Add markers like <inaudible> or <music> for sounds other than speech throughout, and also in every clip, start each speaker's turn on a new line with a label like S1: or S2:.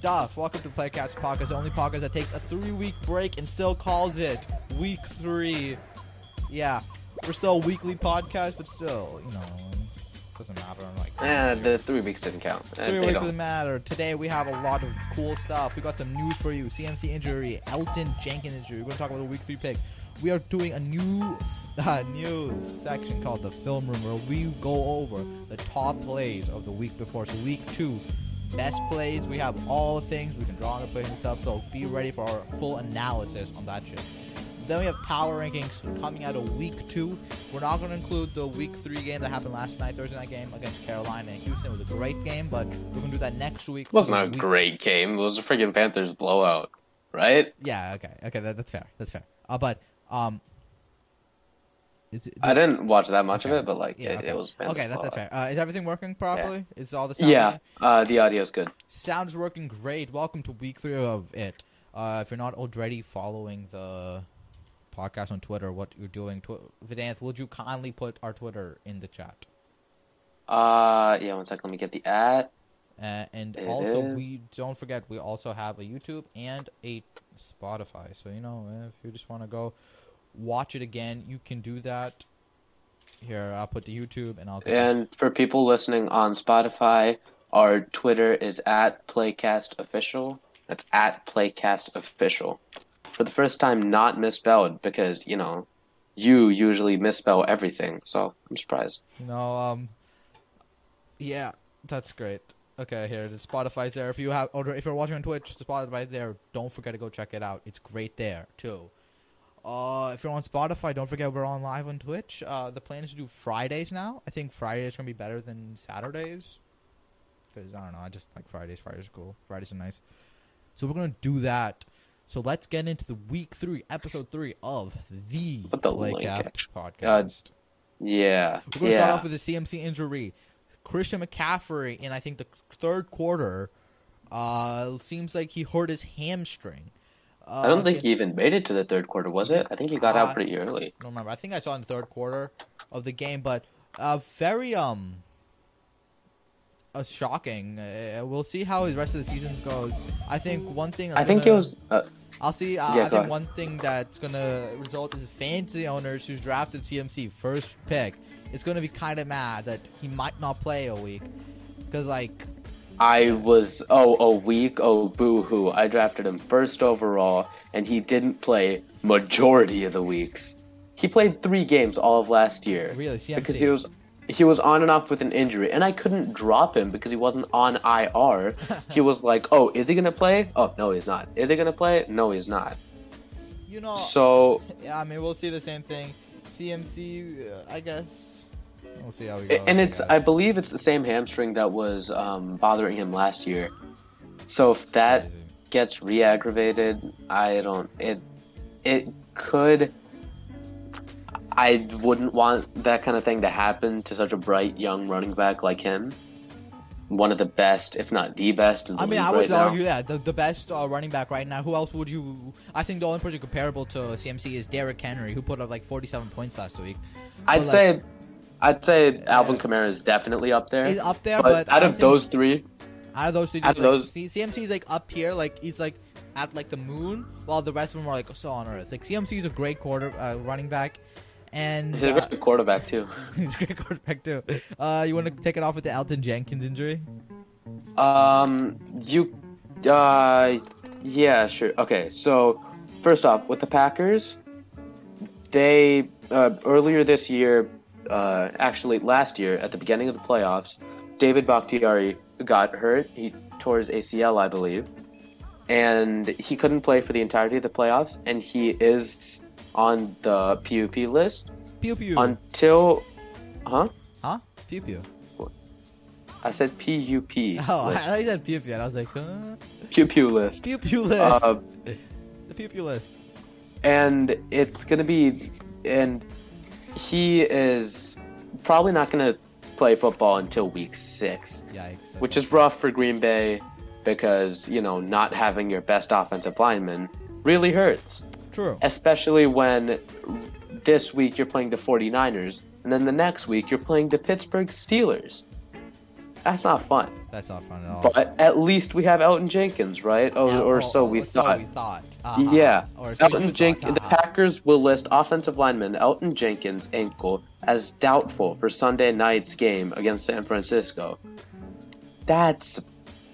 S1: Duff, welcome to Playcast Podcast, the only podcast that takes a three week break and still calls it week three. Yeah, we're still a weekly podcast, but still, you know, doesn't matter. I'm like,
S2: Eh, the three weeks didn't count. Eh,
S1: three weeks
S2: don't.
S1: doesn't matter. Today we have a lot of cool stuff. We got some news for you. CMC injury, Elgton Jenkins injury. We're gonna talk about the week three pick. We are doing a new, <laughs> uh, new section called the film room where we go over the top plays of the week before. So week two, best plays. We have all the things we can draw on the plays and stuff. So be ready for our full analysis on that shit. Then we have power rankings coming out of week two. We're not going to include the week three game that happened last night, Thursday night game against Carolina and Houston. It was a great game, but we're going to do that next week.
S2: It wasn't a
S1: week-
S2: great game. It was a freaking Panthers blowout, right?
S1: Yeah, okay, okay, that, that's fair. That's fair. Uh, but um, is it,
S2: I didn't watch that much
S1: Okay.
S2: of it, but like
S1: Yeah,
S2: it,
S1: okay.
S2: it was.
S1: Okay, that's, that's fair. Uh, is everything working properly? Is all the sound
S2: Yeah, uh, the audio's good.
S1: Sounds working great. Welcome to week three of it. Uh, if you're not already following the podcast on Twitter, what you're doing, Tw- Vidanth, would you kindly put our Twitter in the chat?
S2: Uh, yeah, one sec. Let me get the at.
S1: Uh, and
S2: It
S1: also,
S2: is.
S1: we don't forget we also have a YouTube and a Spotify. So you know, if you just want to go watch it again, you can do that. Here, I'll put the YouTube and I'll.
S2: And for people listening on Spotify, our Twitter is at Playcast Official. That's at Playcast Official. For the first time, not misspelled because you know, you usually misspell everything. So I'm surprised.
S1: No, um, yeah, that's great. Okay, here the Spotify's there. If you have, or if you're watching on Twitch, the Spotify's there. Don't forget to go check it out. It's great there too. Uh, if you're on Spotify, don't forget we're on live on Twitch. Uh, the plan is to do Fridays now. I think Fridays are gonna be better than Saturdays. Because I don't know, I just like Fridays. Fridays are cool. Fridays are nice. So we're gonna do that. So let's get into the week three, episode three of the
S2: the
S1: Playcast
S2: in.
S1: podcast.
S2: Yeah,
S1: We're going to start off with the CMC injury. Christian McCaffrey in I think the third quarter, uh, seems like he hurt his hamstring. Uh,
S2: I don't think he even made it to the third quarter, was it? I think he got
S1: Uh,
S2: out pretty early.
S1: I don't remember. I think I saw in the third quarter of the game, but uh, very um, uh, shocking. Uh, we'll see how his rest of the season goes. I think one thing.
S2: I
S1: that's
S2: think it
S1: gonna-
S2: was. Uh,
S1: I'll see. Uh,
S2: Yeah,
S1: I think
S2: ahead.
S1: one thing that's gonna result is fantasy owners who's drafted CMC first pick It's gonna be kind of mad that he might not play a week because like
S2: I was oh a week oh boo hoo. I drafted him first overall, and he didn't play majority of the weeks. He played three games all of last year
S1: really CMC.
S2: because he was he was on and off with an injury, and I couldn't drop him because he wasn't on IR. <laughs> he was like, oh, is he gonna play? Oh no, he's not. Is he gonna play? No, he's not.
S1: you know.
S2: So <laughs>
S1: yeah, I mean we'll see the same thing. CMC, uh, I guess. We'll see how we go.
S2: and
S1: I
S2: it's. I believe it's the same hamstring that was um, bothering him last year. So if that
S1: Crazy.
S2: gets re-aggravated, I don't. It it could. I wouldn't want that kind of thing to happen to such a bright young running back like him. One of the best, if not the best, in the
S1: I mean, I would
S2: right now.
S1: argue that the, the best uh, running back right now. Who else would you? I think the only person comparable to CMC is Derrick Henry, who put up like 47 points last week.
S2: I'd
S1: but, like-
S2: say, I'd say Alvin Kamara is definitely up there.
S1: He's up there,
S2: but,
S1: but,
S2: out of those three,
S1: Out of those two,
S2: Out of
S1: like,
S2: those-
S1: CMC's like up here, like he's like at like the moon, while the rest of them are like so on Earth. Like CMC's a great quarter uh, running back, and
S2: he's a
S1: uh,
S2: good quarterback too. <laughs>
S1: he's a great quarterback too. Uh, you want to take it off with the Elgton Jenkins injury?
S2: Um, you, uh, yeah, sure. Okay, so first off, with the Packers, they uh, earlier this year, uh, actually last year at the beginning of the playoffs, David Bakhtiari got hurt. He tore his ACL, I believe, and he couldn't play for the entirety of the playoffs. And he is on the PUP list
S1: Pew pew.
S2: until, huh?
S1: huh? Pew pew.
S2: I said PUP.
S1: Oh, I thought you said pew pew, and I was like, huh?
S2: Pew pew list.
S1: Pew pew list.
S2: Uh,
S1: the pew pew list.
S2: and it's gonna be and he is probably not gonna play football until week six
S1: Yikes.
S2: which is rough for green bay because you know not having your best offensive lineman really hurts
S1: true.
S2: especially when this week you're playing the 49ers and then the next week you're playing the pittsburgh steelers that's not fun
S1: That's not fun at all.
S2: But at least we have Elgton Jenkins, right? Oh,
S1: Yeah,
S2: or
S1: oh,
S2: so
S1: oh,
S2: we
S1: so
S2: thought.
S1: we thought. Uh-huh.
S2: Yeah,
S1: Or so Elgton
S2: Jenkins. The
S1: uh-huh.
S2: Packers will list offensive lineman Elton Jenkins' ankle as doubtful for Sunday night's game against San Francisco. That's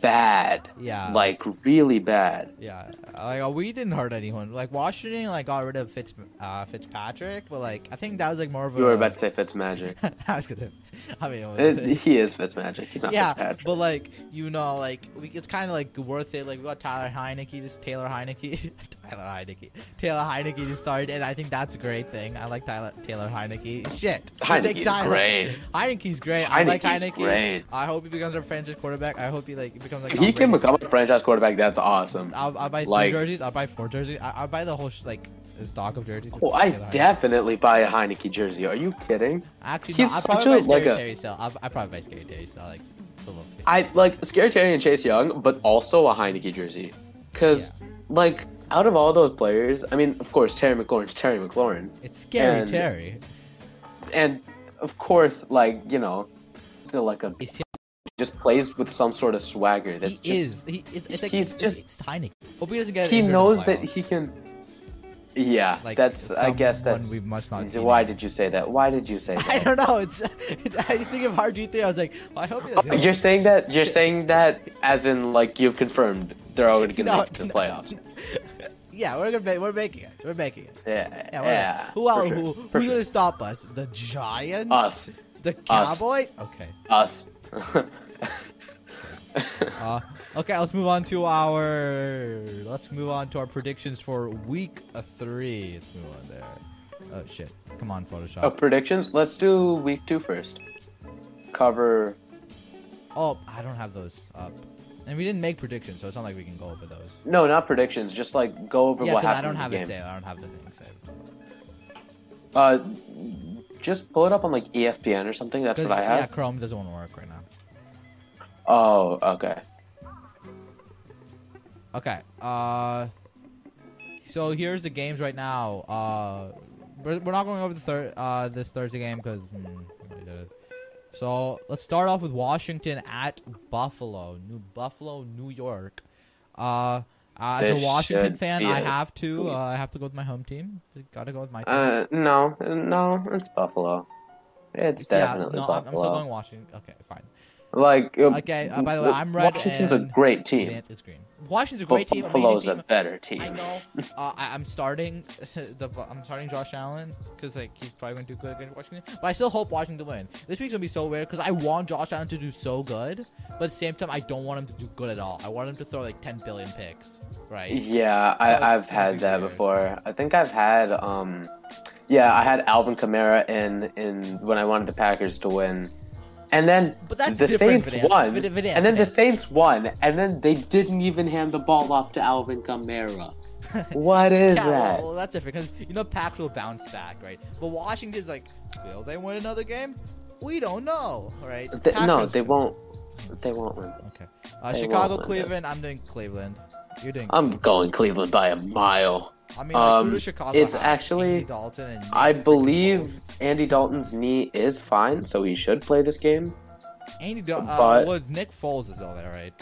S2: bad.
S1: Yeah.
S2: Like really bad.
S1: Yeah, like uh, we didn't hurt anyone. Like Washington, like got rid of Fitz, uh, Fitzpatrick, but like I think that was like more of a.
S2: You were about to say Fitzmagic. <laughs>
S1: I was gonna. <laughs> I mean,
S2: It- he is Fitzmagic. He's not
S1: yeah, but like you know, like we, it's kind of like worth it. Like we got Tyler Heinicke, just Taylor Heinicke, <laughs> Tyler Heinicke, Taylor Heinicke to start, and I think that's a great thing. I like Tyler Taylor Heinicke. Shit, I'll
S2: Heinicke's
S1: Tyler.
S2: great.
S1: Heinicke's great. I like
S2: Heinicke's
S1: Heinicke.
S2: great.
S1: I hope he becomes our franchise quarterback. I hope he like becomes like.
S2: If he can become a franchise quarterback, that's awesome.
S1: I'll, I'll buy three
S2: like-
S1: jerseys. I'll buy four jerseys. I, I'll buy the whole sh- like stock of jerseys.
S2: Oh, I definitely buy a Heinicke jersey. Are you kidding?
S1: Actually,
S2: he's
S1: no, I'll probably
S2: a-
S1: buy Scary
S2: like a-
S1: Terry. I'll, I'll probably buy Scary Terry. Like.
S2: I like Scary Terry and Chase Young, but also a Heinicke jersey. Because, like, out of all those players, I mean, of course, Terry McLaurin's Terry McLaurin.
S1: It's Scary
S2: and-
S1: Terry.
S2: And, of course, like, you know, still like a.
S1: It's,
S2: Just plays with some sort of swagger. That's
S1: he
S2: just,
S1: is. He, it's, it's like
S2: he's
S1: it's,
S2: just-
S1: it's, it's Heinicke. Hope he doesn't get.
S2: He knows that he can. Yeah,
S1: Like,
S2: that's. I guess that's.
S1: we must not
S2: Why did you say that? Why did you say <laughs> that?
S1: I don't know. It's, it's I just think of hard G three. I was like, well, I hope.
S2: Oh, You're saying that. <laughs> You're saying that as in like you've confirmed they're already gonna
S1: No,
S2: make it to the
S1: no.
S2: playoffs. <laughs>
S1: yeah, we're gonna make, we're making it. We're making it.
S2: Yeah,
S1: Yeah,
S2: yeah.
S1: who else?
S2: sure,
S1: Who, who's
S2: sure.
S1: gonna stop us? The Giants?
S2: Us.
S1: The Cowboys? Okay.
S2: Us.
S1: Uh, okay, let's move on to our let's move on to our predictions for week three. Let's move on there. Oh shit! Come on, Photoshop.
S2: oh, predictions. Let's do week two first. Cover.
S1: Oh, I don't have those up, and we didn't make predictions, so it's not like we can go over those.
S2: No, not predictions. Just like go over
S1: Yeah,
S2: what
S1: because
S2: happened
S1: I don't have it saved. I don't have the thing saved.
S2: Uh, just pull it up on like ESPN or something. That's what I have.
S1: yeah, Chrome doesn't want to work right now.
S2: Oh, okay.
S1: Okay. Uh, so here's the games right now. Uh, we're, we're not going over the third uh this Thursday game because. so let's start off with Washington at Buffalo, New Buffalo, New York. Uh, uh, as a Washington fan, I have to. Uh, I have to go with my home team. Gotta go with my team.
S2: Uh, no, no, it's Buffalo. It's
S1: yeah,
S2: definitely
S1: no, I'm, I'm still
S2: Buffalo.
S1: going Washington. Okay, fine.
S2: Like, uh,
S1: Okay, uh, by the way, I'm red
S2: Washington's a great team.
S1: Green. Washington's a
S2: but
S1: great team.
S2: Buffalo's
S1: amazing
S2: a better team.
S1: I know. <laughs> Uh, I, I'm starting <laughs> the I'm starting Josh Allen because like he's probably going to do good against Washington. But I still hope Washington win. This week's gonna be so weird because I want Josh Allen to do so good, but at the same time I don't want him to do good at all. I want him to throw like 10 billion picks, right?
S2: Yeah,
S1: So
S2: I, I've had
S1: be
S2: that
S1: weird.
S2: before. I think I've had, um, yeah, I had Alvin Kamara in in when I wanted the Packers to win, and then the Saints won, and then the Saints won, and then they didn't even hand the ball off to Alvin Kamara. what <laughs> is
S1: Yeah,
S2: that?
S1: well, that's different because you know Pack will bounce back, right? But Washington's like, will they win another game? We don't know, right?
S2: Th- no, they won't. They won't win.
S1: Okay. Uh, Chicago. Cleveland. I'm doing Cleveland. You're doing.
S2: I'm going Cleveland by a mile.
S1: I mean,
S2: um,
S1: Chicago
S2: it's actually-
S1: Andy Dalton and
S2: I believe. Andy Dalton's knee is fine, so he should play this game.
S1: Andy Dalton. Uh,
S2: but-
S1: well, Nick Foles is all there, right?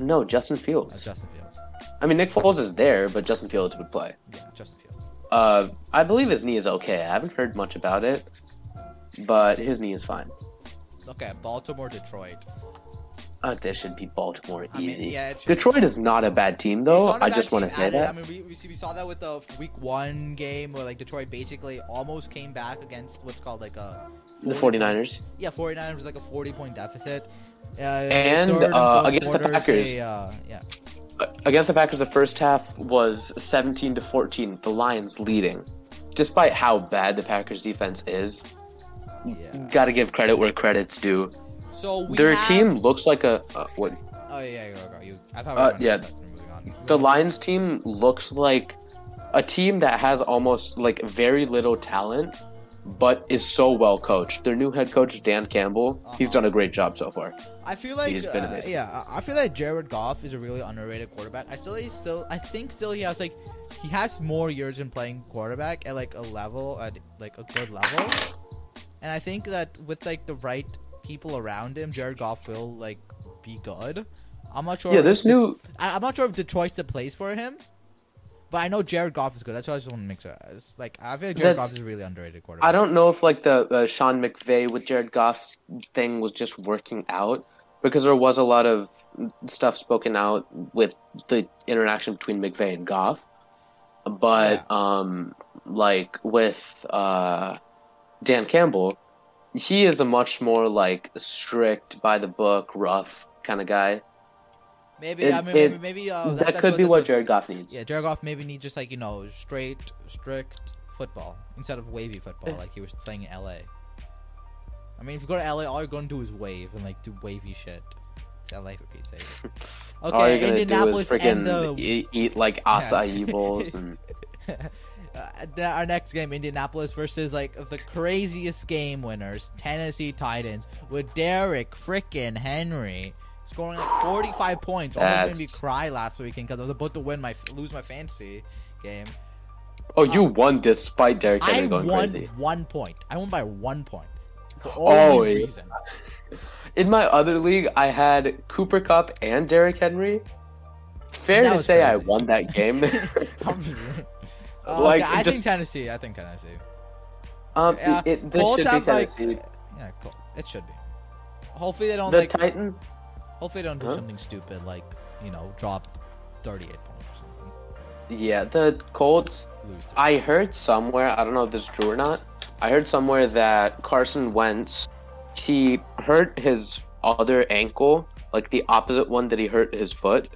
S2: No, Justin
S1: Uh,
S2: Fields.
S1: Justin Fields.
S2: I mean, Nick Foles is there, but Justin Fields would play.
S1: Yeah, Justin Fields.
S2: Uh, I believe his knee is okay. I haven't heard much about it, but his knee is fine.
S1: Okay, Baltimore, Detroit.
S2: Uh, this should be Baltimore
S1: I mean,
S2: easy.
S1: yeah,
S2: Detroit is not a bad team, though. I just want to say
S1: added.
S2: that.
S1: I mean, we, we, see, we saw that with the week one game where like Detroit basically almost came back against what's called like a
S2: the 49ers.
S1: Yeah, 49ers was like a 40 point deficit. Uh,
S2: And,
S1: and
S2: uh, against the Packers.
S1: they, uh, yeah.
S2: Uh, Against the Packers, the first half was 17 to 14. The Lions leading, despite how bad the Packers defense is.
S1: Yeah.
S2: Got to give credit where credit's due.
S1: So
S2: Their
S1: have-
S2: team looks like a uh, what?
S1: Oh yeah, go go. You, I thought we
S2: Uh, yeah.
S1: but we're moving on.
S2: The Lions team looks like a team that has almost like very little talent, but is so well coached. Their new head coach Dan Campbell, he's
S1: Uh-huh.
S2: done a great job so far.
S1: I feel like
S2: He's been
S1: uh, yeah, I I feel like Jared Goff is a really underrated quarterback. I still he's still I think still he has like he has more years in playing quarterback at like a level at like a good level. And I think that with like the right people around him, Jared Goff will like be good. I'm not sure.
S2: Yeah, this new
S1: I, I'm not sure if Detroit's the place for him. But I know Jared Goff is good. That's why I just want to make sure. It's like I feel like Jared
S2: That's-
S1: Goff is a really underrated quarterback.
S2: I don't know if like the uh, Sean McVay with Jared Goff's thing was just working out because there was a lot of stuff spoken out with the interaction between McVay and Goff. But um like with uh Dan Campbell, he is a much more like strict by the book, rough kind of guy.
S1: Maybe
S2: It-
S1: I mean
S2: it-
S1: maybe, maybe uh,
S2: that,
S1: that's
S2: could be what Jared Goff needs.
S1: Yeah, Jared Goff maybe needs just like you know straight, strict football instead of wavy football <laughs> like he was playing in LA. I mean, if you go to LA, all you're to do is wave and like do wavy shit. It's LA for Pete's sake. <laughs> Okay,
S2: All you're gonna
S1: Indianapolis
S2: do is freaking
S1: the
S2: eat, eat like acai bowls and <laughs>
S1: uh, our next game, Indianapolis versus like the craziest game winners, Tennessee Titans, with Derrick frickin' Henry scoring like 45 points. Almost made me cry last weekend because I was about to win my lose my fantasy game.
S2: Oh, you won despite Derrick Henry
S1: I
S2: going
S1: won
S2: crazy.
S1: one point. I won by one point. It's the
S2: Oh,
S1: only
S2: yeah.
S1: reason. <laughs>
S2: In my other league, I had Cooper Kupp and Derrick Henry. Fair to say, I won that <laughs> game. <laughs>
S1: Uh,
S2: Like,
S1: okay, I
S2: just-
S1: think Tennessee. I think Tennessee.
S2: um,
S1: Yeah,
S2: it, it, this
S1: Colts
S2: should be
S1: have like, yeah, cool. It should be. Hopefully they don't
S2: the
S1: like.
S2: Titans.
S1: Hopefully they don't do
S2: Huh?
S1: something stupid like you know drop 38 points or something.
S2: Yeah, the Colts. I heard somewhere. I don't know if this is true or not. I heard somewhere that Carson Wentz, he hurt his other ankle, like the opposite one that he hurt his foot.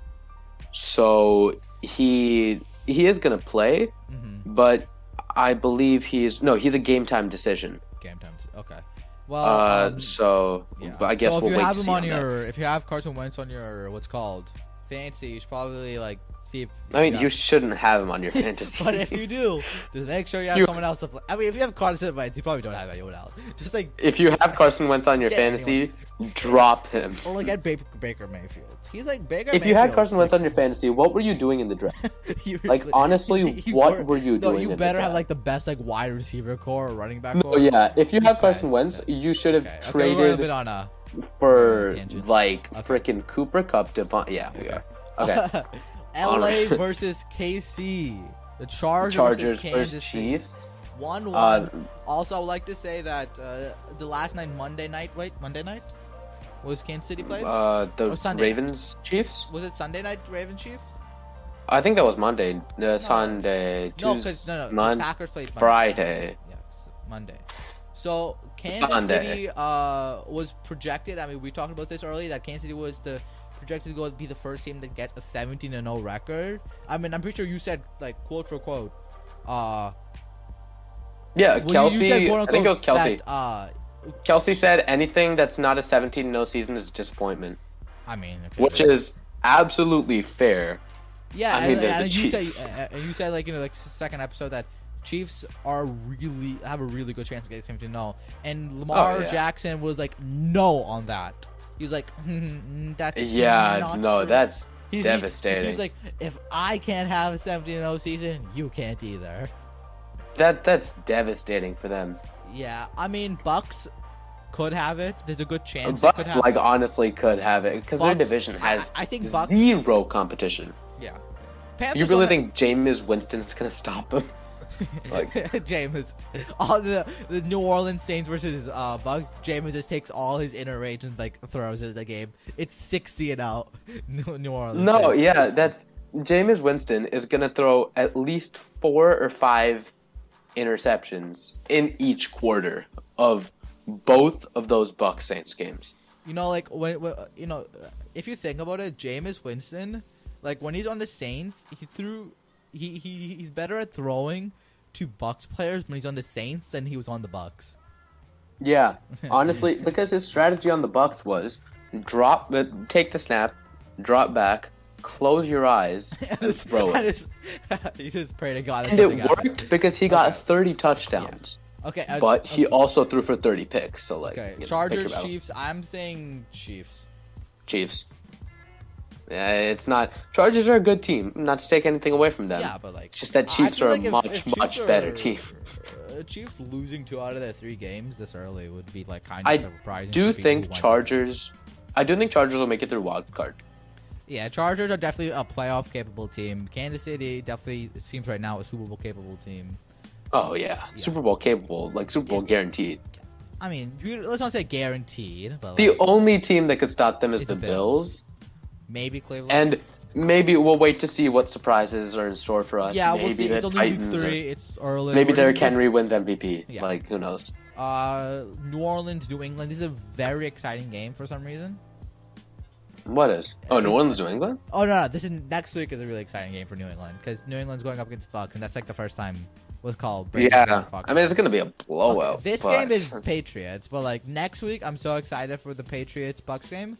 S2: So he he is gonna play,
S1: Mhm.
S2: but I believe he's no, he's a game time decision.
S1: Game time. Okay. Well,
S2: Uh,
S1: um,
S2: so
S1: yeah.
S2: but I guess
S1: so if
S2: we'll
S1: you have
S2: to
S1: him on
S2: that.
S1: your, if you have Carson Wentz on your what's called fancy, you should probably like see if.
S2: I mean,
S1: yeah.
S2: you shouldn't have him on your <laughs> fantasy.
S1: but if you do, just make sure you have
S2: You-
S1: someone else to play. I mean, if you have Carson Wentz, you probably don't have anyone else. <laughs> Just like
S2: if you have Carson Wentz on your fantasy, drop him.
S1: or like at Baker, Baker Mayfield. He's like Baker.
S2: If you had Carson Wentz
S1: like-
S2: on your fantasy, what were you doing in the draft? <laughs>
S1: You
S2: Like honestly, <laughs>
S1: you
S2: what
S1: were-
S2: were you
S1: No,
S2: doing?
S1: you
S2: in the
S1: better have like the best like wide receiver core or running back
S2: No,
S1: core.
S2: yeah. If you have. Carson Wentz, you should have
S1: Okay, okay, a
S2: traded
S1: bit on a.
S2: for
S1: tangent.
S2: like
S1: Okay.
S2: frickin' Cooper Kupp. Devon. Yeah, we are. Okay. <laughs>
S1: LA versus KC. The Chargers,
S2: Chargers
S1: versus Kansas
S2: versus Chiefs.
S1: One one.
S2: Uh,
S1: also, I would like to say that uh, the last night, Monday night, wait, Monday night, was Kansas City played?
S2: uh, the. Ravens Chiefs.
S1: was it Sunday night, Raven Chiefs?
S2: I think that was Monday. Uh, Sunday.
S1: No, because no, no,
S2: Mon-
S1: Packers played Monday.
S2: Friday.
S1: Yeah, Monday. So Kansas
S2: Sunday.
S1: City uh, was projected. I mean, we talked about this earlier that Kansas City was the projected to go be the first team that gets a 17 and 0 record. I mean, I'm pretty sure you said like quote for quote. Uh,
S2: Yeah,
S1: you-
S2: Kelce.
S1: you said, quote,
S2: I think it was
S1: unquote,
S2: Kelce.
S1: That, uh,
S2: Kelce said anything that's not a 17 no season is a disappointment,
S1: I mean,
S2: which is absolutely fair.
S1: Yeah,
S2: I
S1: and,
S2: mean, they're
S1: and you say, uh, and you said like you know like second episode that Chiefs are really have a really good chance of getting seventeen no, and Lamar
S2: Oh, yeah.
S1: Jackson was like no on that. He was like, "Mm, <laughs> that's
S2: Yeah, no,
S1: true."
S2: that's
S1: He's- he-
S2: devastating.
S1: he's like, if I can't have a seventeen no season, you can't either.
S2: that that's devastating for them.
S1: Yeah, I mean Bucks could have it. There's a good chance.
S2: Bucks
S1: have
S2: like
S1: it.
S2: honestly could have it because their division has
S1: I think Bucks-
S2: zero competition.
S1: yeah. Panthers
S2: You really think Jameis Winston's gonna stop them? <laughs> like-
S1: Jameis, all the the New Orleans Saints versus uh Bucks. Jameis just takes all his inner rage and like throws it at the game. It's sixty and out. <laughs> New New Orleans.
S2: No,
S1: Saints.
S2: yeah, that's Jameis Winston is gonna throw at least four or five interceptions in each quarter of both of those Bucks Saints games.
S1: You know, like when, when you know, if you think about it, Jameis Winston, like when he's on the Saints, he threw, he he he's better at throwing to Bucks players when he's on the Saints than he was on the Bucks.
S2: Yeah, <laughs> honestly, because his strategy on the Bucks was drop, uh, take the snap, drop back, close your eyes, <laughs> and
S1: just,
S2: throw it.
S1: just, <laughs> you just pray to God. that
S2: And it
S1: happens.
S2: worked because he got
S1: Okay.
S2: 30 touchdowns.
S1: Okay, uh,
S2: But he
S1: okay.
S2: also threw for 30 picks. So like,
S1: Okay, Chargers. Chiefs. I'm saying Chiefs.
S2: Chiefs. Yeah, it's not. Chargers are a good team. Not to take anything away from them.
S1: yeah, but like
S2: It's just that
S1: I- I
S2: Chiefs are
S1: like
S2: a
S1: if-
S2: much,
S1: if
S2: much
S1: are-
S2: better team.
S1: Uh, Chiefs losing two out of their three games this early would be like kind
S2: I
S1: of surprising.
S2: Do
S1: for people who
S2: think Chargers. I do think Chargers will make it through wild card.
S1: Yeah, Chargers are definitely a playoff capable team. Kansas City definitely seems right now a Super Bowl capable team.
S2: Oh yeah,
S1: Yeah.
S2: Super Bowl capable, like Super Bowl guaranteed.
S1: I mean, let's not say guaranteed, but
S2: The
S1: like,
S2: only team that could stop them is the
S1: Bills.
S2: Bills,
S1: maybe Cleveland.
S2: and maybe we'll wait to see what surprises are in store for us.
S1: yeah,
S2: maybe
S1: we'll see. It's only week
S2: Titans or-
S1: three. It's early.
S2: maybe Derrick Henry wins MVP.
S1: Yeah.
S2: Like who knows?
S1: Uh, New Orleans, New England. This is a very exciting game for some reason.
S2: What is? Oh, New Orleans, New England.
S1: Oh no, no, this is next week is a really exciting game for New England because New England's going up against Bucks, and that's like the first time was called. Brady
S2: Yeah,
S1: Fox.
S2: I mean it's gonna be a blowout.
S1: Okay, this
S2: but-
S1: game is Patriots, but like next week, I'm so excited for the Patriots Bucks game.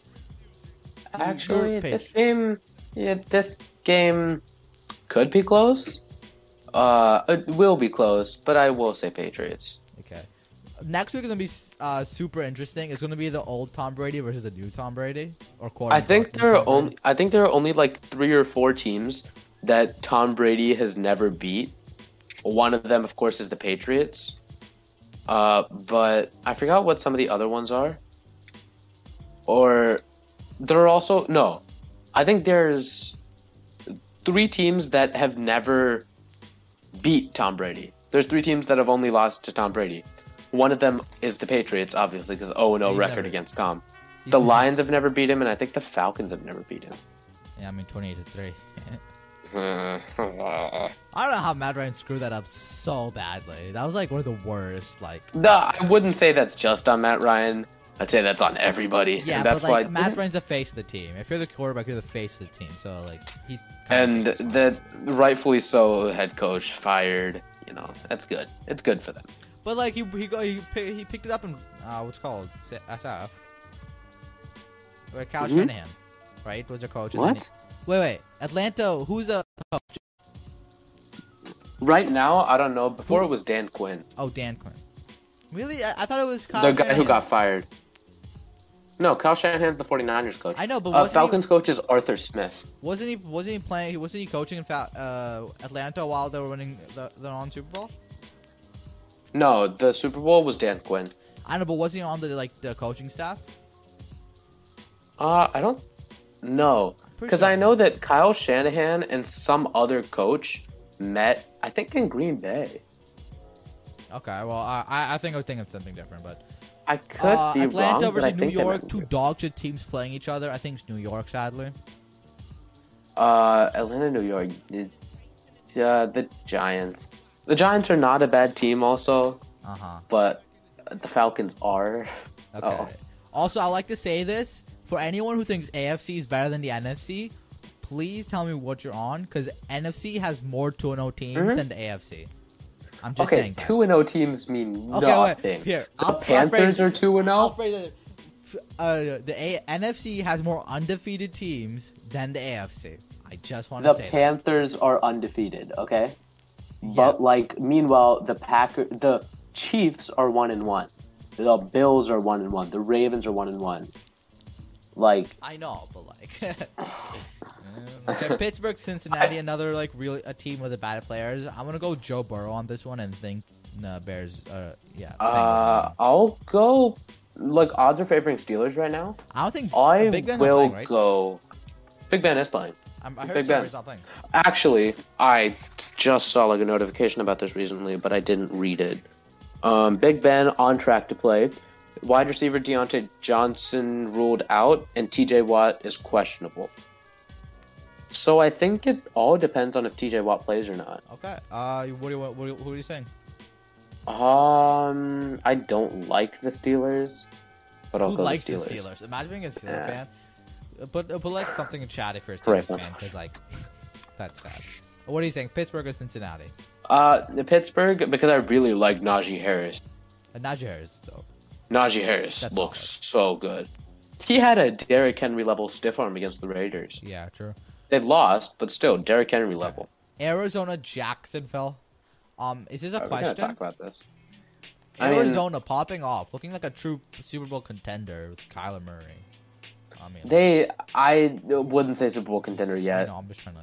S2: actually this game. Yeah, this game could be close. Uh, it will be close, but I will say Patriots.
S1: Okay. Next week is gonna be uh, super interesting. It's gonna be the old Tom Brady versus the new Tom Brady, or quote.
S2: I think there are only I think there are only like three or four teams that Tom Brady has never beat. One of them, of course, is the Patriots. Uh, but I forgot what some of the other ones are. Or there are also no. I think there's three teams that have never beat Tom Brady. There's three teams that have only lost to Tom Brady. One of them is the Patriots, obviously, because 0 0 record
S1: never-
S2: against.
S1: He's
S2: The
S1: never-
S2: Lions have never beat him, and I think the Falcons have never beat him.
S1: Yeah, I mean twenty-eight to three.
S2: Uh, <laughs>
S1: I don't know how Matt Ryan screwed that up so badly. That was like one of the worst. Like,
S2: no, I wouldn't say that's just on Matt Ryan. I'd say that's on everybody.
S1: yeah,
S2: and that's
S1: but like
S2: why.
S1: Matt Ryan's the face of the team. If you're the quarterback, you're the face of the team. So like he.
S2: and that rightfully so, head coach fired. You know, that's good. It's good for them.
S1: But like he he go, he, he picked it up in uh, what's called SF. Where Cal
S2: Mhm.
S1: Shanahan, right? Was a coach? and
S2: What?
S1: he- wait, wait. Atlanta. Who's the coach?
S2: Right now, I don't know. Before it was Dan Quinn,
S1: Oh, Dan Quinn. Really? I, I thought it was Kyle
S2: the guy who got fired. No, Kyle Shanahan's the 49ers coach.
S1: I know, but
S2: Uh, Falcons coach is Arthur Smith.
S1: wasn't he wasn't he playing? Wasn't he coaching in uh, Atlanta while they were winning the the non Super Bowl?
S2: No, the Super Bowl was Dan Quinn.
S1: I know, but wasn't he on the like the coaching staff?
S2: Uh, I don't know. Because
S1: sure.
S2: I know that Kyle Shanahan and some other coach met, I think, in Green Bay.
S1: Okay, well, I I- think I was thinking of something different, but
S2: I could
S1: uh,
S2: be
S1: Atlanta
S2: wrong,
S1: versus New York, two dog shit teams playing each other. I think it's New York, sadly.
S2: Uh, Atlanta, New York. is- Uh, the Giants. The Giants are not a bad team, also,
S1: Uh huh.
S2: but the Falcons are.
S1: Okay.
S2: Oh.
S1: Also, I like to say this for anyone who thinks AFC is better than the NFC. Please tell me what you're on, because NFC has more 2 0 teams
S2: Mhm.
S1: than the AFC. I'm just
S2: okay,
S1: saying. that.
S2: two and O teams mean
S1: Okay,
S2: nothing.
S1: wait. Here,
S2: The
S1: I'll,
S2: Panthers are two and
S1: I'll phrase it. Uh, the A- NFC has more undefeated teams than the AFC. I just want to
S2: The
S1: say that.
S2: Panthers are undefeated. Okay. But like, meanwhile, the Packer, the Chiefs are one and one. The Bills are one and one. The Ravens are one and one. Like,
S1: I know, but like, <laughs> <laughs> okay, Pittsburgh, Cincinnati, another like really a team with the bad players. I'm gonna go Joe Burrow on this one and think the Bears. Uh, yeah.
S2: uh,
S1: Bengals.
S2: I'll go. Like, odds are favoring Steelers right now.
S1: I don't think
S2: I
S1: Big Ben's not
S2: will
S1: playing, right?
S2: go. Big Ben is playing.
S1: I'm, I heard
S2: Big
S1: Big
S2: Ben.
S1: not.
S2: Actually, I just saw like a notification about this recently, but I didn't read it. Um, Big Ben on track to play. Wide receiver Diontae Johnson ruled out, and TJ Watt is questionable. So I think it all depends on if TJ Watt plays or not.
S1: Okay. Uh, what you what, you- who are you saying?
S2: Um, I don't like the Steelers, but I'll
S1: Who
S2: go
S1: likes
S2: the
S1: the
S2: Steelers.
S1: Steelers? Imagine being a Steelers
S2: Yeah.
S1: fan. But uh, put like something in chat if you're a
S2: Right.
S1: Fan, because like <laughs> that's sad. What are you saying? Pittsburgh or Cincinnati?
S2: Uh, the Pittsburgh because I really like Najee Harris.
S1: Uh, Najee Harris, though.
S2: Najee Harris
S1: That's
S2: looks so good. He had a Derrick Henry level stiff arm against the Raiders.
S1: Yeah, true.
S2: They lost, but still Derrick Henry level.
S1: Arizona, Jacksonville. Um, is this a
S2: Uh, We're gonna
S1: question?
S2: talk about this. I mean-
S1: Arizona popping off, looking like a true Super Bowl contender with Kyler Murray. I mean,
S2: They, I wouldn't say Super Bowl contender yet.
S1: know, I'm just trying to,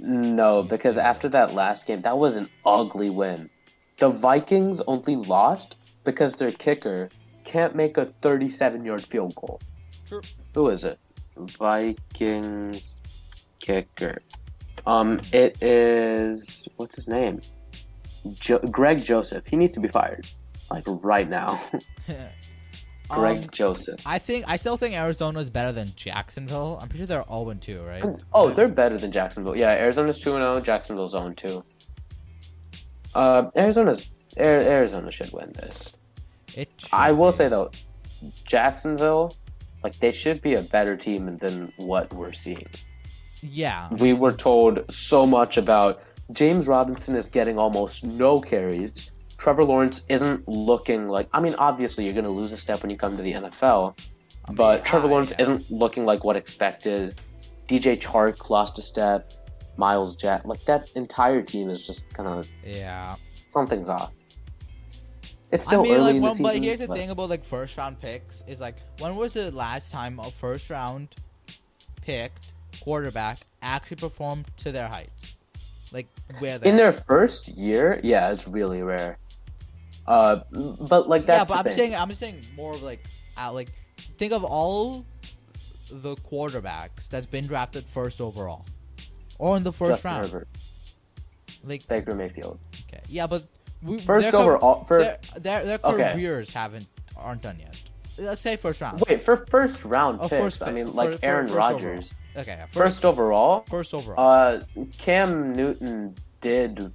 S1: you know,
S2: No, because after that last game, that was an ugly win. The Vikings only lost because their kicker can't make a 37 yard field goal.
S1: True.
S2: Who is it? Vikings kicker. Um, it is what's his name? Jo- Greg Joseph. He needs to be fired, like right now. <laughs> <laughs> Greg
S1: Um,
S2: Joseph.
S1: I think I still think Arizona is better than Jacksonville. I'm pretty sure they're all 0 2, right?
S2: Oh, they're better than Jacksonville. Yeah, Arizona's two and zero. Jacksonville's zero two. Uh, Arizona's Arizona should win this.
S1: It
S2: I will
S1: be.
S2: say though, Jacksonville, like they should be a better team than what we're seeing.
S1: Yeah.
S2: We were told so much about James Robinson is getting almost no carries. Trevor Lawrence isn't looking like. I mean, obviously you're going to lose a step when you come to the NFL,
S1: I mean,
S2: but Trevor Lawrence
S1: yeah.
S2: isn't looking like what expected. DJ Chark lost a step. Myles Jack, like that entire team is just kind of
S1: Yeah.
S2: something's off. It's
S1: I
S2: still
S1: mean,
S2: early
S1: like,
S2: in the
S1: when, but here's the
S2: but-
S1: thing about like first round picks is like, when was the last time a first round picked quarterback actually performed to their heights? Like where they
S2: in their first year, yeah, it's really rare. Uh, but like that's
S1: yeah, but
S2: the
S1: I'm
S2: thing.
S1: saying I'm saying more of like, uh, like think of all the quarterbacks that's been drafted first overall, or in the first
S2: Justin
S1: round.
S2: Herbert,
S1: Like
S2: Baker Mayfield.
S1: okay, yeah, but we,
S2: First overall, for
S1: their their, their
S2: Okay.
S1: careers haven't aren't done yet. Let's say first round.
S2: wait for first round
S1: Oh,
S2: picks.
S1: first
S2: I mean, like
S1: for-
S2: Aaron
S1: first
S2: Rodgers.
S1: Okay, yeah,
S2: First overall,
S1: first overall.
S2: uh, Cam Newton did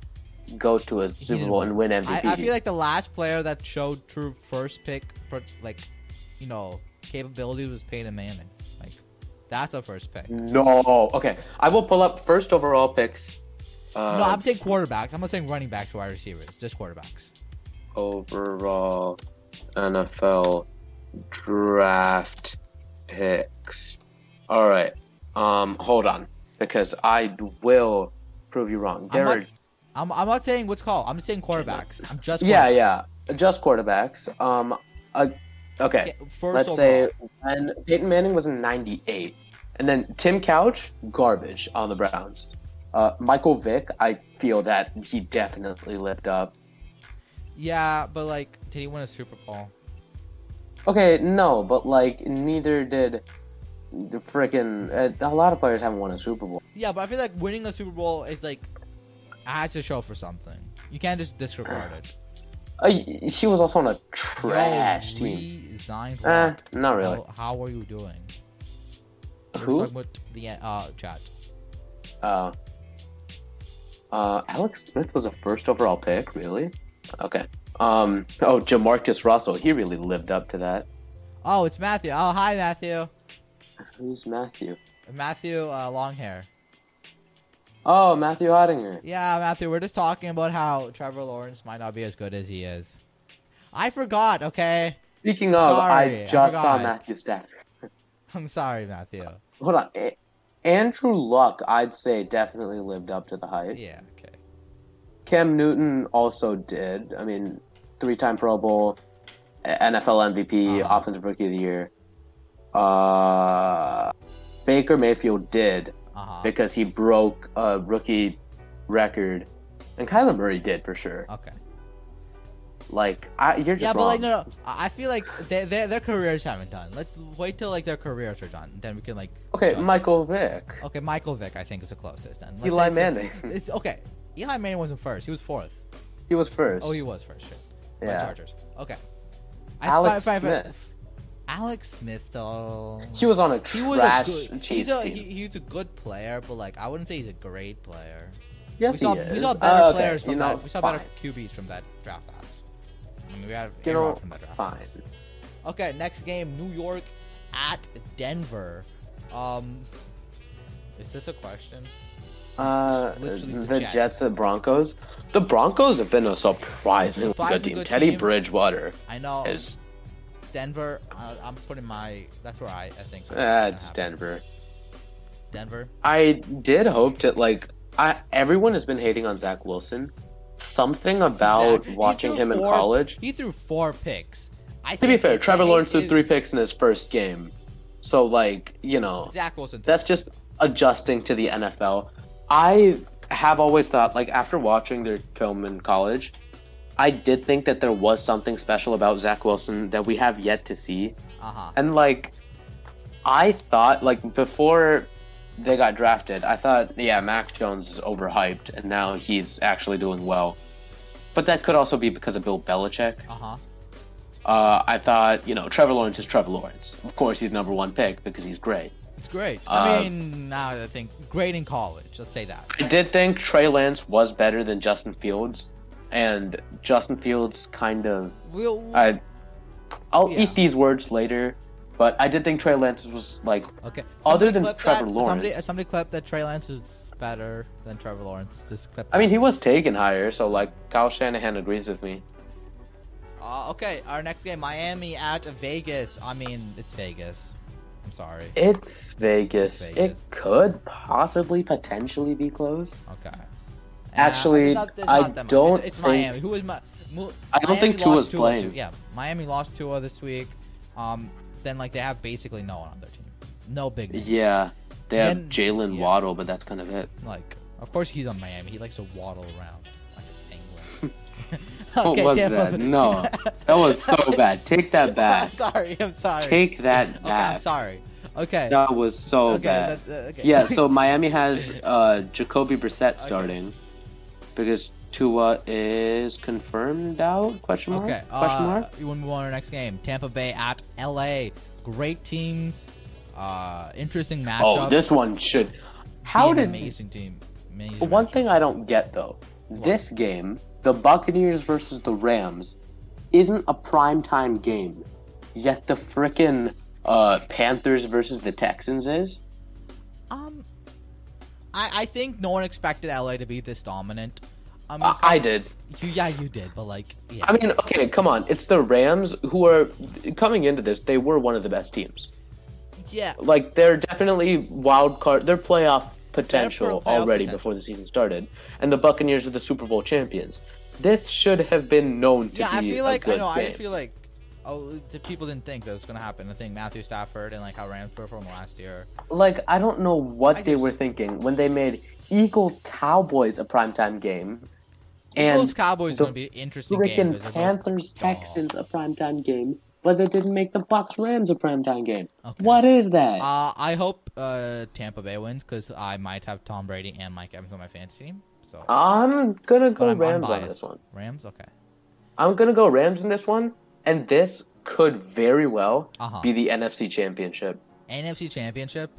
S2: go to a Super Bowl and win MVP.
S1: I, I feel like the last player that showed true first pick, like, you know, capabilities was Peyton Manning. Like, that's a first pick.
S2: no. Okay, I will pull up first overall picks. Uh,
S1: no, I'm saying quarterbacks. I'm not saying running backs or wide receivers. Just quarterbacks.
S2: overall NFL draft picks. All right. Um, hold on, because I will prove you wrong. There
S1: not,
S2: are
S1: I'm, I'm not saying what's called. I'm just saying quarterbacks. I'm just
S2: yeah, yeah, just quarterbacks. Um, uh, okay.
S1: Okay, First
S2: Let's
S1: overall.
S2: say when Peyton Manning was in '98, and then Tim Couch, garbage on the Browns. Uh, Michael Vick, I feel that he definitely lived up.
S1: Yeah, but like, did he win a Super Bowl?
S2: Okay, no, but like neither did the freaking. Uh, a lot of players haven't won a Super Bowl.
S1: Yeah, but I feel like winning a Super Bowl is like has to show for something. You can't just disregard it.
S2: Uh, he was also on a trash
S1: Yo,
S2: team.
S1: Resigned.
S2: Eh, not really.
S1: How, how are you doing?
S2: Who?
S1: about the uh, chat.
S2: Uh, uh, Alex Smith was a first overall pick, really? Okay. Um. Oh, JaMarcus Russell. He really lived up to that.
S1: Oh, it's Matthew. Oh, hi, Matthew.
S2: Who's Matthew?
S1: Matthew, uh, long hair.
S2: Oh, Matthew Ottinger.
S1: Yeah, Matthew. We're just talking about how Trevor Lawrence might not be as good as he is. I forgot. Okay,
S2: Speaking of,
S1: Sorry, I
S2: I just saw
S1: forgot.
S2: Matthew Stafford. <laughs>
S1: I'm sorry, Matthew.
S2: Hold on. A- Andrew Luck, I'd say, definitely lived up to the hype.
S1: Yeah. Okay.
S2: Cam Newton also did. I mean, three-time Pro Bowl, NFL MVP,
S1: Uh-huh.
S2: Offensive Rookie of the Year. Uh, Baker Mayfield did
S1: Uh huh.
S2: because he broke a rookie record, and Kyler Murray did for sure.
S1: Okay.
S2: Like, I, you're just
S1: Yeah, but like no, no. I I feel like their their their careers haven't done. Let's wait till like their careers are done, then we can like.
S2: Okay. Michael Vick,
S1: Okay, Michael Vick, I think is the closest. Then Let's
S2: Eli
S1: say it's a-
S2: Manning. <laughs>
S1: It's okay. Eli Manning wasn't first. He was fourth.
S2: he was first.
S1: Oh, he was first. Shit.
S2: Yeah.
S1: Chargers. Okay.
S2: Alex
S1: fi- fi- fi-
S2: Smith.
S1: Alex Smith though.
S2: He was on a
S1: He was a good. He's a
S2: team.
S1: he, he's a good player, but like I wouldn't say he's a great player.
S2: yes,
S1: we saw
S2: he is.
S1: we saw better
S2: Uh, okay,
S1: players from
S2: you know,
S1: that. We saw better. QBs from that draft class. I mean, we had
S2: You
S1: A-Rod
S2: know,
S1: from that draft.
S2: fine.
S1: Okay, next game, New York at Denver. Um, is this a question?
S2: Uh,
S1: the
S2: the
S1: Jets.
S2: Jets and Broncos. The Broncos have been a surprisingly
S1: Surprisingly
S2: good team.
S1: good
S2: Teddy. Bridgewater
S1: I know
S2: is.
S1: Denver. Uh, I'm putting my. That's where I, I think.
S2: That's Denver.
S1: Denver.
S2: I did hope that like I everyone has been hating on Zach Wilson. Something about
S1: Zach-
S2: watching him in college.
S1: He threw four picks. I
S2: To be fair, Trevor Lawrence threw three picks in his first game. So like, you know,
S1: Zach Wilson.
S2: that's just adjusting to the NFL. I have always thought, like, after watching their film in college, I did think that there was something special about Zach Wilson that we have yet to see.
S1: Uh huh.
S2: And, like, I thought like before they got drafted, I thought yeah, Mac Jones is overhyped, and now he's actually doing well. But that could also be because of Bill Belichick.
S1: Uh huh.
S2: Uh, I thought you know Trevor Lawrence is Trevor Lawrence. Of course, he's number one pick because he's great.
S1: It's great. I
S2: Uh,
S1: mean, now I think great in college. Let's say that.
S2: I did think Trey Lance was better than Justin Fields, and Justin Fields kind of
S1: We'll.
S2: I. I'll
S1: Yeah.
S2: eat these words later, but I did think Trey Lance was like
S1: okay.
S2: other than Trevor
S1: that.
S2: Lawrence.
S1: Somebody, somebody clip that Trey Lance is better than Trevor Lawrence. Just clip.
S2: I mean, he was taken higher, so like Kyle Shanahan agrees with me.
S1: Uh, okay, our next game, Miami at Vegas. I mean, it's Vegas. I'm sorry.
S2: It's Vegas.
S1: Vegas.
S2: It could possibly potentially be close.
S1: Okay.
S2: Actually,
S1: it's not- it's
S2: I don't
S1: It's, it's
S2: think-
S1: Miami. Who is my? Mu-
S2: I don't
S1: Miami
S2: think Tua's
S1: lost Tua
S2: playing.
S1: too- Yeah, Miami lost Tua this week. Um, then like they have basically no one on their team. No big names.
S2: Yeah, they have Jaylen
S1: yeah.
S2: Waddle, but that's kind of it.
S1: Like, of course he's on Miami. He likes to waddle around like a penguin. <laughs> <laughs>
S2: What was
S1: Tampa-
S2: that? No, that was so <laughs> bad. Take that back.
S1: I'm sorry. I'm sorry.
S2: Take that
S1: Okay, I'm
S2: back.
S1: sorry. Okay.
S2: That was so
S1: okay.
S2: bad.
S1: that- uh, okay.
S2: Yeah, so Miami has uh, Jacoby Brissett starting because Tua is confirmed out? Question mark?
S1: Okay.
S2: Question
S1: Uh,
S2: mark?
S1: you want to move on to our next game? Tampa Bay at LA. Great teams. Uh, interesting matchup.
S2: Oh, this one should. How
S1: an
S2: did
S1: amazing team? Amazing
S2: one
S1: matchup.
S2: thing I don't get though? This game, the Buccaneers versus the Rams, isn't a primetime game, yet the frickin' uh, Panthers versus the Texans is.
S1: Um, I I think no one expected LA to be this dominant. I mean, uh,
S2: I, I did.
S1: you, yeah, you did, but like, yeah,
S2: I mean, okay, come on. It's the Rams who are coming into this. They were one of the best teams.
S1: yeah.
S2: Like they're definitely wild card. They're playoff potential
S1: playoff
S2: already
S1: potential.
S2: before the season started, and the Buccaneers are the Super Bowl champions. This should have been known to
S1: Yeah,
S2: be Yeah,
S1: I feel like I know. I
S2: game.
S1: just feel like oh, the people didn't think that was gonna happen. I think Matthew Stafford and like how Rams performed last year.
S2: like I don't know what
S1: I
S2: they
S1: just-
S2: were thinking when they made Eagles Cowboys a primetime game,
S1: Eagles
S2: and
S1: Cowboys is
S2: the
S1: gonna be an interesting
S2: freaking Panthers. Texans a primetime game, but they didn't make the Bucks Rams a primetime game.
S1: Okay.
S2: What is that?
S1: Uh, I hope uh, Tampa Bay wins because I might have Tom Brady and Mike Evans on my fantasy team. So,
S2: I'm gonna go Rams on this one.
S1: Rams, okay.
S2: I'm gonna go Rams in this one, and this could very well
S1: Uh-huh.
S2: be the NFC Championship.
S1: NFC Championship.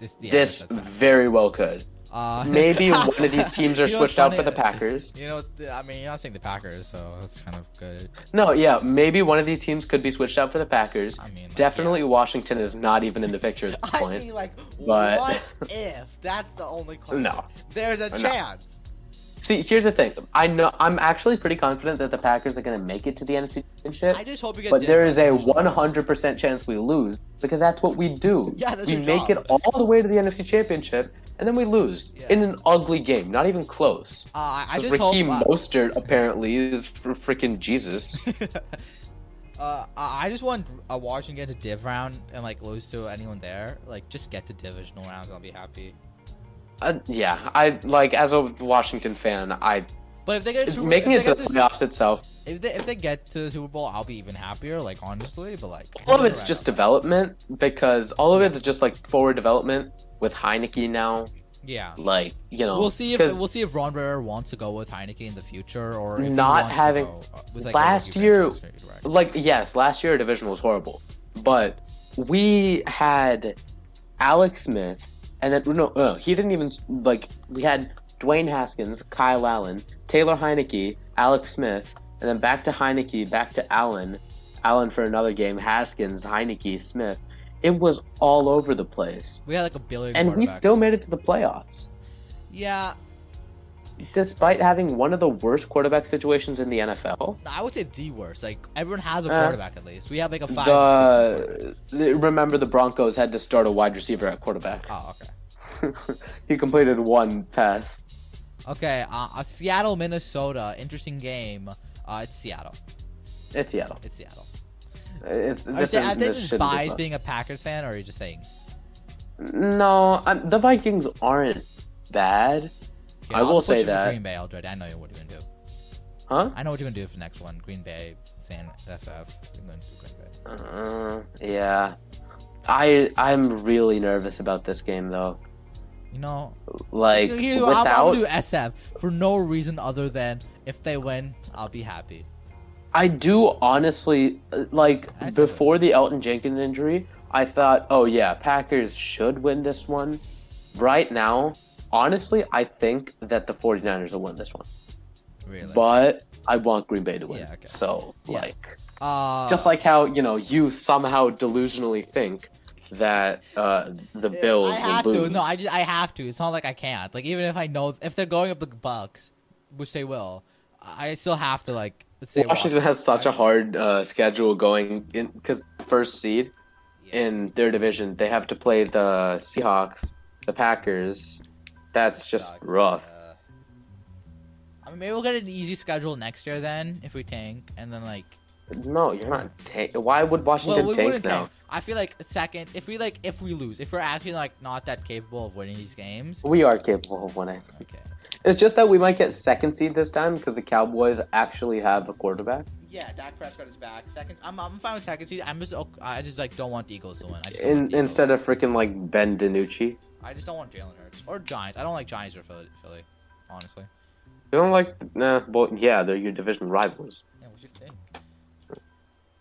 S1: This, yeah,
S2: this very well could.
S1: Uh, <laughs>
S2: Maybe one of these teams are
S1: You know
S2: switched out for the Packers.
S1: You know, I mean, you're not saying the Packers, so that's kind of good.
S2: No, yeah, maybe one of these teams could be switched out for the Packers.
S1: I mean, like,
S2: Definitely, Washington is not even in the picture at this <laughs> point.
S1: I mean, like,
S2: But-
S1: what if? That's the only <laughs> question.
S2: No.
S1: There's a
S2: No. See, here's the thing. I know I'm actually pretty confident that the Packers are going to make it to the NFC Championship.
S1: I just hope you get.
S2: But there is a 100% chance we lose because that's what we do. <laughs>
S1: Yeah, that's
S2: we
S1: your
S2: make
S1: job.
S2: it all the way to the NFC Championship and then we lose
S1: Yeah.
S2: in an ugly game, not even close.
S1: Uh, I just hope.
S2: Raheem
S1: uh,
S2: Mostert apparently is for freaking Jesus. <laughs>
S1: uh, I just want uh, Washington to div round and like lose to anyone there. Like, just get to divisional rounds. I'll be happy.
S2: Uh, yeah, I like as a Washington fan, I
S1: But if they get a Super,
S2: making it to the playoffs itself.
S1: if they if they get to the Super Bowl, I'll be even happier. Like honestly, but like
S2: All of it's just
S1: round.
S2: development because all of it is just like forward development with Heinicke now.
S1: yeah.
S2: Like you know,
S1: We'll see if we'll see if Ron Rivera wants to go with Heinicke in the future or if
S2: Not having-
S1: uh, with, like,
S2: last year- like yes, last year our division was horrible, but we had Alex Smith, and then no, no, he didn't even like we had Dwayne Haskins, Kyle Allen, Taylor Heinicke, Alex Smith, and then back to Heinicke, back to Allen, Allen for another game, Haskins, Heinicke, Smith. It was all over the place,
S1: we had like a billion.
S2: and we still made it to the playoffs.
S1: yeah.
S2: Despite having one of the worst quarterback situations in the NFL,
S1: I would say the worst. Like everyone has a
S2: Uh,
S1: quarterback at least. We have like a five.
S2: the, the remember the Broncos had to start a wide receiver at quarterback.
S1: Oh, okay. <laughs>
S2: he completed one pass.
S1: Okay. Uh, uh, Seattle, Minnesota. Interesting game. Uh, it's Seattle.
S2: It's Seattle.
S1: It's Seattle.
S2: It's,
S1: Are you
S2: this
S1: saying,
S2: is- this
S1: just
S2: shouldn't be
S1: being a Packers fan, or are you just saying?
S2: No, i the Vikings aren't bad,
S1: Yeah,
S2: I
S1: I'll
S2: will say that.
S1: Green Bay already. I know what you're gonna do.
S2: huh?
S1: I know what you're gonna do for the next one. Green Bay, San SF. You're going to Green Bay.
S2: Uh, yeah. I I'm really nervous about this game though.
S1: You know,
S2: Like
S1: you know, I'm, I'm
S2: without,
S1: do SF for no reason other than if they win, I'll be happy.
S2: I do honestly like
S1: I
S2: before the Elgton Jenkins injury, I thought, oh yeah, Packers should win this one. Right now, honestly, I think that the 49ers will win this one.
S1: Really.
S2: But I want Green Bay to win.
S1: Yeah, okay.
S2: So
S1: Yeah.
S2: like
S1: uh,
S2: just like how, you know, you somehow delusionally think that uh the Bills
S1: I have
S2: will
S1: to. No, I just I have to. It's not like I can't. Like even if I know if they're going up the Bucks, which they will, I still have to like say
S2: Washington has such a hard uh, schedule going in because first seed in their division, they have to play the Seahawks, the Packers. That's just rough.
S1: yeah. I mean, maybe we'll get an easy schedule next year then if we tank, and then like.
S2: No, you're not. Ta- Why would Washington
S1: Well, we
S2: tank now?
S1: tank. I feel like second, if we like, if we lose, if we're actually like not that capable of winning these games.
S2: We are capable of winning.
S1: Okay.
S2: It's just that we might get second seed this time because the Cowboys actually have a quarterback.
S1: Yeah, Dak Prescott is back. Second, I'm, I'm fine with second seed. I'm just, I just like don't want the Eagles to win. I just don't want
S2: In, instead of freaking like Ben DiNucci.
S1: I just don't want Jalen Hurts or Giants. I don't like Giants or Philly, Philly honestly.
S2: You don't like? Nah. Well, yeah, they're your division rivals.
S1: Yeah, what you think?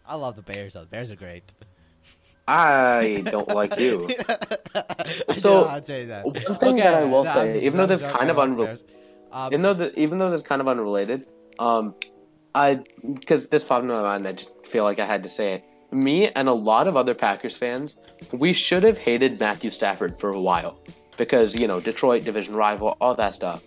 S1: I love the Bears though. The Bears are great.
S2: I don't <laughs> like you. So,
S1: I'd say that.
S2: one thing that I will
S1: no,
S2: say,
S1: just-
S2: even though this kind of
S1: love the
S2: unre-
S1: Bears. Um,
S2: even though the, even though this kind of unrelated, um, I because this popped into my mind, I just feel like I had to say it. Me and a lot of other Packers fans, we should have hated Matthew Stafford for a while because you know Detroit division rival, all that stuff.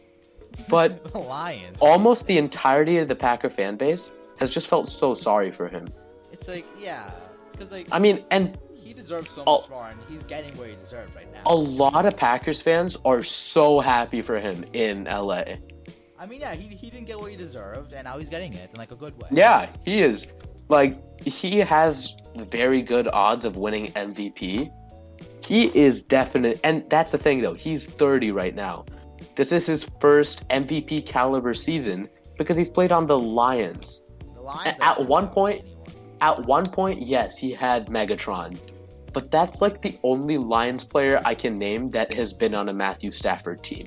S2: But <laughs>
S1: the Lions.
S2: almost the entirety of the Packer fan base has just felt so sorry for him.
S1: It's like yeah, because like
S2: I mean, and
S1: he deserves so much more, and he's getting what he deserves right now.
S2: a lot of Packers fans are so happy for him in LA.
S1: I mean, yeah, he, he didn't get what he deserved, and now he's getting it in like a good way.
S2: Yeah, he is. Like, he has very good odds of winning MVP. He is definite. And that's the thing, though. He's 30 right now. This is his first MVP caliber season because he's played on the Lions.
S1: The Lions
S2: At one point- At one point, yes, he had Megatron. But that's like the only Lions player I can name that has been on a Matthew Stafford team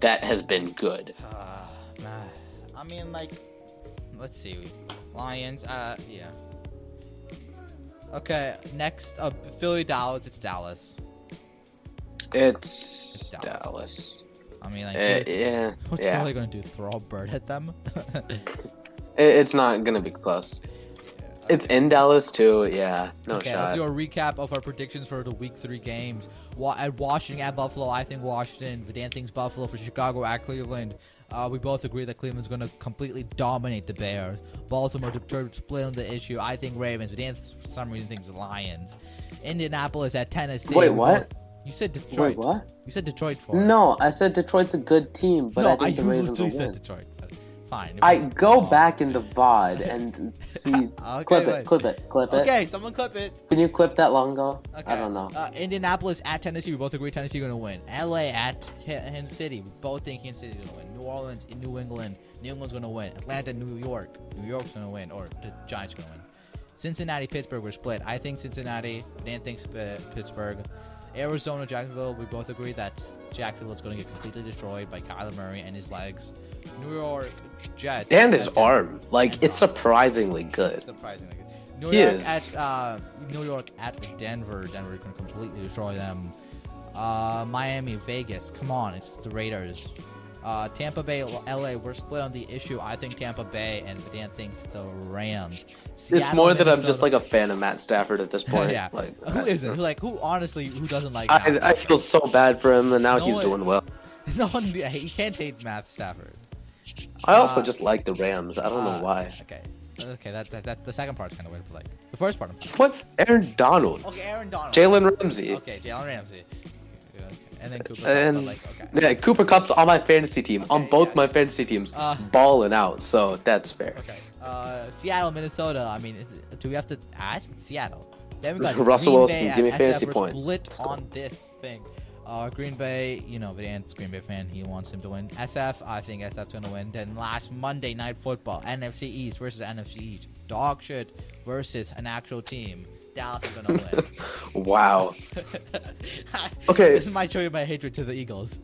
S2: that has been good.
S1: Uh, man. I mean, like, let's see, Lions. Uh, yeah. Okay, next up, Philly, Dallas. It's Dallas.
S2: It's
S1: Dallas.
S2: Dallas.
S1: I mean, like,
S2: Uh, yeah.
S1: what's
S2: yeah.
S1: Philly gonna do? Throw a bird at them? <laughs>
S2: It- It's not gonna be close. It's in Dallas too. Yeah, no
S1: okay,
S2: shot.
S1: let's do a recap of our predictions for the week three games. At Washington at Buffalo, I think Washington. Dan thinks Buffalo for Chicago at Cleveland. Uh, we both agree that Cleveland's going to completely dominate the Bears. Baltimore, Detroit split on the issue. I think Ravens. Dan, for some reason, thinks Lions. Indianapolis at Tennessee.
S2: Wait, what?
S1: You said Detroit.
S2: Wait, what?
S1: You said Detroit for.
S2: No, I said Detroit's a good team, but
S1: no,
S2: I think the <laughs> Ravens will
S1: literally
S2: win.
S1: said Detroit. Fine.
S2: I go back in the VOD and <laughs> see.
S1: Okay,
S2: clip
S1: wait.
S2: it, clip it, clip it.
S1: Okay, someone clip it.
S2: Can you clip that long ago?
S1: Okay.
S2: I don't know.
S1: Uh, Indianapolis at Tennessee. We both agree Tennessee going to win. LA at Kansas City. We both think Kansas City going to win. New Orleans in New England. New England's going to win. Atlanta, New York. New York's going to win, or the Giants going to win. Cincinnati, Pittsburgh. We're split. I think Cincinnati. Dan thinks uh, Pittsburgh. Arizona, Jacksonville. We both agree that Jacksonville is going to get completely destroyed by Kyler Murray and his legs. New York, Jets.
S2: And his arm, like it's surprisingly good.
S1: Surprisingly good. New
S2: He
S1: York
S2: is.
S1: at uh, New York at Denver. Denver can completely destroy them. Uh, Miami, Vegas. Come on, it's the Raiders. Uh, Tampa Bay, LA. We're split on the issue. I think Tampa Bay, and Dan thinks the Rams.
S2: It's more that I'm just like a fan of Matt Stafford at this <laughs> point.
S1: yeah.
S2: Like,
S1: who isn't? Who like who? Honestly, who doesn't like?
S2: I, I feel so bad for him, and now
S1: No
S2: he's
S1: way.
S2: doing well. <laughs>
S1: no one. He can't hate Matt Stafford.
S2: I also
S1: Uh,
S2: just like the Rams. I don't
S1: Uh,
S2: know why.
S1: Okay. Okay, that, that, that the second part's kind of weird, but like the first part. I'm
S2: What? Aaron Donald,
S1: Okay, Aaron Donald.
S2: Jalen Ramsey,
S1: Okay, Jalen Ramsey. Okay. And then Cooper.
S2: And
S1: but like, okay.
S2: yeah, Cooper Kupp's on my fantasy team. on both
S1: yeah.
S2: my fantasy teams,
S1: Uh,
S2: balling out. So that's fair.
S1: Okay. Uh, Seattle, Minnesota. I mean, is- do we have to ask Seattle? Then we got
S2: Russell
S1: Green
S2: Wilson,
S1: Bay
S2: give me
S1: at
S2: fantasy
S1: SF.
S2: Points.
S1: Split on this thing. Uh, Green Bay, you know, Vedant's Green Bay fan. He wants him to win. SF, I think SF's gonna win. Then last Monday Night Football, NFC East versus NFC East. Dog shit versus an actual team. Dallas is gonna win. <laughs>
S2: wow. <laughs> Okay.
S1: This might show you my hatred to the Eagles.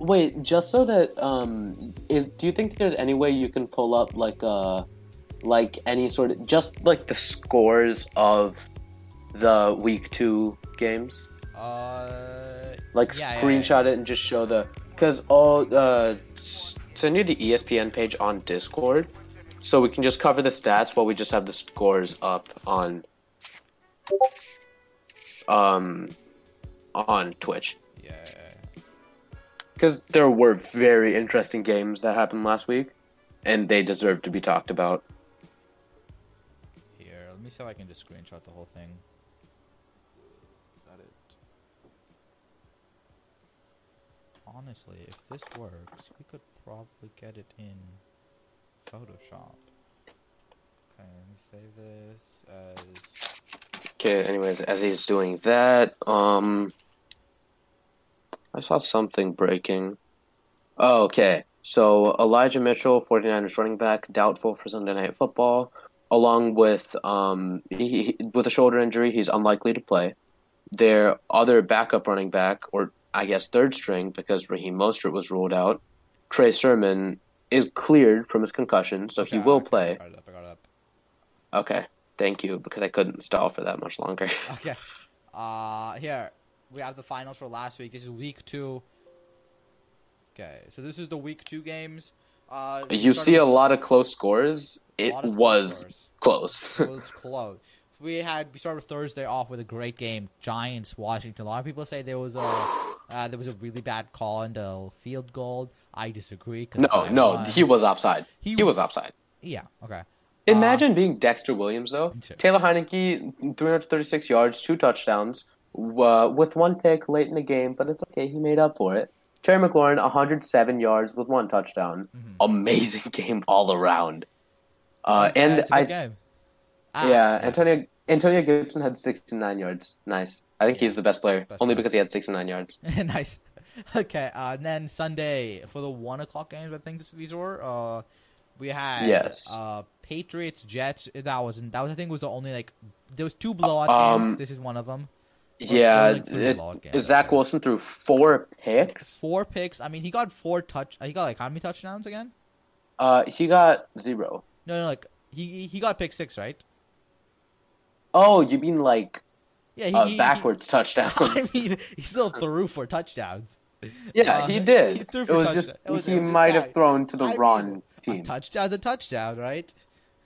S2: Wait, just so that um, is do you think there's any way you can pull up like uh, like any sort of just like the scores of the week two games?
S1: Uh,
S2: Like
S1: Yeah, yeah,
S2: screenshot it and just show the because all uh, send you the ESPN page on Discord, so we can just cover the stats while we just have the scores up on um on Twitch.
S1: yeah.
S2: Because there were very interesting games that happened last week, and they deserve to be talked about.
S1: Here, let me see if I can just screenshot the whole thing. Is that it? Honestly, if this works, we could probably get it in Photoshop. Okay, let me save this as.
S2: Okay, anyways, as he's doing that, um, I saw something breaking. Oh, okay. So Elijah Mitchell, 49ers running back, doubtful for Sunday Night Football, along with um he, he- with a shoulder injury, he's unlikely to play. Their other backup running back, or I guess third string, because Raheem Mostert was ruled out. Trey Sermon is cleared from his concussion, so he will
S1: okay,
S2: play.
S1: I got it up, I got it up.
S2: Okay, thank you, because I couldn't stall for that much longer. <laughs>
S1: Okay. Uh, here we have the finals for last week. This is week two. Okay, so this is the week two games. Uh,
S2: You see a lot of close scores. It was
S1: scores.
S2: close. <laughs>
S1: It was close. We had we started Thursday off with a great game, Giants Washington. A lot of people say there was a uh, there was a really bad call in the field goal. I disagree.
S2: no,
S1: I
S2: no,
S1: won.
S2: he was offside.
S1: He
S2: He was offside.
S1: yeah okay.
S2: Imagine being Dexter Williams though.
S1: Sure.
S2: Taylor Heinicke, 336 yards, two touchdowns, uh, with one pick late in the game, but it's okay. He made up for it. Terry McLaurin, 107 yards with one touchdown.
S1: Mhm.
S2: Amazing <laughs> game all around. Uh, and
S1: it's a good
S2: I,
S1: game. Ah,
S2: yeah, Antonio Antonio Gibson had 69 yards. Nice. I think he's the best player,
S1: Best
S2: only
S1: player.
S2: because he had 69 yards. <laughs>
S1: nice. Okay, uh, and then Sunday for the one o'clock games, I think this, these were. Uh, we had
S2: Yes.
S1: uh, Patriots Jets. That wasn't. That was I think was the only like there was two blowout
S2: Um,
S1: games. This is one of them.
S2: Yeah,
S1: like
S2: it- Zach. Wilson threw four picks.
S1: Four picks. I mean, he got four touch. He got like how many touchdowns again?
S2: Uh, he got zero.
S1: No, no, like he he got pick six, right?
S2: Oh, you mean like
S1: Yeah, he,
S2: uh,
S1: he- he-
S2: backwards touchdown? <laughs>
S1: I mean, he still threw for touchdowns.
S2: yeah,
S1: uh,
S2: he did.
S1: he threw for
S2: was
S1: touchdown.
S2: just he might have thrown to the
S1: I mean,
S2: wrong
S1: A
S2: team.
S1: touchdown's a touchdown, right?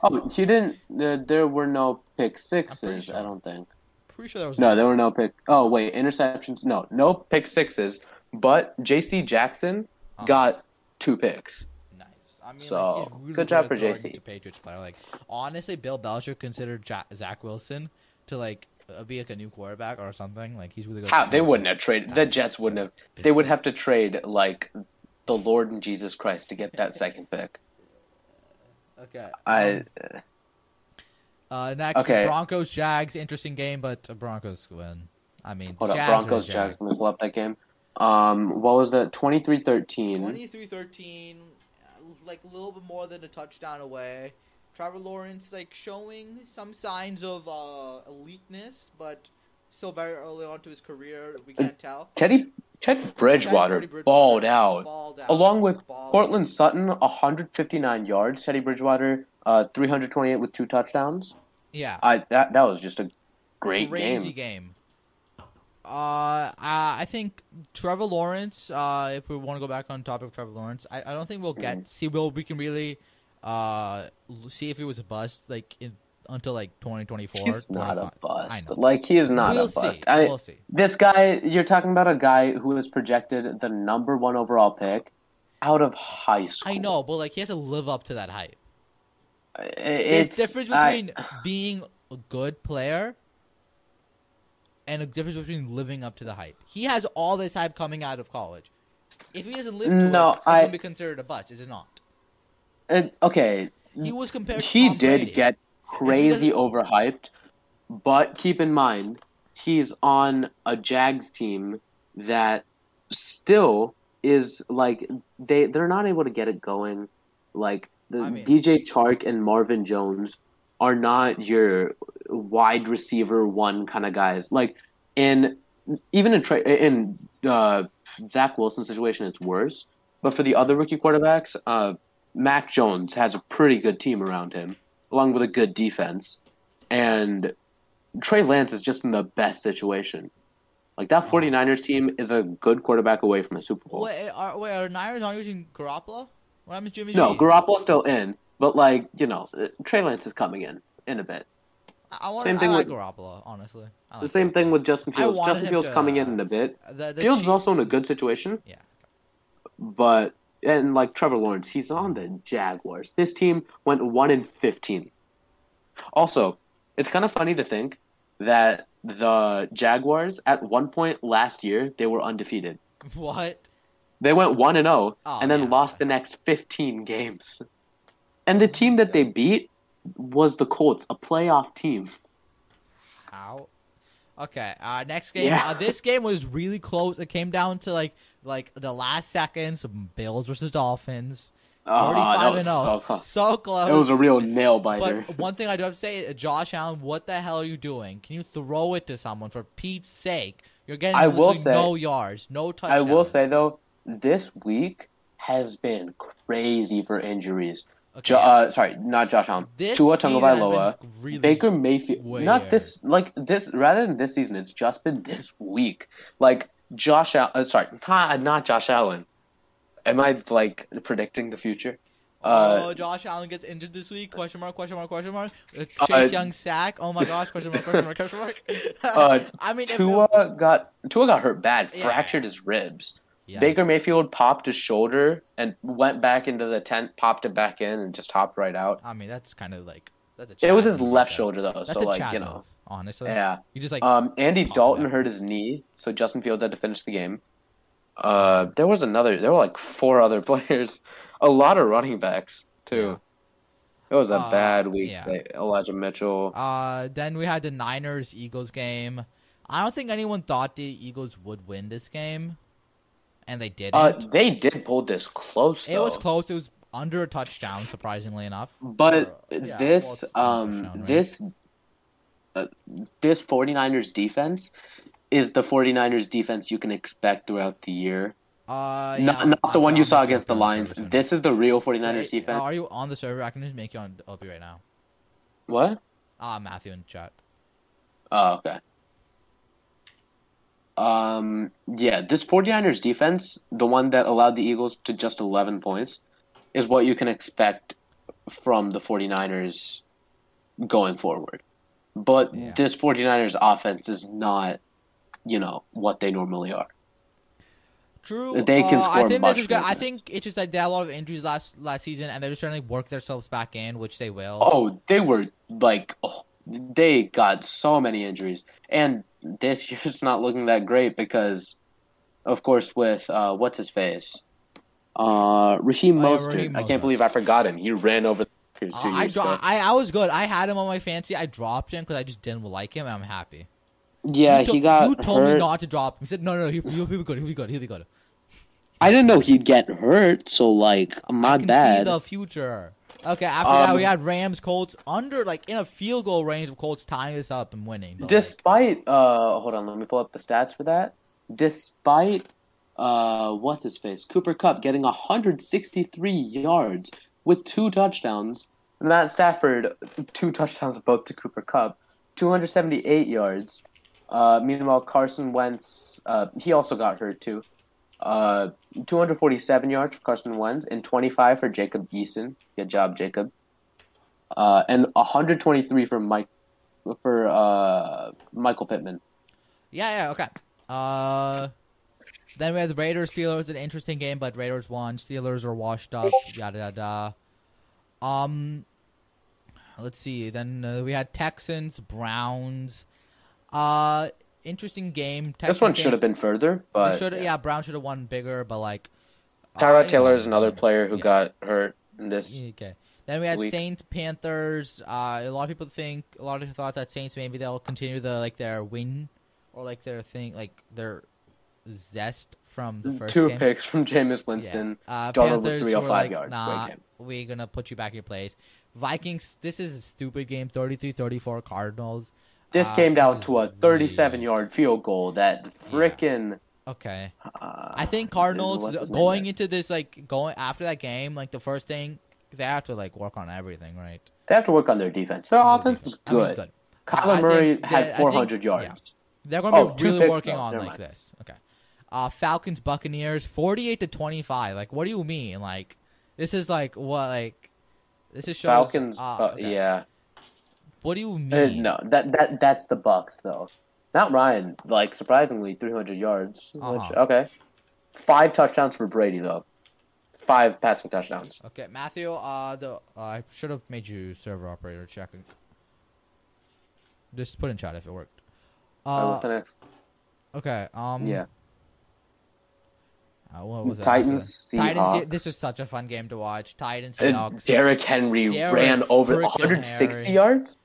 S2: Oh, he didn't. Uh, there were no pick sixes.
S1: sure.
S2: I don't think.
S1: Pretty sure there was
S2: No, there were no pick. Oh wait, interceptions. No, no pick sixes. But J.C. Jackson
S1: Uh,
S2: got two picks.
S1: I mean,
S2: So,
S1: like, he's really
S2: good job for JC.
S1: To Patriots player, like honestly, Bill Belichick considered ja- Zach Wilson to like uh, be like a new quarterback or something. Like he's really good.
S2: How they wouldn't have traded. The Jets wouldn't have. They would have to trade like the Lord and Jesus Christ to get that second pick. <laughs>
S1: Okay.
S2: I.
S1: um, uh, next,
S2: Okay.
S1: Broncos Jags. Interesting game, but Broncos win. I mean,
S2: Hold up,
S1: Jags
S2: Broncos,
S1: are
S2: Jags. Let me pull up that game. Um, what was that? 23-13.
S1: 23-13, uh, like a little bit more than a touchdown away. Trevor Lawrence like showing some signs of uh, eliteness, but still very early on to his career. We can't tell.
S2: Teddy Ted Bridgewater
S1: Teddy Bridgewater
S2: balled out.
S1: Balled out.
S2: Along with
S1: Balled
S2: Courtland
S1: out.
S2: Sutton, 159 yards. Teddy Bridgewater, uh, 328 with two touchdowns.
S1: Yeah.
S2: I that that was just a great
S1: crazy
S2: game.
S1: game. Uh, I I think Trevor Lawrence. Uh, if we want to go back on topic of Trevor Lawrence, I, I don't think we'll get
S2: Mhm.
S1: see. Will we can really uh see if he was a bust like in, until like 2024.
S2: He's not a
S1: 25. I
S2: bust. Like he is not
S1: we'll
S2: a bust.
S1: see.
S2: I,
S1: we'll see.
S2: This guy, you're talking about a guy who was projected the number one overall pick out of high school.
S1: I know, but like he has to live up to that hype.
S2: It's
S1: There's difference
S2: I-
S1: between being a good player and a difference between living up to the hype. He has all this hype coming out of college. If he doesn't live to
S2: No,
S1: it, it's
S2: I-
S1: gonna be considered a bust, is it not?
S2: it- okay,
S1: He was compared.
S2: he did
S1: Brady.
S2: get crazy overhyped, but keep in mind he's on a Jags team that still is like they they're not able to get it going. Like the
S1: I mean-
S2: DJ Chark and Marvin Jones are not your wide receiver one kind of guys. Like in even in in uh, Zach Wilson's situation, it's worse. But for the other rookie quarterbacks, uh, Mac Jones has a pretty good team around him, along with a good defense, and Trey Lance is just in the best situation. Like that 49ers team is a good quarterback away from a Super Bowl.
S1: Wait, are, wait, are Niners not using Garoppolo? What happened to Jimmy
S2: No,
S1: G?
S2: Garoppolo's still in, but like you know, Trey Lance is coming in in a bit.
S1: I, I want.
S2: same
S1: I
S2: thing
S1: like
S2: with-
S1: Garoppolo, honestly. I
S2: The
S1: like
S2: same thing with Justin Fields. Justin Fields
S1: to,
S2: coming in in a bit.
S1: The, the
S2: Fields is also in a good situation.
S1: Yeah.
S2: But and like Trevor Lawrence, he's on the Jaguars. This team went one in fifteen. Also, it's kind of funny to think that the Jaguars at one point last year they were undefeated. <laughs>
S1: What?
S2: They went one and zero,
S1: Oh,
S2: and then
S1: yeah.
S2: lost the next fifteen games. And the team that they beat was the Colts, a playoff team.
S1: How? Okay. Uh, next game.
S2: Yeah.
S1: Uh, this game was really close. It came down to like like the last seconds. Bills versus Dolphins.
S2: Oh, that was so close.
S1: So close.
S2: It was a real nail biter.
S1: But one thing I do have to say, uh, Josh Allen, what the hell are you doing? Can you throw it to someone for Pete's sake? You're getting
S2: I will say-
S1: no yards, no
S2: I will say though, this week has been crazy for injuries.
S1: Okay,
S2: Jo- uh, sorry, not Josh Allen.
S1: this
S2: Tua Tagovailoa,
S1: really
S2: Baker Mayfield. Not
S1: weird.
S2: this, like this. Rather than this season, it's just been this week. Like Josh, Al- uh, sorry, not, not Josh Allen. Am I like predicting the future? Uh,
S1: oh, Josh Allen gets injured this week? Question mark? Question mark? Question mark? Uh,
S2: Uh,
S1: Chase Young sack? Oh my gosh! Question mark? Question mark? Question mark? <laughs>
S2: Uh, <laughs>
S1: I mean, if
S2: Tua got Tua got hurt bad,
S1: Yeah.
S2: fractured his ribs.
S1: Yeah.
S2: Baker Mayfield popped his shoulder and went back into the tent, popped it back in, and just hopped right out.
S1: I mean, that's kind of like that's a
S2: It was his left
S1: right
S2: shoulder though.
S1: That's
S2: so like you
S1: move,
S2: know,
S1: honestly.
S2: yeah.
S1: You just like
S2: Um, Andy Dalton hurt his knee, so Justin Fields had to finish the game. Uh, there was another. There were like four other <laughs> players, a lot of running backs too. It was a
S1: Uh,
S2: bad week.
S1: yeah.
S2: Elijah Mitchell.
S1: Uh, then we had the Niners Eagles game. I don't think anyone thought the Eagles would win this game, and they didn't.
S2: Uh, they did pull this close.
S1: it was close. It was under a touchdown, surprisingly enough.
S2: But
S1: Or- yeah,
S2: this um this uh, this 49ers defense is the 49ers defense you can expect throughout the year.
S1: Uh,
S2: not
S1: yeah,
S2: not the
S1: I'm-
S2: one you saw against the Lions.
S1: soon.
S2: This is the real 49ers
S1: Hey, uh,
S2: defense.
S1: Are you on the server? I can just make you on LP right now.
S2: What?
S1: Ah, Matthew in chat.
S2: Oh, okay. Um, yeah, this 49ers defense, the one that allowed the Eagles to just 11 points, is what you can expect from the 49ers going forward. But
S1: Yeah.
S2: this 49ers offense is not, you know, what they normally are.
S1: True.
S2: They can
S1: uh, I
S2: score
S1: think
S2: much
S1: just I think it's just like they had a lot of injuries last last season, and they're just trying to work themselves back in, which they will.
S2: Oh, they were like, oh, they got so many injuries, and this <laughs> year's not looking that great because, of course, with uh, what's his face, uh, Raheem
S1: Oh,
S2: Mostert.
S1: Raheem
S2: I can't believe I forgot him. He ran over the Packers
S1: Uh,
S2: two
S1: I, dro- I I was good. I had him on my fancy. I dropped him because I just didn't like him, and I'm happy.
S2: Yeah,
S1: you to-
S2: he got
S1: You told
S2: hurt.
S1: me not to drop him. He said, "No, no, he, he'll, he'll be good. He'll be good. He'll be good."
S2: I didn't know he'd get hurt, so like, my
S1: I can
S2: bad.
S1: see the future. Okay, after that
S2: Um,
S1: we had Rams Colts under like in a field goal range of Colts tying this up and winning. but,
S2: Despite, uh, hold on, let me pull up the stats for that. Despite, uh, what's his face, Cooper Kupp getting 163 yards with two touchdowns, Matt Stafford two touchdowns both to Cooper Kupp, 278 yards. Uh, meanwhile, Carson Wentz, uh, he also got hurt too. Uh, 247 yards for Carson Wentz and 25 for Jacob Eason. Good job, Jacob. Uh, and 123 for Mike for uh, Michael Pittman.
S1: Yeah, yeah, okay. Uh, then we had the Raiders Steelers, an interesting game, but Raiders won. Steelers are washed up. Yada yada. Um, let's see. Then uh, we had Texans Browns. Uh, interesting game. Texans
S2: this one
S1: game-
S2: should have been further, but
S1: should yeah. Brown should have won bigger, but like.
S2: Tyrod Taylor is another player who
S1: yeah.
S2: got hurt in this.
S1: Okay. Then we had
S2: week.
S1: Saints Panthers. Uh, a lot of people think a lot of people thought that Saints maybe they'll continue the like their win or like their thing like their zest from the first
S2: Two
S1: game.
S2: picks from Jameis Winston.
S1: Yeah. Uh,
S2: with
S1: Panthers
S2: 305
S1: were like,
S2: yards.
S1: Nah, we're gonna put you back in your place. Vikings. This is a stupid game. 33-34 Cardinals.
S2: This
S1: Uh,
S2: came down
S1: this
S2: to a 37 yard field goal that frickin'
S1: Okay.
S2: uh,
S1: I think Cardinals
S2: what's his name
S1: going into this like going after that game, like the first thing they have to like work on everything, right?
S2: They have to work on their defense. Their offense was
S1: I mean,
S2: good.
S1: good.
S2: Kyler
S1: I
S2: Murray had 400
S1: think-
S2: yards.
S1: yeah. They're going to
S2: Oh,
S1: be really
S2: picks,
S1: working
S2: though.
S1: on
S2: Never
S1: like
S2: mind.
S1: this. Okay. Uh, Falcons Buccaneers 48 to 25. Like what do you mean? Like this is like what like this is shows
S2: Falcons,
S1: uh,
S2: uh,
S1: okay.
S2: yeah.
S1: What do you mean?
S2: Uh, no, that that that's the Bucks though. Not Ryan. Like surprisingly, 300 yards.
S1: Uh-huh.
S2: okay, five touchdowns for Brady though. Five passing touchdowns.
S1: Okay, Matthew, uh the uh, I should have made you server operator checking. Just put in chat if it worked.
S2: Uh,
S1: Uh,
S2: what's the next?
S1: okay, um
S2: Yeah,
S1: Uh, what was it?
S2: Titans?
S1: Titans. This is such a fun game to watch. Titans, Seahawks.
S2: Derrick Henry
S1: Derrick
S2: ran over 160
S1: Henry.
S2: yards,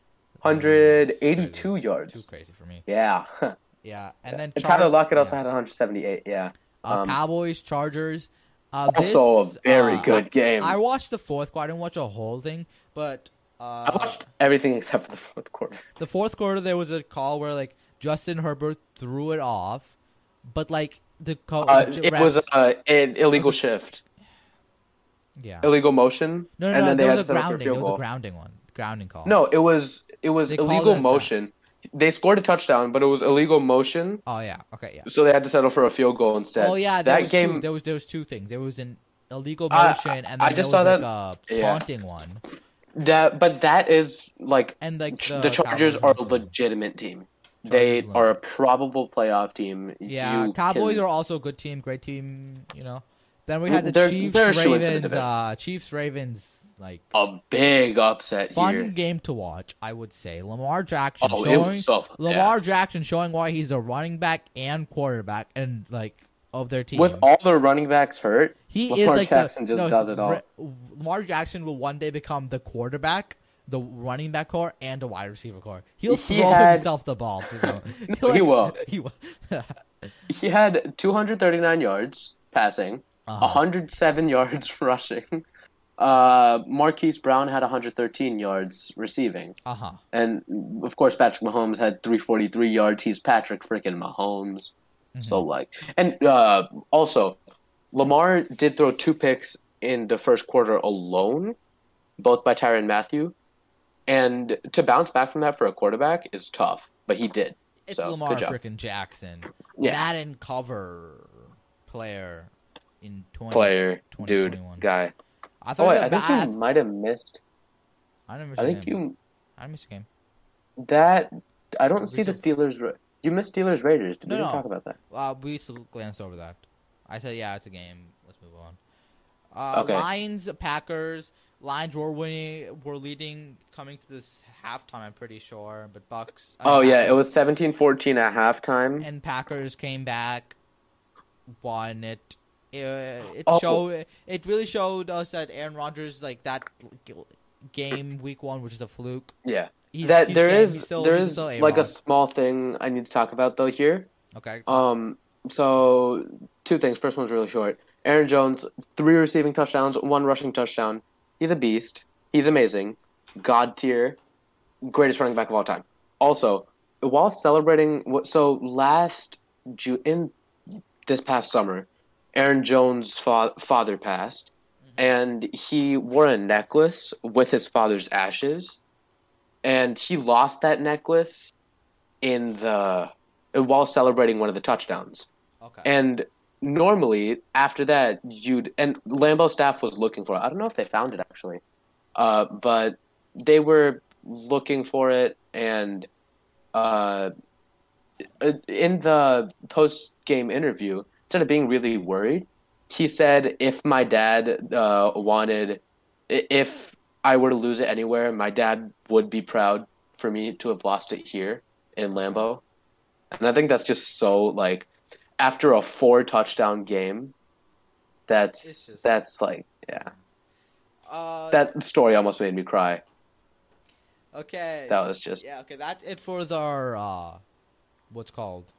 S1: Too
S2: 182
S1: Too crazy for me.
S2: Yeah, <laughs>
S1: Yeah, and then Char-
S2: Tyler Lockett also
S1: yeah.
S2: had 178. Yeah,
S1: uh,
S2: um,
S1: Cowboys, Chargers. Uh,
S2: also
S1: this,
S2: a very
S1: uh,
S2: good game.
S1: I watched the fourth quarter. I didn't watch a whole thing, but uh,
S2: I watched everything except for the fourth quarter.
S1: the fourth quarter there was a call where like Justin Herbert threw it off, but like the call.
S2: Uh, it
S1: refs-
S2: was uh, an illegal
S1: Was
S2: shift,
S1: yeah.
S2: illegal motion,
S1: No, no,
S2: and
S1: no.
S2: then
S1: There was a
S2: set up for a
S1: grounding. There was a grounding one. Grounding call.
S2: No, it was it was
S1: They
S2: illegal motion. They scored a touchdown, but it was illegal motion,
S1: Oh yeah. Okay. Yeah.
S2: so they had to settle for a field goal instead.
S1: Oh yeah.
S2: That game.
S1: two. There was there was two things. There was an illegal
S2: I-
S1: motion, and then
S2: I
S1: there
S2: just
S1: was
S2: saw
S1: like
S2: that-
S1: a
S2: yeah.
S1: taunting one,
S2: That, but that is like
S1: and like the,
S2: the, Chargers are a legitimate team. They
S1: Chargers
S2: are a probable playoff team.
S1: Yeah,
S2: You
S1: Cowboys
S2: can-
S1: are also a good team, great team. You know. Then we had the
S2: They're-
S1: Chiefs,
S2: they're the
S1: Ravens. Uh, Chiefs, Ravens. Like
S2: a big upset
S1: fun
S2: here.
S1: game to watch, I would say. Lamar Jackson
S2: Oh,
S1: showing
S2: so.
S1: Lamar Jackson showing why he's a running back and quarterback and like of their team.
S2: With all their running backs hurt,
S1: he
S2: Lamar
S1: is like
S2: Jackson
S1: the,
S2: just
S1: no,
S2: does it all.
S1: Lamar Jackson will one day become the quarterback, the running back core, and the wide receiver core. He'll
S2: He
S1: throw
S2: had-
S1: himself the ball.
S2: No, <laughs> <laughs> he will.
S1: He <laughs> will.
S2: he had 239 yards passing,
S1: Uh-huh.
S2: 107 yards rushing. Uh, Marquise Brown had 113 yards receiving,
S1: Uh huh.
S2: and of course Patrick Mahomes had 343 yards. He's Patrick freaking Mahomes. So
S1: Mm-hmm.
S2: like, and uh, also, Lamar did throw two picks in the first quarter alone, both by Tyrann Mathieu, and to bounce back from that for a quarterback is tough. But he did.
S1: It's
S2: So,
S1: Lamar freaking Jackson.
S2: Yeah.
S1: Madden cover player in 20.
S2: Player, dude,
S1: 2021.
S2: guy.
S1: I
S2: Oh,
S1: thought
S2: wait,
S1: it
S2: I think you might have missed.
S1: I didn't miss
S2: I think
S1: game.
S2: you
S1: I missed a game.
S2: that. I don't
S1: We
S2: see the. Steelers. You missed Steelers Raiders. Did
S1: No,
S2: we
S1: no.
S2: talk about that?
S1: Uh, we still glanced over that. I said, yeah, it's a game. Let's move on. Uh,
S2: Okay.
S1: Lions, Packers. Lions were winning, were leading coming to this halftime. I'm pretty sure, but Bucks. uh,
S2: Oh yeah,
S1: Packers-
S2: it was 17-14 at halftime.
S1: and Packers came back, won it. It, it
S2: Oh.
S1: showed. It really showed us that Aaron Rodgers, like that game week one, which is a fluke.
S2: Yeah,
S1: He's,
S2: that
S1: he's
S2: there
S1: game-
S2: is
S1: he's still,
S2: there
S1: he's
S2: is
S1: still
S2: like a small thing I need to talk about though here.
S1: okay.
S2: Um, so two things. First one's really short. Aaron Jones, three receiving touchdowns, one rushing touchdown. He's a beast. He's amazing. God tier, greatest running back of all time. Also, while celebrating, what so last June in this past summer, Aaron Jones' fa- father passed, and he wore a necklace with his father's ashes, and he lost that necklace in the while celebrating one of the touchdowns.
S1: okay.
S2: And normally after that, you'd and Lambeau staff was looking for it. I don't know if they found it actually, uh, but they were looking for it, and uh, in the post game interview, instead of being really worried, he said, "If my dad uh, wanted, if I were to lose it anywhere, my dad would be proud for me to have lost it here in Lambeau." And I think that's just so like after a four touchdown game, that's
S1: just-
S2: that's like yeah.
S1: uh,
S2: That story almost made me cry.
S1: okay.
S2: That was just
S1: Yeah, okay, that's it for the uh what's called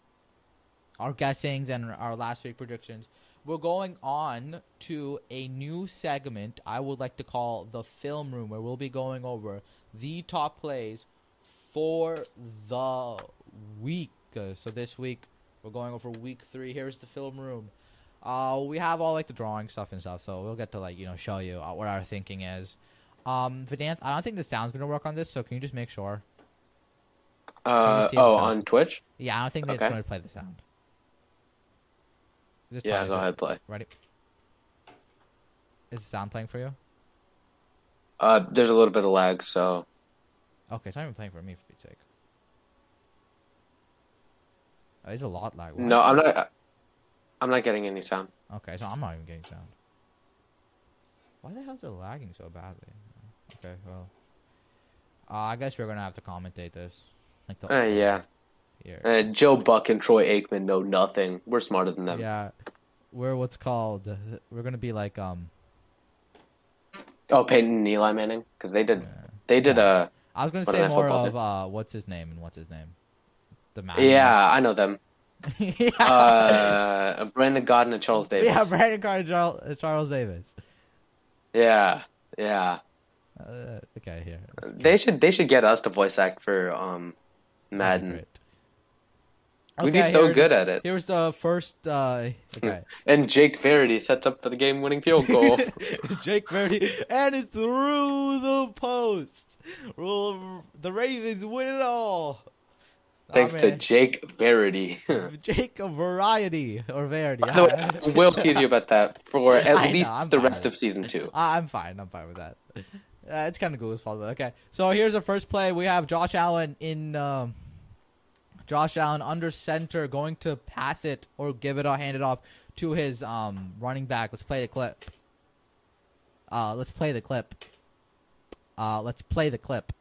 S1: our guessings and our last week predictions. We're going on to a new segment I would like to call the film room, where we'll be going over the top plays for the week. Uh, so this week we're going over week three. Here's the film room. Uh, we have all like the drawing stuff and stuff, so we'll get to like you know show you uh, what our thinking is. Um, Vedant, I don't think the sound's gonna work on this, so can you just make sure?
S2: Uh, oh, on Twitch?
S1: Yeah, I don't think that it's going to play the sound. Just
S2: Yeah, go ahead, play.
S1: Ready? Is the sound playing for you?
S2: Uh, there's a little bit of lag, so
S1: Okay, it's not even playing for me, for Pete's sake. Oh, it's a lot lag. Why
S2: no, I'm not. I'm not getting any sound.
S1: Okay, so I'm not even getting sound. Why the hell is it lagging so badly? Okay, well. Uh, I guess we're gonna have to commentate this. Like the
S2: Uh, yeah.
S1: Here.
S2: Uh, Joe Buck and Troy Aikman know nothing. We're smarter than them.
S1: Yeah, we're what's called. We're gonna be like um.
S2: Oh, Peyton and Eli Manning, because they did.
S1: uh,
S2: They did a.
S1: I was gonna say more of uh, what's his name and what's his name, the man.
S2: Yeah, I know them. <laughs>
S1: yeah.
S2: Uh, Brandon Gaudin and Charles Davis.
S1: yeah, Brandon Carter, Charles, uh, Charles Davis.
S2: Yeah, yeah.
S1: Uh, okay, here.
S2: They should. They should get us to voice act for um, Madden.
S1: Great.
S2: We
S1: Okay,
S2: do so good at it.
S1: Here's the first. Uh, okay. <laughs>
S2: And Jake Verity sets up for the game-winning field goal. <laughs>
S1: Jake Verdi, and it's through the post. Well, the Ravens win it all.
S2: Thanks
S1: Aw,
S2: to. Jake Verity. <laughs>
S1: Jake Variety or
S2: way, I will tease you about that for at
S1: I
S2: least
S1: I'm
S2: the rest of season two.
S1: I'm fine. I'm fine with that. Uh, it's kind of well. though. Okay, so here's the first play. We have Josh Allen in. Um, Josh Allen under center, going to pass it or give it or hand it off to his um, running back. Let's play the clip. Uh, let's play the clip. Uh, let's play the clip.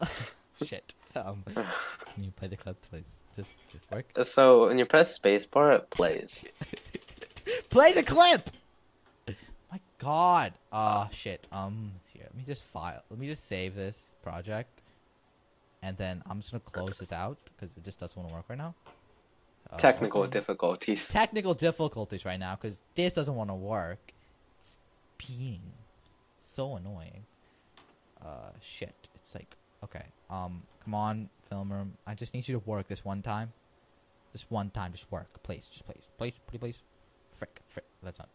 S1: <laughs> Shit. Um, can you play the clip, please? Just, just work.
S2: So when you press spacebar, it plays. <laughs>
S1: Play the clip. My God. Ah, shit. Um, here. Let me just file. Let me just save this project, and then I'm just gonna close this out because it just doesn't want to work right now. Uh,
S2: Technical
S1: okay.
S2: difficulties. <laughs>
S1: technical difficulties right now because this doesn't want to work. It's being so annoying. Uh, shit. It's like okay. Um, come on, film room. I just need you to work this one time. This one time, just work, please. Just please, please, please, please. Frick, frick. That's not.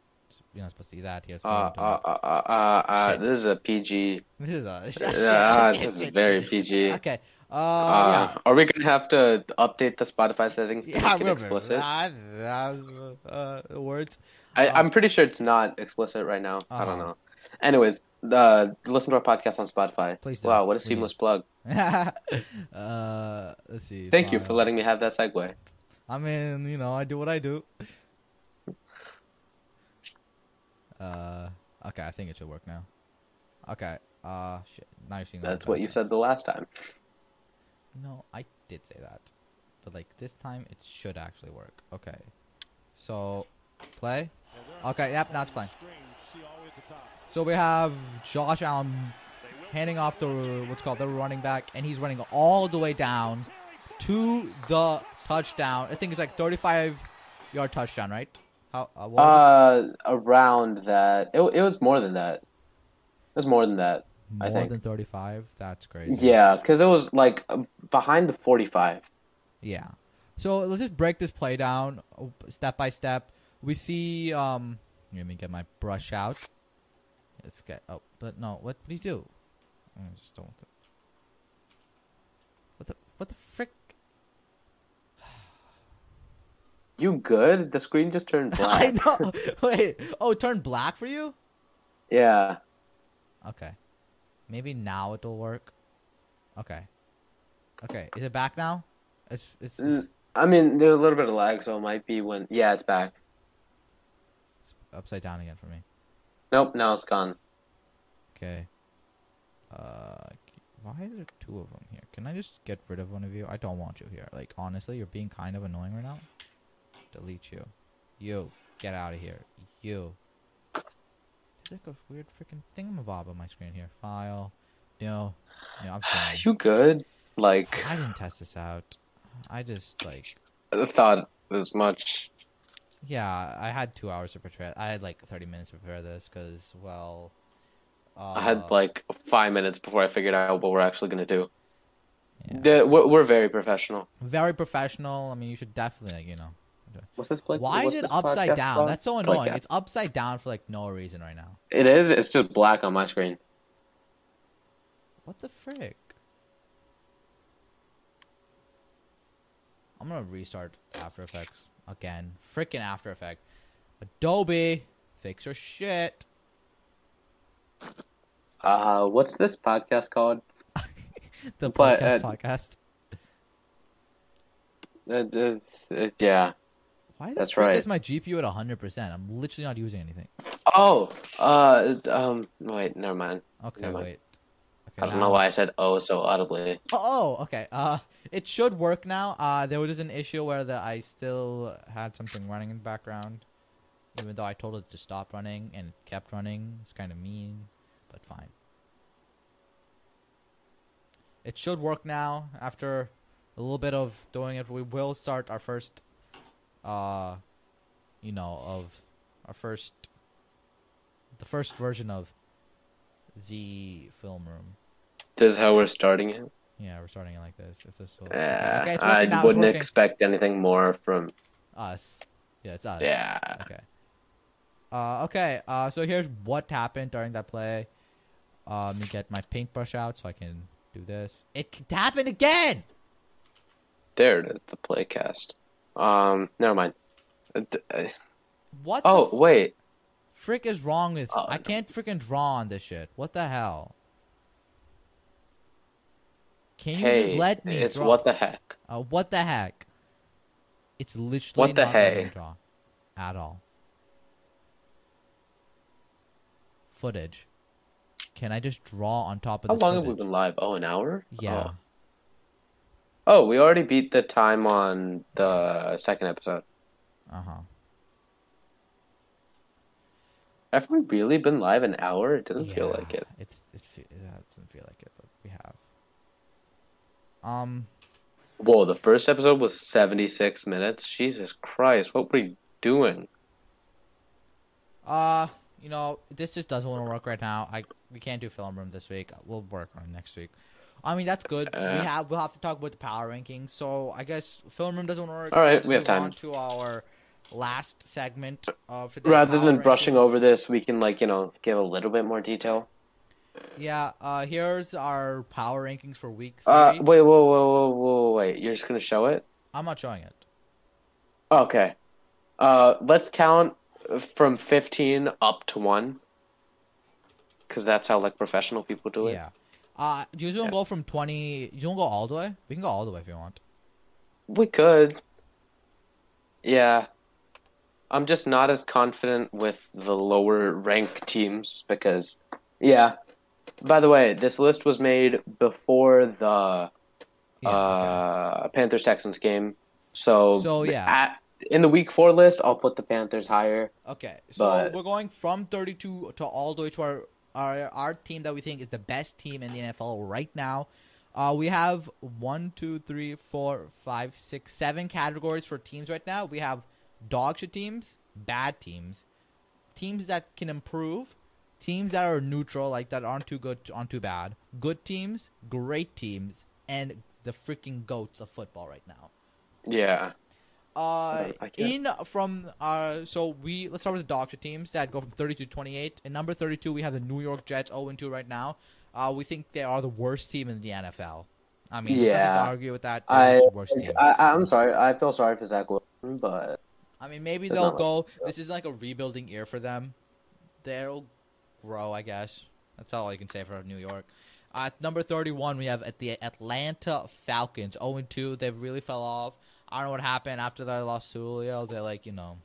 S1: You're not supposed to see that. Here's.
S2: Uh, uh, uh, uh, uh, uh, this is a PG. <laughs>
S1: This is a. <laughs>
S2: Uh, this is very PG.
S1: Okay. Uh,
S2: Uh, Are we gonna have to update the Spotify settings to
S1: yeah. Yeah,
S2: make it explicit?
S1: Ah, uh, uh, words.
S2: I,
S1: uh,
S2: I'm pretty sure it's not explicit right now. I don't
S1: Uh-huh.
S2: know. Anyways, uh, listen to our podcast on Spotify.
S1: Please.
S2: Wow, what a
S1: We
S2: seamless plug. <laughs>
S1: uh, let's see.
S2: Thank you for letting me have that segue.
S1: I mean, you know, I do what I do. Uh, okay, I think it should work now. Okay. Uh, shit. Now you're seeing.
S2: That's what you said the last time.
S1: No, I did say that, but like this time it should actually work. Okay. So, play. Okay. Yep. Now it's playing. So we have Josh Allen handing off the what's called the running back, and he's running all the way down to the touchdown. I think it's like 35 yard touchdown, right? How? Uh,
S2: Uh, around that. It, it was more than that. It was more than that. I
S1: More than 35. That's crazy.
S2: Yeah, because it was like uh, behind the 45.
S1: Yeah. So let's just break this play down uh, step by step. We see. Um, let me get my brush out. Let's get. Oh, but no. What? Do you do? I just don't. Want to. What the? What the frick? <sighs>
S2: You good? The screen just turned <laughs>
S1: I
S2: black.
S1: know. <laughs> Wait. Oh, it turned black for you?
S2: yeah.
S1: Okay. Maybe now it'll work. Okay. Okay. Is it back now? It's it's, it's,
S2: Mm, I mean, there's a little bit of lag, so it might be when. Yeah, it's back.
S1: it's upside down again for me.
S2: Nope, now it's gone.
S1: Okay. Uh, why is there two of them here? Can I just get rid of one of you? I don't want you here. Like honestly, you're being kind of annoying right now. Delete you. You get out of here. You. Like a weird freaking thingamabob on my screen here. File. No. No, I'm staying. <sighs>
S2: You good? Like,
S1: I didn't test this out. I just like
S2: thought as much.
S1: Yeah, I had two hours to prepare. I had like 30 minutes to prepare this because, well, uh,
S2: I had like five minutes before I figured out what we're actually gonna do.
S1: yeah.
S2: The- We're, we're very professional.
S1: very professional. I mean, you should definitely, like, you know.
S2: What's this play?
S1: Why is it upside down?
S2: called?
S1: That's so annoying.
S2: Podcast.
S1: It's upside down for like no reason right now.
S2: It is. It's just black on my screen.
S1: What the frick? I'm gonna restart After Effects again. Freaking After Effects. Adobe, fix your shit.
S2: Uh, what's this podcast called? <laughs>
S1: The
S2: But,
S1: podcast
S2: uh,
S1: podcast.
S2: Uh, uh, yeah.
S1: Why
S2: that's right.
S1: is my GPU at 100%? I'm literally not using anything.
S2: Oh. Uh. Um. Wait. Never mind.
S1: Okay,
S2: Never mind.
S1: wait. Okay,
S2: I don't
S1: now-
S2: know why I said oh so audibly.
S1: Oh, oh, okay. Uh, it should work now. Uh, there was an issue where the I still had something running in the background, even though I told it to stop running and it kept running. It's kind of mean, but fine. It should work now. After a little bit of doing it, we will start our first, uh, you know, of our first, the first version of the film room.
S2: This is how we're starting it.
S1: Yeah, we're starting it like this. If this will,
S2: Yeah.
S1: okay,
S2: I. Wouldn't expect anything more from.
S1: us. Yeah, it's us.
S2: Yeah.
S1: Okay. Uh, okay. Uh, so here's what happened during that play. Uh, let me get my paintbrush out so I can do this. It happened again.
S2: There it is. The playcast. Um. Never mind. Uh, uh,
S1: What?
S2: Oh wait.
S1: frick is wrong with?
S2: Oh,
S1: I can't freaking draw on this shit. What the hell? Can you
S2: Hey.
S1: just let me
S2: It's
S1: draw?
S2: what the heck.
S1: Uh, what the heck? It's literally
S2: What the
S1: not
S2: hey?
S1: draw at all. Footage. Can I just draw on top of this?
S2: How long have we been live? Oh, an hour.
S1: Yeah.
S2: Oh. Oh, we already beat the time on the second episode.
S1: Uh huh.
S2: Have we really been live an hour? It doesn't feel like it.
S1: It's it, yeah, it doesn't feel like it, but we have. Um.
S2: Whoa, the first episode was 76 minutes. Jesus Christ, what were you doing?
S1: Uh. You know, this just doesn't want to work right now. I we can't do film room this week. We'll work on it next week. I mean that's good. we
S2: Uh.
S1: have we'll have to talk about the power rankings. So I guess film room doesn't work.
S2: All right, we have time.
S1: On to our last segment of
S2: Rather than brushing over this, we can like, you know, give a little bit more detail.
S1: Yeah. Uh. Here's our power rankings for week three.
S2: Uh, wait, whoa, whoa, whoa, whoa, wait. You're just gonna show it?
S1: I'm not showing it.
S2: Okay. Uh, let's count from 15 up to 1. Because that's how, like, professional people do it.
S1: Yeah. Uh. Do you want to go from twenty? You want to go all the way? We can go all the way if you want.
S2: We could. Yeah. I'm just not as confident with the lower rank teams because, yeah. By the way, this list was made before the
S1: Yeah, okay.
S2: uh, Panthers Texans game. So,
S1: So, yeah.
S2: at, in the week four list, I'll put the Panthers higher.
S1: Okay, so
S2: But-
S1: we're going from 32 to all the way to our, our our team that we think is the best team in the NFL right now. Uh, we have one, two, three, four, five, six, seven categories for teams right now. We have dog shit teams, bad teams, teams that can improve, teams that are neutral, like that aren't too good, aren't too bad, good teams, great teams, and the freaking goats of football right now.
S2: Yeah.
S1: Uh, in from uh, so we let's start with the shit teams that go from 30 to 28. In number 32, we have the New York Jets 0 2 right now. Uh, we think they are the worst team in the NFL. I mean,
S2: Yeah.
S1: to argue with that.
S2: I,
S1: worst team.
S2: I, I'm sorry. I feel sorry for Zach Wilson, but
S1: I mean, maybe they'll go. This is like a rebuilding year for them. They'll grow, I guess. That's all I can say for New York. Uh, at number 31, we have at the Atlanta Falcons 0 2. They've really fell off. I don't know what happened after they lost to Julio. They're like, you know.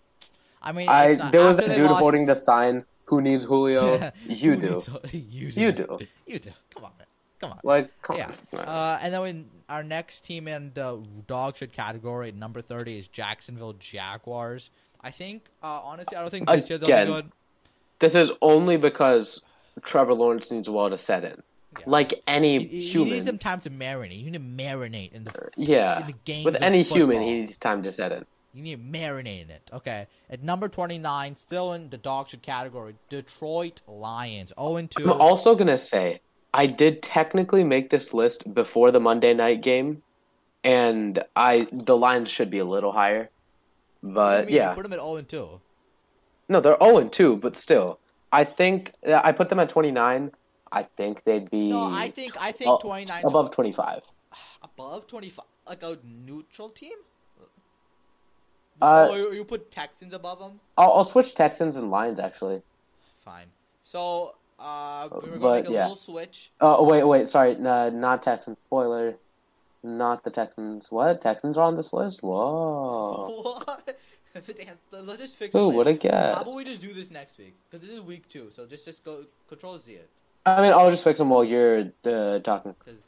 S1: I mean,
S2: I
S1: it's not,
S2: there was that
S1: they
S2: dude
S1: lost-
S2: holding the sign. Who needs Julio? <laughs> <laughs> you do.
S1: needs- you do.
S2: You <laughs> do.
S1: You do. Come on, man. Come on.
S2: Like, come
S1: Yeah.
S2: on.
S1: Uh, and then in our next team in the dog shit category, number 30 is Jacksonville Jaguars. I think, uh, honestly, I don't think this year they'll
S2: Again.
S1: be good.
S2: This is only because Trevor Lawrence needs a while to set in.
S1: Yeah.
S2: like any
S1: He, he
S2: human.
S1: needs some time to marinate. You need to marinate in the
S2: yeah,
S1: in the game.
S2: with any human, he needs time to set it.
S1: You need to marinate in it. Okay. At number 29, still in the dog shit category, Detroit Lions. 0 and 2.
S2: I'm also gonna say I did technically make this list before the Monday night game, and I the lines should be a little higher, but yeah,
S1: Put them at 0 and 2.
S2: no, they're zero and two, but still, I think I put them at 29. I think they'd be
S1: No, I think I think
S2: Oh,
S1: 29
S2: above 25. <sighs>
S1: above 25 like a neutral team?
S2: Uh,
S1: oh, you, put Texans above them?
S2: I'll, I'll switch Texans and Lions actually.
S1: Fine. So, uh, we're going to make a
S2: yeah.
S1: little switch.
S2: Oh wait, wait, sorry, no, not Texans. Spoiler, not the Texans. What Texans are on this list? Whoa. <laughs>
S1: What? <laughs> Damn, Let's just fix
S2: Ooh,
S1: it.
S2: what a
S1: later. How about we just do this next week? Because this is week two, so just just go control Z it.
S2: I mean, I'll just fix them while you're uh, talking.
S1: Okay.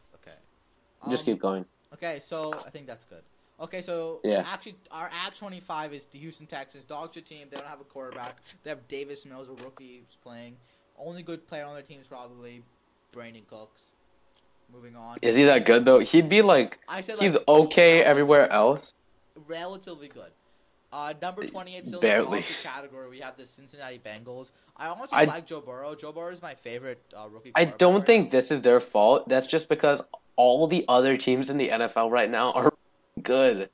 S2: Just
S1: Um,
S2: keep going.
S1: Okay, so I think that's good. Okay, so
S2: Yeah.
S1: actually, our Act 25 is the Houston Texans. Dogs shit team. They don't have a quarterback. They have Davis Mills, a rookie, who's playing. Only good player on their team is probably Brandin Cooks. Moving on.
S2: Is he that good though? He'd be like
S1: I said like, he's
S2: okay everywhere else.
S1: relatively good. Uh, number 28 still in
S2: Barely.
S1: the dog shit category. We have the Cincinnati Bengals. I honestly
S2: I-
S1: like Joe Burrow. Joe Burrow is my favorite uh, rookie.
S2: I don't think this is their fault. That's just because all the other teams in the NFL right now are good.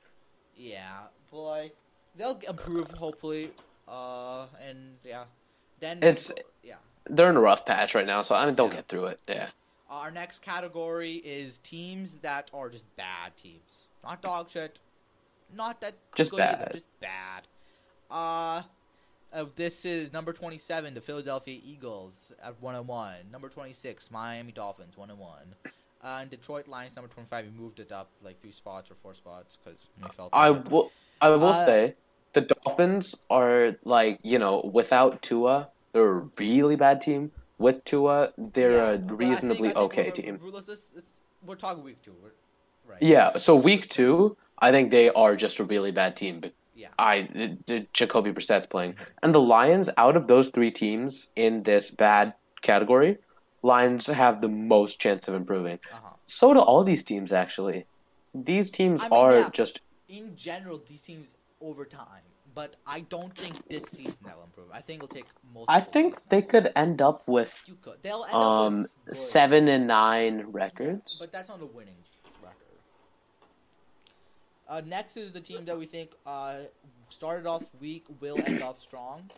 S1: Yeah, boy, they'll improve hopefully. Uh, and yeah, then
S2: It's-
S1: yeah.
S2: They're in a rough patch right now, so I mean, they'll get through it. Yeah.
S1: Our next category is teams that are just bad teams, not dog shit, not that
S2: Just
S1: good either,
S2: bad.
S1: just bad. Uh, uh, this is number twenty-seven, the Philadelphia Eagles at one and one. Number twenty-six, Miami Dolphins one and one. Uh, and Detroit Lions number twenty-five. We moved it up like three spots or four spots because we felt.
S2: I
S1: bad.
S2: will. I will
S1: Uh,
S2: say the Dolphins are like you know without Tua, they're a really bad team. With Tua, they're
S1: Yeah,
S2: a
S1: but I think-
S2: reasonably
S1: I think
S2: okay
S1: we're-
S2: team.
S1: we're- let's- let's- let's- we're talking week 2 we're, right?
S2: Yeah. So week two, I think they are just a really bad team. But
S1: Yeah.
S2: I, the, the Jacoby Brissett's playing, and the Lions out of those three teams in this bad category, Lions have the most chance of improving.
S1: Uh-huh.
S2: So do all these teams actually. These teams
S1: I mean,
S2: are
S1: yeah.
S2: just
S1: in general, these teams over time, but I don't think this season they'll improve. I think it'll take multiple.
S2: I think
S1: seasons.
S2: they could end up with
S1: you could. They'll end
S2: um
S1: up with
S2: seven and nine records.
S1: but that's not the winning. Uh, next is the team that we think uh, started off weak, will end off strong.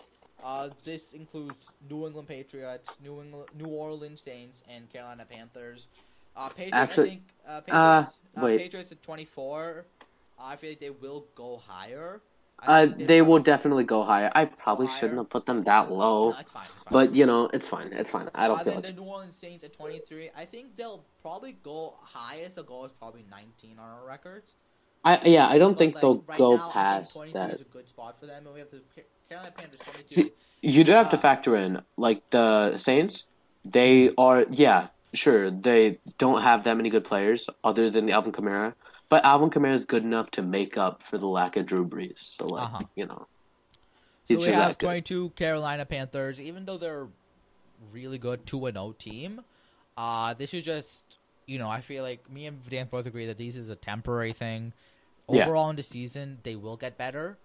S1: Uh, this includes New England Patriots, New England, New Orleans Saints, and Carolina Panthers. Uh, Patriots,
S2: Actually-
S1: I think uh,
S2: uh,
S1: Patriots, uh,
S2: wait.
S1: Patriots at 24. I feel like they will go higher.
S2: Uh, they will definitely go higher. I probably
S1: higher?
S2: shouldn't have put them that low,
S1: No, it's fine. It's fine.
S2: but you know, it's fine. It's fine. I don't
S1: uh,
S2: feel
S1: then
S2: it.
S1: the New Orleans Saints at 23. I think they'll probably go highest. They'll go is probably 19 on our records.
S2: I yeah, I don't
S1: But,
S2: think
S1: like,
S2: they'll
S1: right
S2: go
S1: now,
S2: past
S1: 23
S2: that.
S1: is a good spot for them, and we have the Carolina Panthers 22.
S2: See, You do have to
S1: Uh,
S2: factor in like the Saints. They are yeah, sure. They don't have that many good players other than Alvin Kamara, but Alvin Kamara is good enough to make up for the lack of Drew Brees. So like
S1: Uh-huh.
S2: you know,
S1: so we have
S2: that good.
S1: 22 Carolina Panthers. Even though they're really good 2 and 0 team, uh, this is just you know I feel like me and Dan both agree that this is a temporary thing.
S2: Yeah.
S1: Overall in the season, they will get better.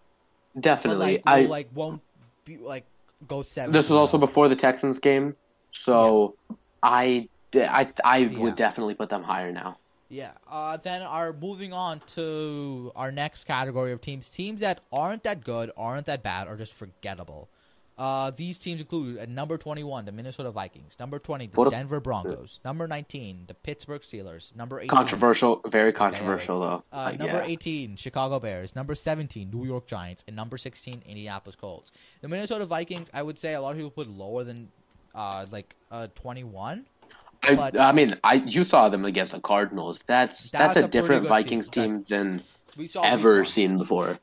S2: Definitely.
S1: like,
S2: I
S1: like won't be like go seven.
S2: this was also before the Texans game, so I I I
S1: Yeah.
S2: would definitely put them higher now.
S1: Yeah. Uh, then our moving on to our next category of teams, teams that aren't that good, aren't that bad, or just forgettable. Uh, these teams include at number 21, the Minnesota Vikings. Number 20, the
S2: What
S1: Denver Broncos. Number 19, the Pittsburgh Steelers. Number 18,
S2: Controversial, very controversial though.
S1: uh,
S2: Like,
S1: number
S2: yeah.
S1: 18, Chicago Bears. Number 17, New York Giants. And number 16, Indianapolis Colts. The Minnesota Vikings, I would say a lot of people put lower than uh, like uh, 21.
S2: I,
S1: but-
S2: I mean, I you saw them against the Cardinals. That's
S1: That's
S2: that's,
S1: a
S2: a, different Vikings
S1: team.
S2: team than
S1: We saw
S2: ever seen before.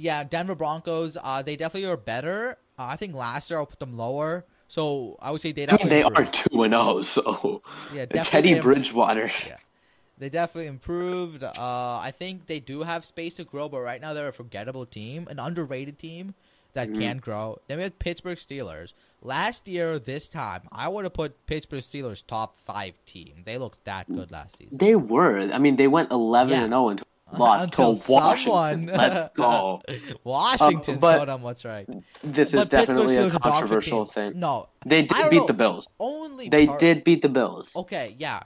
S1: Yeah, Denver Broncos. Uh, they definitely are better. Uh, I think last year I'll put them lower. So I would say they
S2: I mean,
S1: definitely
S2: they are two and zero. So <laughs>
S1: Yeah, definitely
S2: Teddy Bridgewater.
S1: They definitely improved. Uh, I think they do have space to grow, but right now they're a forgettable team, an underrated team. that
S2: Mhm.
S1: can grow. Then we have Pittsburgh Steelers. Last year, this time, I would have put Pittsburgh Steelers top five team. They looked that good last season.
S2: They were. I mean, they went 11
S1: Yeah.
S2: and 0 until lost
S1: Until
S2: to Washington.
S1: someone-
S2: Let's go. <laughs>
S1: Washington
S2: Um, but-
S1: showed them what's right.
S2: This
S1: But
S2: is definitely a
S1: Steelers dog shit
S2: controversial thing.
S1: No,
S2: They did beat
S1: know.
S2: the Bills.
S1: only
S2: They
S1: part-
S2: did beat the Bills.
S1: Okay, yeah.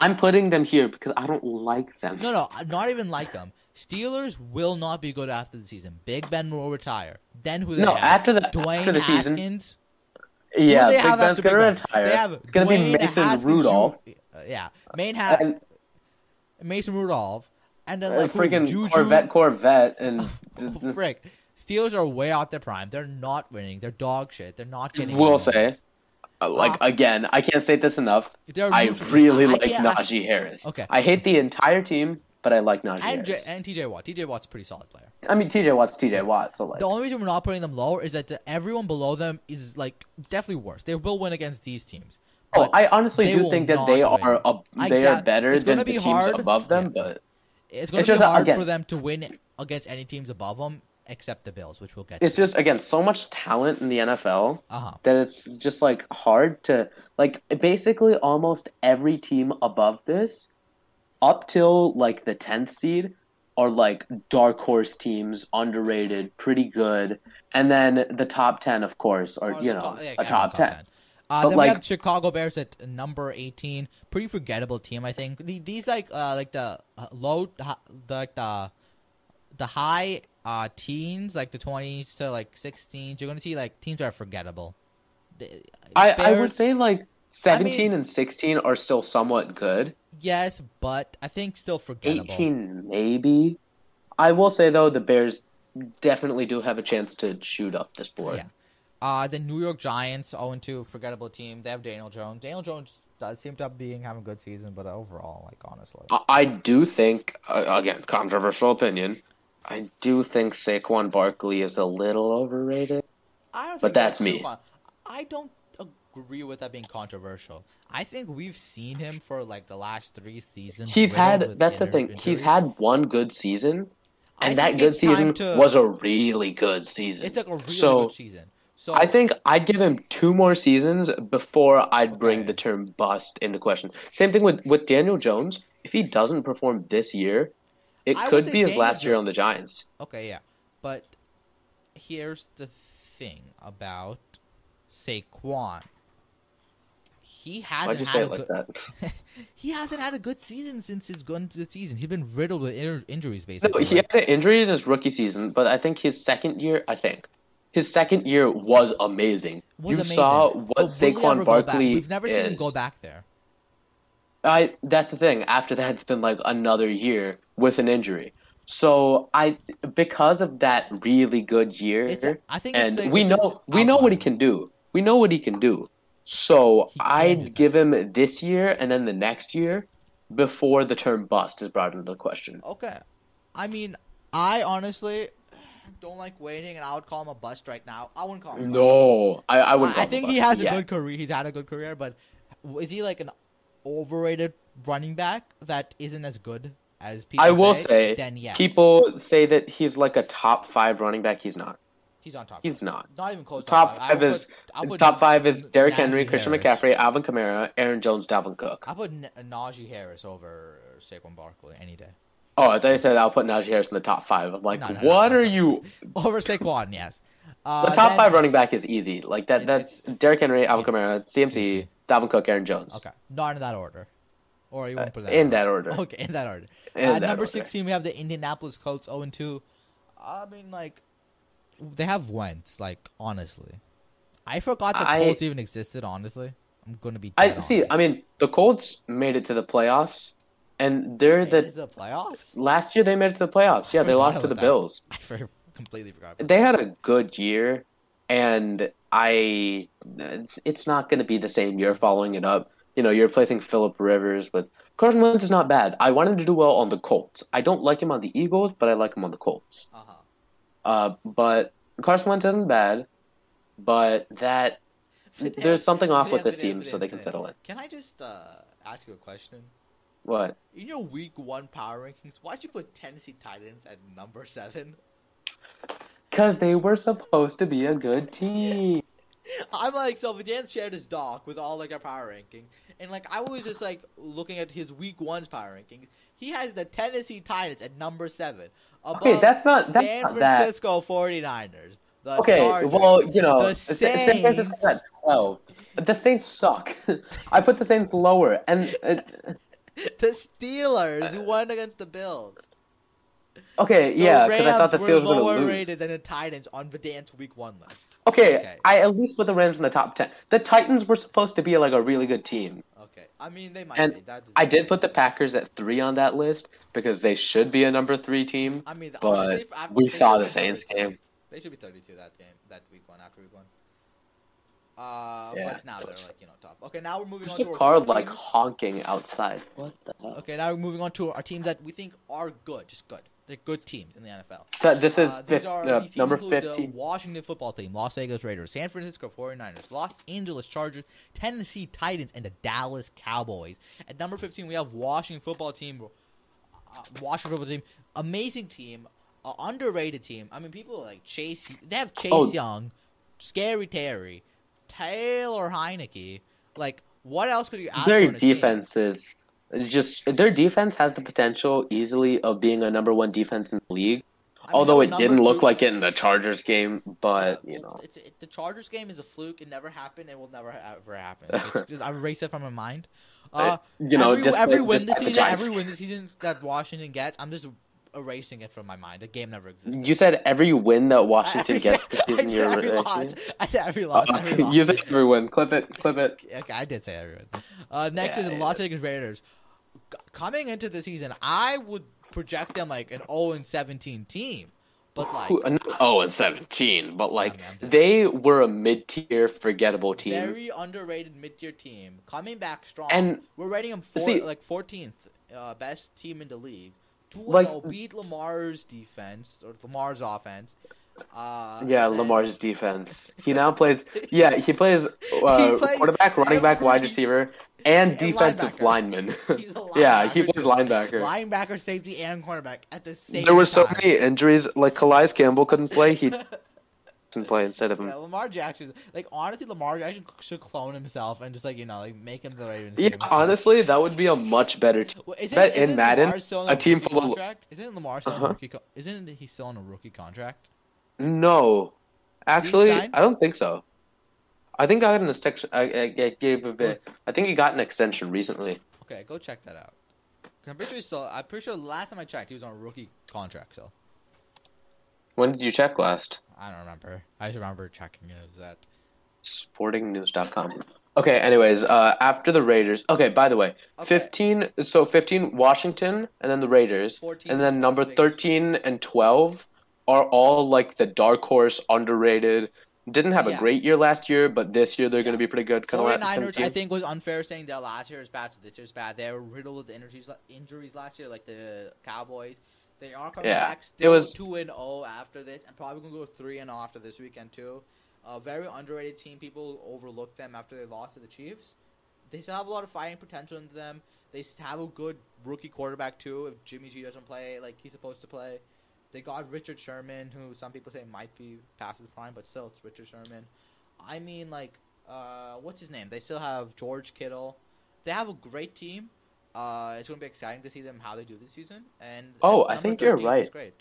S2: I'm putting them here because I don't like them.
S1: No, no, not even like them. Steelers will not be good after the season. Big Ben will retire. Then who they
S2: No,
S1: have?
S2: after the
S1: Dwayne
S2: after the season, yeah, Big
S1: have
S2: Ben's gonna
S1: Ben?
S2: retire.
S1: They have
S2: it's gonna be Mason
S1: Haskins
S2: Rudolph.
S1: Uh, yeah, Main ha-
S2: and
S1: Mason Rudolph, and then like
S2: freaking
S1: Juju.
S2: Corvette, Corvette, and <laughs>
S1: Oh, frick. Steelers are way out their prime. They're not winning. They're dog shit. They're not getting.
S2: will
S1: any
S2: say, uh, like
S1: Uh,
S2: again, I can't say this enough. I really
S1: I
S2: like
S1: I-
S2: Najee Harris.
S1: Okay.
S2: I hate the entire team, but I like Najee
S1: and
S2: Harris.
S1: J- and TJ Watt. TJ Watt's a pretty solid player.
S2: I mean, TJ Watt's TJ Watt, so like,
S1: The only reason we're not putting them lower is that the, everyone below them is like definitely worse. They will win against these teams.
S2: oh, I honestly do think that they
S1: win.
S2: are a,
S1: I
S2: they
S1: doubt-
S2: are better than the teams
S1: hard.
S2: above them,
S1: Yeah.
S2: but
S1: It's going
S2: It's
S1: to be
S2: just
S1: hard
S2: again-
S1: for them to win against any teams above them except the Bills, which we'll get.
S2: it's
S1: to.
S2: just again so much talent in the NFL
S1: uh huh.
S2: that it's just like hard to like basically almost every team above this up till like the 10th seed are like dark horse teams underrated pretty good and then the top 10 of course are you know a top 10
S1: Uh, then we
S2: like-
S1: have Chicago Bears at number eighteen. Pretty forgettable team, I think. These like uh like the uh, low the like the the high uh teens like the twenties to like sixteens. You're gonna see like teams are forgettable. The-
S2: I, I would say like 17
S1: mean-
S2: and 16 are still somewhat good
S1: yes, but I think still forgettable.
S2: 18 maybe i will say though the bears definitely do have a chance to shoot up this board
S1: Yeah. Uh, the New York Giants, 0 2, forgettable team. They have Daniel Jones. Daniel Jones does seem to be having a good season, but overall, like honestly,
S2: I- do think, uh, again, controversial opinion. I do think Saquon Barkley is a little overrated.
S1: I don't.
S2: But
S1: think
S2: that's me.
S1: I don't agree with that being controversial. I think we've seen him for like the last three seasons.
S2: He's had, that's the thing, he's had one good season,
S1: I
S2: and that good season
S1: to-
S2: was a really good season.
S1: It's like a really
S2: so,
S1: good season. So
S2: I think I'd give him two more seasons before I'd bring
S1: Okay.
S2: the term bust into question. Same thing with, with Daniel Jones. If he doesn't perform this year, it
S1: I
S2: could be his
S1: Daniel
S2: last year on the Giants.
S1: Okay, yeah, but here's the thing about Saquon. He hasn't
S2: you
S1: had
S2: say
S1: a
S2: it like
S1: good,
S2: that? <laughs>
S1: he hasn't had a good season since he's gone to the season. He's been riddled with injuries,
S2: No,
S1: basically.
S2: he
S1: right?
S2: had an injury in his rookie season, but I think his second year, I think his second year was amazing.
S1: Was
S2: you
S1: amazing.
S2: saw what
S1: will
S2: Saquon? Barkley
S1: We've never
S2: is.
S1: seen him go back there.
S2: I that's the thing. After that, it's been like another year with an injury. So I, because of that really good year,
S1: It's I think
S2: and we know we know what he can do. We know what he can do. So
S1: He
S2: I'd give him this year and then the next year before the term bust is brought into the question.
S1: Okay. I mean, I honestly don't like waiting, and I would call him a bust right now. I wouldn't call him. a bust.
S2: No, I, I wouldn't.
S1: I, I
S2: him
S1: think
S2: a
S1: he
S2: bust
S1: has a good career. He's had a good career, but is he like an overrated running back that isn't as good as people?
S2: I will say,
S1: Then yes,
S2: People say that he's like a top five running back. He's not.
S1: he's on top.
S2: He's not.
S1: not even close. to
S2: Top
S1: I
S2: five is
S1: put- put
S2: top five is Derrick
S1: Najee
S2: Henry, Christian
S1: Harris.
S2: McCaffrey, Alvin Kamara, Aaron Jones, Dalvin Cook.
S1: I put N- Najee Harris over Saquon Barkley any day.
S2: Oh, I thought you said I'll put Najee Harris in the top five. I'm like,
S1: No, no,
S2: what
S1: no,
S2: are you?
S1: Over Saquon, yes. Uh,
S2: The top
S1: then-
S2: five running back is easy. Like that.
S1: It-
S2: That's Derrick Henry, Alvin. Kamara, CMC,
S1: CMC.
S2: Dalvin Cook, Aaron Jones.
S1: Okay, not in that order. Or you
S2: Uh,
S1: won't put that
S2: in
S1: order.
S2: that order.
S1: Okay, in that order. <laughs>
S2: In
S1: uh,
S2: that
S1: number
S2: order.
S1: 16, we have the Indianapolis Colts 0 and 2. I mean, like, they have Wentz, like, honestly. I forgot the
S2: I-
S1: Colts even existed, honestly. I'm going to be
S2: I
S1: dead
S2: see. I mean, the Colts made it to the playoffs, and they're
S1: it
S2: the
S1: the playoffs?
S2: last year they made it to the playoffs. Yeah, they lost to the
S1: that.
S2: Bills. <laughs>
S1: I completely forgot.
S2: They had a good year, and I. It's not going to be the same year following it up. You know, you're replacing Philip Rivers with Carson Wentz is not bad. I want him to do well on the Colts. I don't like him on the Eagles, but I like him on the Colts.
S1: Uh-huh.
S2: Uh, but Carson Wentz isn't bad, but that there's something off with this team, so they can settle in.
S1: Can I just uh, ask you a question?
S2: What?
S1: In your week one power rankings, why'd you put Tennessee Titans at number seven?
S2: Because they were supposed to be a good team. <laughs>
S1: I'm like, so Dan shared his doc with all like our power ranking, and like I was just like looking at his week one's power rankings. He has the Tennessee Titans at number seven. Above
S2: Okay, that's not that's
S1: San
S2: not that.
S1: Francisco 49ers. The
S2: Okay,
S1: Chargers,
S2: well, you know,
S1: the
S2: Sa- San
S1: Francisco
S2: at twelve. The Saints suck. <laughs> I put the Saints lower, and uh, <laughs>
S1: the Steelers who won against the Bills.
S2: okay,
S1: The
S2: yeah, because I thought the Steelers
S1: were lower
S2: lose.
S1: rated than the Titans on Vedant's week one list.
S2: Okay,
S1: Okay.
S2: I at least put the Rams in the top ten. The Titans were supposed to be like a really good team.
S1: Okay, I mean they might
S2: And
S1: be. That's
S2: I did put the Packers at three on that list because they should be a number three team.
S1: I mean,
S2: but
S1: honestly,
S2: We saw the Saints game.
S1: They should be 32 that game, that week one, after week one. Uh,
S2: Yeah.
S1: but now they're like you know top. Okay, now we're moving
S2: There's
S1: on
S2: a
S1: to our
S2: car
S1: teams.
S2: like honking outside. What the hell?
S1: Okay, now we're moving on to our teams that we think are good, just good. They're good teams in the NFL.
S2: Th- This is
S1: Uh,
S2: fif-
S1: are
S2: uh, number fifteen.
S1: The Washington football team, Las Vegas Raiders, San Francisco 49ers, Los Angeles Chargers, Tennessee Titans, and the Dallas Cowboys. At number 15, we have Washington football team. Uh, Washington football team, amazing team, uh, underrated team. I mean, people like Chase. They have Chase
S2: Oh.
S1: Young, Scary Terry, Taylor Heinicke. Like, what else could you ask
S2: Their
S1: team?
S2: defense is just their defense has the potential easily of being a number one defense in the league.
S1: I mean,
S2: Although it didn't
S1: number
S2: look like it in the Chargers game, but
S1: Yeah,
S2: you know,
S1: it, the Chargers game is a fluke. It never happened. It will never ever happen. <laughs> Just, I erase it from my mind. Uh,
S2: you know,
S1: every,
S2: just
S1: every win this season, every win this season that Washington gets, I'm just erasing it from my mind. The game never existed.
S2: You said every win that Washington
S1: Every-
S2: gets this <laughs>
S1: I
S2: season,
S1: said
S2: you're
S1: every
S2: erasing
S1: loss. I said every loss.
S2: Uh,
S1: every loss.
S2: you said every win. Clip it. Clip it.
S1: Okay, I did say everyone. Uh, next
S2: Yeah,
S1: is the. Las Vegas Raiders. Coming into the season, I would project them like an 0 and 17 team, but like
S2: Oh, and 17, but like
S1: I'm just-
S2: they were a mid-tier, forgettable team.
S1: very underrated mid-tier team, coming back strong.
S2: And
S1: we're rating them four,
S2: see-
S1: like 14th uh, best team in the league. Two
S2: Like-
S1: like, beat Lamar's defense or Lamar's offense. Uh,
S2: yeah,
S1: and
S2: Lamar's <laughs> defense. He now plays. <laughs> Yeah, he plays uh,
S1: plays
S2: quarterback, running back, wide receiver, and
S1: and
S2: defensive
S1: linebacker.
S2: lineman.
S1: He's a <laughs>
S2: yeah, he plays
S1: too.
S2: linebacker.
S1: linebacker, safety, and cornerback at the same. Time.
S3: There were so many injuries. Like Calais Campbell couldn't play. He didn't play instead of him.
S1: Yeah, Lamar Jackson. Like honestly, Lamar Jackson should clone himself and just like you know like make him the Ravens.
S2: Yeah, honestly, that would be a much better team.
S1: Well, isn't,
S2: bet in
S1: isn't
S2: Madden,
S1: still on
S2: a team full of-
S1: contract? Isn't Lamar still on
S2: Uh-huh.
S1: a rookie? Co- isn't he still on a rookie contract?
S2: No, actually. I don't think so. I think I got an extension. I, I, I gave a bit. I think he got an extension recently.
S1: Okay, go check that out. I'm pretty sure still. I'm pretty sure last time I checked, he was on a rookie contract. So
S2: When did you check last?
S1: I don't remember. I just remember checking it. Was that
S2: Sportingnews.com. Okay. Anyways, uh, after the Raiders. Okay. By the way,
S1: Okay.
S2: fifteen. So fifteen, Washington, and then the Raiders,
S1: 14
S2: and then number thirteen and twelve are all like the dark horse, underrated. Didn't have a great year last year, but this year they're going to be pretty good. Kind of like
S1: 49ers, I think, was unfair saying that last year is bad, so this year's bad. They were riddled with injuries, injuries last year, like the Cowboys. They are coming
S2: Yeah,
S1: back
S2: it
S1: still
S2: was-
S1: two and zero after this, and probably gonna go three and zero after this weekend too. A very underrated team. People overlooked them after they lost to the Chiefs. They still have a lot of fighting potential into them. They have a good rookie quarterback too. If Jimmy G doesn't play like he's supposed to play, they got Richard Sherman, who some people say might be past his prime, but still it's Richard Sherman. I mean, like, uh, what's his name? They still have George Kittle. They have a great team. Uh, it's going to be exciting to see them how they do this season. And
S2: Oh, I think you're right.
S1: Great.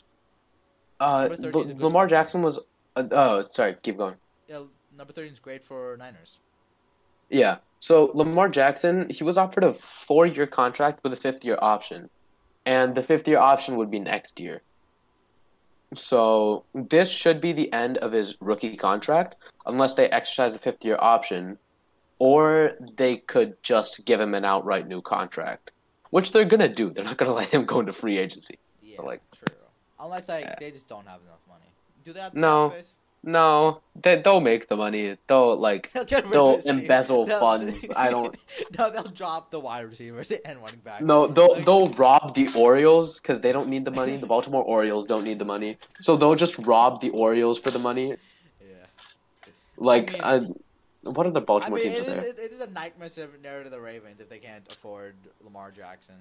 S2: Uh,
S1: Number 13 is a
S2: L- Lamar. Jackson was. Uh, oh, sorry. Keep going.
S1: Yeah, number thirteen is great for Niners.
S2: Yeah. So Lamar Jackson, he was offered a four-year contract with a fifth-year option, and the fifth-year option would be next year. So this should be the end of his rookie contract, unless they exercise the fifth-year option, or they could just give him an outright new contract, which they're gonna do. They're not gonna <laughs> let him go into free agency.
S1: Yeah,
S2: like-
S1: true. Unless like
S2: Yeah.
S1: they just don't have enough money. Do they have
S2: No. No, they they'll make the money. They'll like <laughs>
S1: They'll get rid of his team.
S2: embezzle
S1: They'll-
S2: funds. <laughs> I don't-
S1: no, they'll drop the wide receivers and running back.
S2: No, they'll they'll rob the Orioles because they don't need the money. The Baltimore Orioles don't need the money, so they'll just rob the Orioles for the money.
S1: Yeah.
S2: Like,
S1: mean-
S2: uh, what are
S1: the
S2: Baltimore
S1: mean,
S2: teams
S1: it is,
S2: there?
S1: it, is a nightmare scenario to the Ravens if they can't afford Lamar Jackson.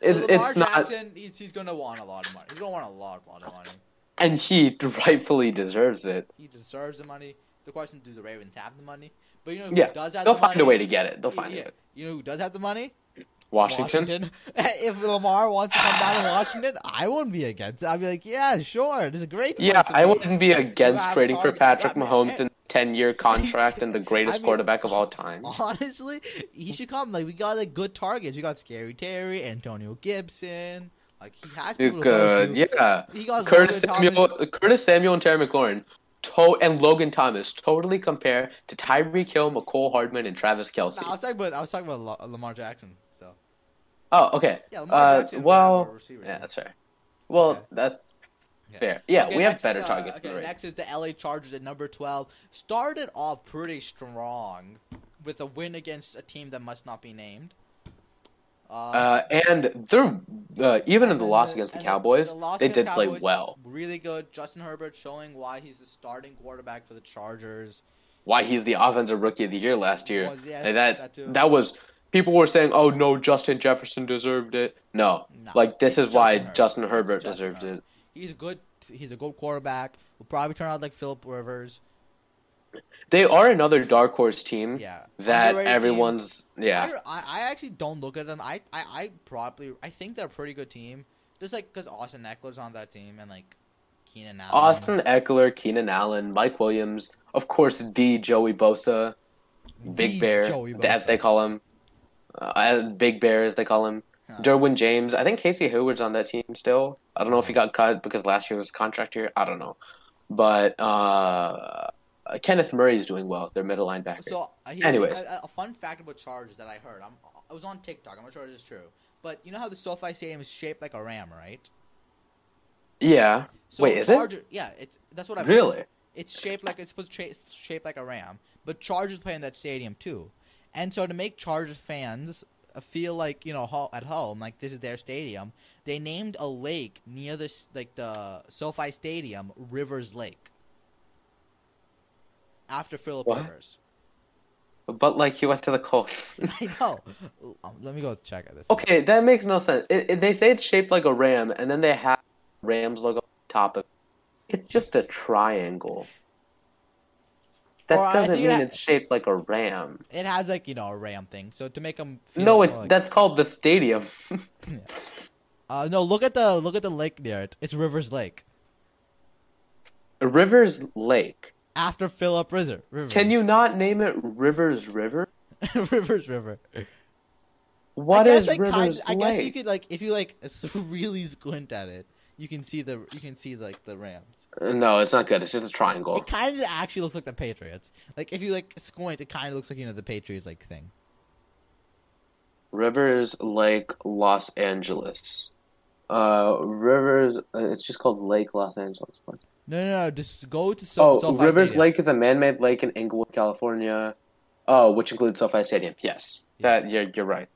S2: It's
S1: Lamar
S2: it's not.
S1: Jackson, he's, he's gonna want a lot of money. He's gonna want a lot, lot of money.
S2: and he rightfully deserves it.
S1: He deserves the money. The question: is, Do the Ravens have the money? But you know who
S2: Yeah,
S1: does have
S2: They'll
S1: the
S2: find
S1: money?
S2: a way to get it. They'll find
S1: yeah,
S2: it.
S1: You know who does have the money?
S2: Washington. Washington. <laughs>
S1: if Lamar wants to come down to Washington, I wouldn't be against it. I'd be like, yeah, sure. This is a great.
S2: Yeah, I wouldn't be against trading for Patrick
S1: yeah,
S2: Mahomes eh,
S1: and-
S2: in ten year <laughs> contract and the greatest
S1: I mean-
S2: quarterback of all <laughs> time.
S1: Honestly, he should come. Like we got like good targets. We got Scary Terry, Antonio Gibson. Like he has people to
S2: good.
S1: to.
S2: Yeah.
S1: He got
S2: Curtis Samuel,
S1: Thomas.
S2: Curtis Samuel, and Terry McLaurin, to- and Logan Thomas totally compare to Tyreek Hill, Mecole Hardman, and Travis Kelce.
S1: No, I was talking about I was talking about La- Lamar Jackson. So
S2: Oh, okay.
S1: yeah, Lamar
S2: Uh,
S1: Jackson.
S2: well. Yeah, that's fair. Well,
S1: Okay.
S2: that's
S1: Yeah.
S2: fair. Yeah,
S1: Okay,
S2: we have
S1: next,
S2: better
S1: uh,
S2: targets.
S1: Okay,
S2: than
S1: next is the LA Chargers at number 12. Started off pretty strong with a win against a team that must not be named. Uh,
S2: Uh, and they're uh, even in the
S1: then
S2: loss against the Cowboys,
S1: the loss
S2: they
S1: against
S2: did play well.
S1: Really good. Justin Herbert showing why he's the starting quarterback for the Chargers.
S2: Why he's the offensive rookie of the year last year.
S1: Well, yes,
S2: And that
S1: that
S2: that was people were saying, "Oh no, Justin Jefferson deserved it." No,
S1: No,
S2: like this
S1: it's
S2: is why
S1: Justin Herbert.
S2: Justin Herbert
S1: Justin
S2: deserved
S1: Herbert.
S2: it.
S1: He's a good. He's a good quarterback. Will probably turn out like Philip Rivers.
S2: They are another dark horse team
S1: Yeah.
S2: that
S1: Underrated team.
S2: everyone's yeah.
S1: I, I, actually don't look at them. I, I, I probably I think they're a pretty good team. Just like because Austin Ekeler's on that team and like Keenan Allen.
S2: Austin Ekeler, Keenan Allen, Mike Williams, of course, the Joey Bosa, Big
S1: The
S2: Bear,
S1: Joey
S2: as they call him, uh, Big Bear as they call him.
S1: Huh.
S2: Derwin James, I think Casey Hayward's on that team still. I don't know if he got cut because last year was contract year. I don't know, but uh, Kenneth is doing well. Their middle linebacker.
S1: So uh, here-
S2: Anyways.
S1: a, a fun fact about Chargers that I heard. I'm I was on TikTok. I'm not sure if this is true, but you know how the SoFi Stadium is shaped like a ram, right?
S2: yeah,
S1: So
S2: Wait, is it?
S1: Yeah, it's that's what I
S2: really.
S1: It's shaped like it's supposed to tra- it's shaped like a ram, but Chargers play in that stadium too, and so to make Chargers fans feel like you know at home, like this is their stadium, they named a lake near this like the SoFi Stadium Rivers Lake after Philip
S2: What?
S1: Rivers.
S2: But like he went to the Colts. <laughs>
S1: I know. Um, let me go check at this.
S2: okay, that makes no sense. It, it- they say it's shaped like a ram, and then they have Rams logo on top of. It. It's just a triangle. That
S1: Or
S2: doesn't
S1: think it
S2: mean
S1: ha-
S2: it's shaped like a ram.
S1: It has like you know a ram thing, so to make them feel
S2: No, it
S1: like-
S2: that's called the stadium. <laughs>
S1: uh, no. Look at the look at the lake near it. It's Rivers Lake
S2: Rivers Lake.
S1: after Philip Rivers. Rivers.
S2: Can you not name it Rivers River? <laughs>
S1: Rivers River.
S2: What
S1: I
S2: is Rivers
S1: kind, I guess you could like if you like <laughs> really squint at it, you can see the you can see like the Rams.
S2: No, it's not good. It's just a triangle.
S1: It kind of actually looks like the Patriots. Like if you like squint, it kind of looks like you know the Patriots like thing.
S2: Rivers Lake, Los Angeles. Uh, Rivers. Uh, it's just called Lake Los Angeles. What?
S1: No, no, no. Just go to so-
S2: oh,
S1: SoFi
S2: Rivers
S1: Stadium.
S2: Lake is a man-made lake in Inglewood, California. Oh, which includes SoFi Stadium. Yes,
S1: Yeah.
S2: that you're you're right.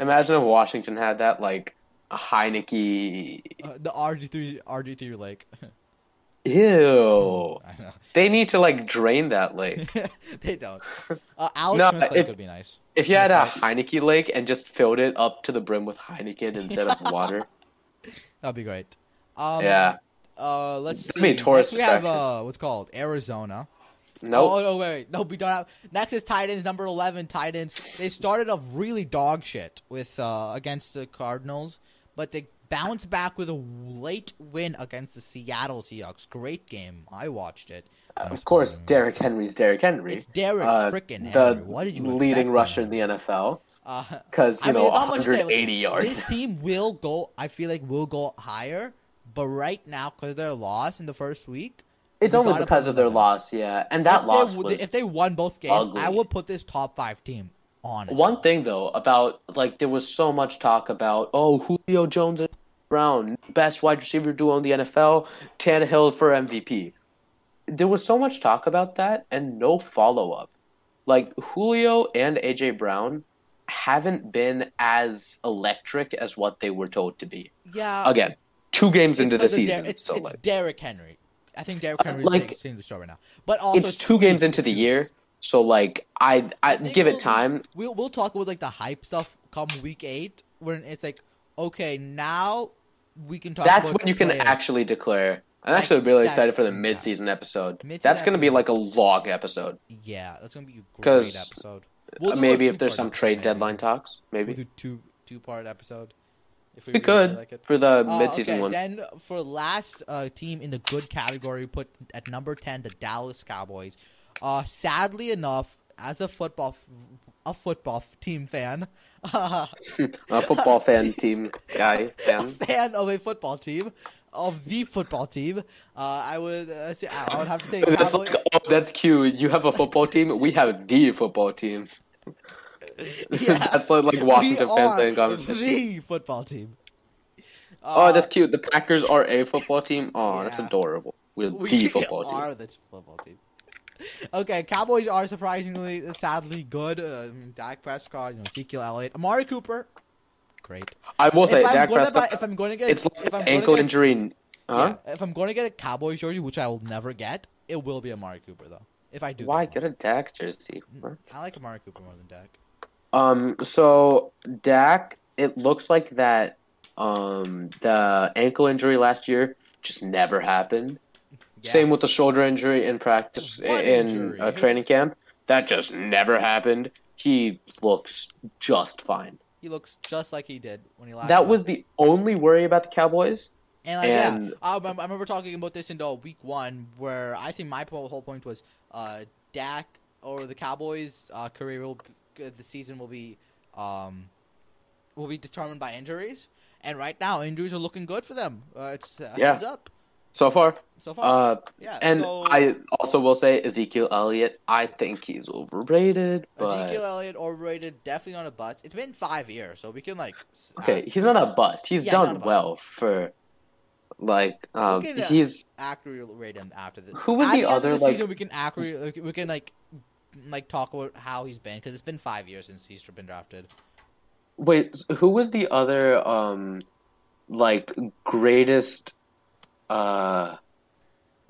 S2: Imagine if Washington had that like Heinicke.
S1: Uh, the RG three RG three lake.
S2: Ew. <laughs>
S1: I know.
S2: They need to like drain that lake. <laughs>
S1: they don't. <laughs> Uh, Alex
S2: No,
S1: Smith
S2: if-
S1: would be nice.
S2: If you had a Heinicke lake and just filled it up to the brim with Heineken instead of water.
S1: That'd be great. Um,
S2: yeah.
S1: Uh, let's see. Next we have uh, what's called Arizona.
S2: Nope.
S1: Oh no, wait, wait, no, we don't have. Next is Titans, number eleven. Titans. They started off really dog shit with uh, against the Cardinals, but they bounce back with a late win against the Seattle Seahawks. Great game. I watched it.
S2: of course, Derrick Henry's Derrick Henry.
S1: It's Derek
S2: uh,
S1: frickin'
S2: the
S1: Henry. What did you
S2: leading rusher in the NFL.
S1: Uh,
S2: Because, you
S1: I
S2: know,
S1: not much to say, but
S2: 180 yards.
S1: This <laughs> team will go. I feel like will go higher, but right now because of their loss in the first week,
S2: It's only because of their loss, yeah. And that
S1: if
S2: loss
S1: they, if they won both games, I would put this top five team on.
S2: One thing though about like there was so much talk about oh Julio Jones and Brown best wide receiver duo in the NFL, Tannehill for MVP. There was so much talk about that and no follow up. Like Julio and AJ Brown haven't been as electric as what they were told to be.
S1: Yeah.
S2: Again, two games into the season,
S1: Der- it's
S2: so
S1: it's
S2: like
S1: Derrick Henry. I think Derrick
S2: Uh,
S1: Henry's
S2: like,
S1: like, seeing the show right now. But also,
S2: it's two games
S1: weeks,
S2: into the
S1: two
S2: year. So like I I
S1: think
S2: give
S1: we'll-
S2: it time.
S1: We'll we'll talk about like the hype stuff come week eight when it's like okay now we can talk.
S2: That's when you can
S1: players.
S2: actually declare. I'm
S1: Like,
S2: actually really excited for the
S1: yeah.
S2: mid-season episode.
S1: Mid-season
S2: That's gonna be like a log episode.
S1: Yeah, that's gonna be a great episode.
S2: Uh,
S1: We'll
S2: maybe if there's some trade
S1: maybe.
S2: deadline talks, maybe
S1: We'll do two two part episode. If
S2: we
S1: really
S2: could
S1: like
S2: for the
S1: Uh,
S2: mid-season
S1: okay,
S2: one.
S1: Then for last uh, team in the good category, we put at number ten the Dallas Cowboys. Uh, sadly enough, as a football a football team fan, a <laughs>
S2: a football <laughs> fan team guy fan. <laughs>
S1: fan of a football team, of the football team, uh, I would uh, say I would have to say
S2: That's, like, oh, that's cute. You have a football team. We have the football team.
S1: Yeah.
S2: that's like, like Washington
S1: we
S2: fans saying conversation.
S1: the football team.
S2: Oh,
S1: Uh,
S2: that's cute. The Packers are a football team. Oh, that's adorable. We're
S1: we
S2: the football team.
S1: are the football team. Okay, Cowboys are surprisingly, sadly good. Uh, Dak Prescott, you know, Ezekiel Elliott, Amari Cooper, great.
S2: I will say,
S1: if, I'm
S2: Dak
S1: going to buy, if I'm going to get,
S2: It's
S1: if
S2: like
S1: I'm
S2: ankle
S1: get,
S2: injury. Huh?
S1: yeah, if I'm going to get a Cowboys jersey, which I will never get, it will be Amari Cooper though. If I do,
S2: Why
S1: get
S2: a Dak jersey?
S1: one. I like Amari Cooper more than Dak.
S2: Um. So Dak, it looks like that. Um, the ankle injury last year just never happened. Same with the shoulder injury in practice
S1: What
S2: in
S1: injury?
S2: uh, training camp. That just never happened. He looks just fine.
S1: He looks just like he did when he last.
S2: That was the only worry about the Cowboys.
S1: And like
S2: And-
S1: yeah, I remember, I remember talking about this in week one, where I think my whole point was, uh, Dak or the Cowboys' uh, career will, be, the season will be, um, will be determined by injuries. And right now, injuries are looking good for them. Uh, it's uh,
S2: Yeah.
S1: heads up
S2: So far,
S1: so far.
S2: uh,
S1: yeah,
S2: and
S1: so
S2: I also will say Ezekiel Elliott. I think he's overrated, but
S1: Ezekiel Elliott overrated, definitely on a bust. It's been five years, so we can like.
S2: okay,
S1: ask-
S2: he's not a bust. He's
S1: Yeah,
S2: done well for, like, um,
S1: can, uh,
S2: he's
S1: accurately rate him after this.
S2: Who was the other,
S1: the
S2: like-
S1: season, we can accurately we can like like talk about how he's been because it's been five years since he's been drafted.
S2: Wait, who was the other um like greatest uh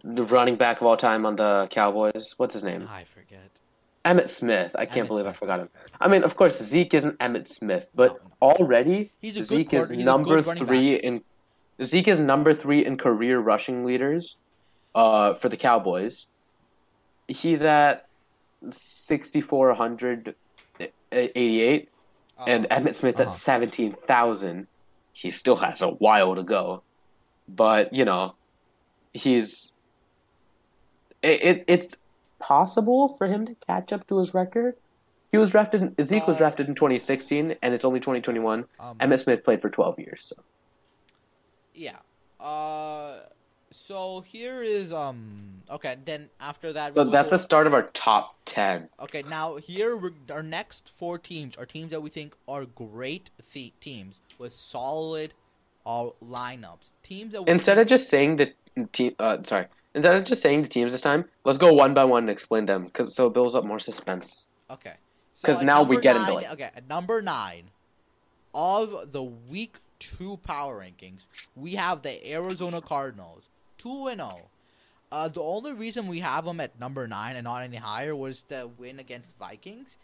S2: the running back of all time on the Cowboys? What's his name?
S1: I forget.
S2: Emmitt Smith. I can't
S1: Emmitt
S2: believe I forgot him. I mean, of course Zeke isn't Emmitt Smith, but
S1: No,
S2: already
S1: He's a good
S2: Zeke is
S1: quarter- he's a
S2: number 3 in Zeke is number 3 in career rushing leaders uh for the Cowboys. He's at 6488 and
S1: Uh,
S2: Emmitt Smith
S1: uh-huh.
S2: at seventeen thousand. He still has a while to go, but you know, he's it, it. It's possible for him to catch up to his record. He was drafted. Zeke was
S1: Uh,
S2: drafted in 2016, and it's only 2021.
S1: um,
S2: Emmitt Smith played for 12 years. So
S1: yeah. Uh, so here is um. Okay, then after that.
S2: so that's the start of our top 10.
S1: Okay, now here our next four teams are teams that we think are great the- teams with solid uh, lineups. Teams that
S2: Instead of just saying the team, uh, sorry, instead of just saying the teams this time, let's go one by one and explain them, because so it builds up more suspense.
S1: Okay.
S2: Because
S1: at
S2: now we get into, like-
S1: Okay, at number nine of the week two power rankings, we have the Arizona Cardinals, two and zero. Uh, the only reason we have them at number nine and not any higher was the win against Vikings.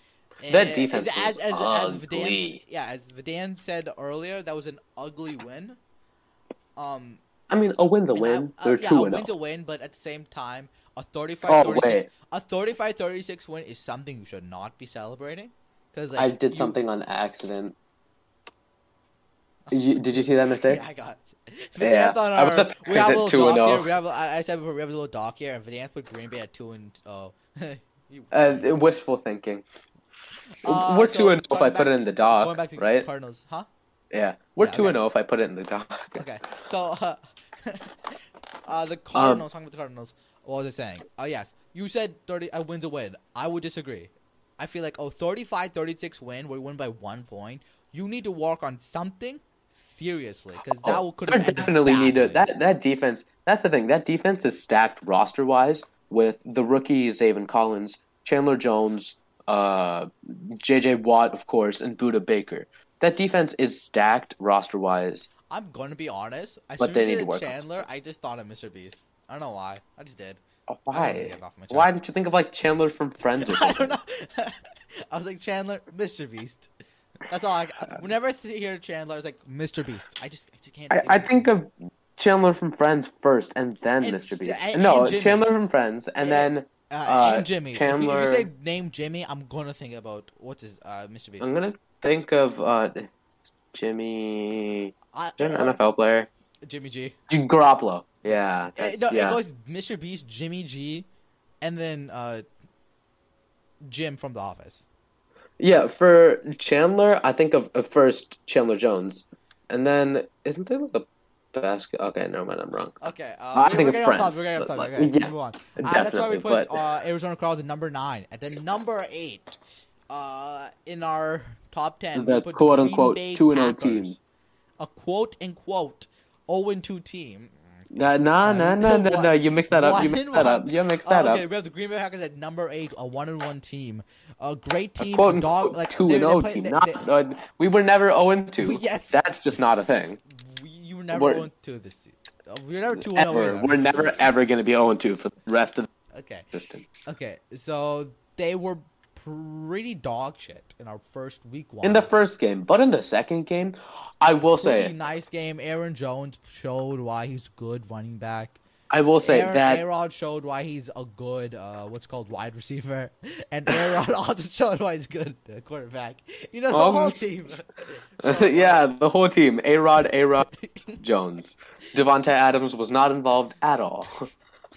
S2: That defense
S1: as, as, as,
S2: Vedant,
S1: yeah, as Vedant said earlier, that was an ugly win. Um,
S2: I mean, a win's a win.
S1: I- uh,
S2: They're
S1: yeah,
S2: two
S1: a
S2: and
S1: win's a
S2: oh.
S1: win, but at the same time, a 35
S2: Oh
S1: 36
S2: wait,
S1: a 35-36 win is something you should not be celebrating. Cause like,
S2: I did
S1: you-
S2: something on accident. <laughs> You, did you see that mistake?
S1: Yeah, I got. <laughs>
S2: Yeah, I was
S1: we have a little
S2: two and
S1: here. We have. a- I, said before we have a little doc here, and Vidance put Green Bay at two and oh. <laughs>
S2: Uh, wishful thinking.
S1: Uh,
S2: we're
S1: so
S2: two and oh if I put it in the
S1: going back to
S2: right?
S1: Cardinals, huh?
S2: Yeah, we're
S1: Yeah,
S2: two
S1: okay.
S2: and oh if I put it in the doc. <laughs>
S1: Okay, so uh, <laughs> uh,
S2: Um,
S1: the Cardinals. talking about the Cardinals. What was I saying? Oh yes, you said thirty. A win's a win. I would disagree. I feel like oh 35-36 win where you win by one point. You need to work on something seriously because that
S2: Oh,
S1: could have
S2: definitely need to. That that defense. That's the thing. That defense is stacked roster wise with the rookie Zaven Collins, Chandler Jones, uh, J.J. Watt, of course, and Budda Baker. That defense is stacked roster wise.
S1: I'm gonna be honest. As
S2: But they need to work
S1: Chandler, I just thought of Mr. Beast. I don't know why. I just did. To
S2: Why?
S1: get it off my chest.
S2: Why did you think of like Chandler from Friends or <laughs>
S1: I don't know. <laughs> I was like Chandler, Mr. Beast. That's all. I, whenever I hear Chandler, it's like Mr. Beast. I just, I just can't.
S2: I, I think of Chandler from Friends first, and then
S1: And
S2: Mr. Beast.
S1: and-
S2: no,
S1: and
S2: Chandler from Friends, and
S1: Yeah.
S2: then
S1: uh,
S2: uh,
S1: and Jimmy. If you- If you, say name Jimmy, I'm gonna think about what's his uh, Mr. Beast.
S2: I'm gonna think of uh, Jimmy,
S1: I,
S2: an
S1: uh,
S2: NFL player,
S1: Jimmy G.
S2: Jim Garoppolo. Yeah, that's-
S1: no,
S2: yeah.
S1: it goes Mr. Beast, Jimmy G, and then uh, Jim from The Office.
S2: Yeah, for Chandler, I think of, of first Chandler Jones, and then isn't there like a basket? Okay, never mind, I'm wrong.
S1: Okay, uh,
S2: I
S1: we're,
S2: think
S1: we're getting off
S2: Friends,
S1: topic. We're getting off topic.
S2: like,
S1: Okay,
S2: yeah,
S1: move on. Uh, that's why we put
S2: but
S1: uh, Arizona Cardinals at number nine. At the number eight, uh, in our top ten, we
S2: the quote unquote
S1: Bay
S2: two and O
S1: Packers.
S2: team.
S1: A quote unquote zero and two team.
S2: Nah, nah, nah, <laughs> nah, nah, nah. You mixed that up. You mixed that up. You
S1: Oh,
S2: that
S1: okay,
S2: up.
S1: we have the Green Bay Packers at number eight, a one and one team, a great team,
S2: quote
S1: a dog like
S2: two and
S1: they
S2: O team. Not, uh, we were never zero and two. <laughs>
S1: Yes.
S2: That's just not a thing.
S1: Never
S2: We're-
S1: zero and two this. season. We were never two
S2: Ever.
S1: zero.
S2: We're never ever gonna be zero and two for the rest of
S1: Okay. Okay, so they were pretty dog shit in our first week one.
S2: In the first game, but in the second game, I will say,
S1: nice game. Aaron Jones showed why he's good running back.
S2: I will say
S1: Aaron,
S2: that
S1: Aaron showed why he's a good uh, what's called wide receiver, and Aaron <laughs> also showed why he's good uh, quarterback. You know the
S2: Um,
S1: whole team. <laughs>
S2: yeah, the whole team, A Rod, A Rod, <laughs> Jones, Davante Adams was not involved at all.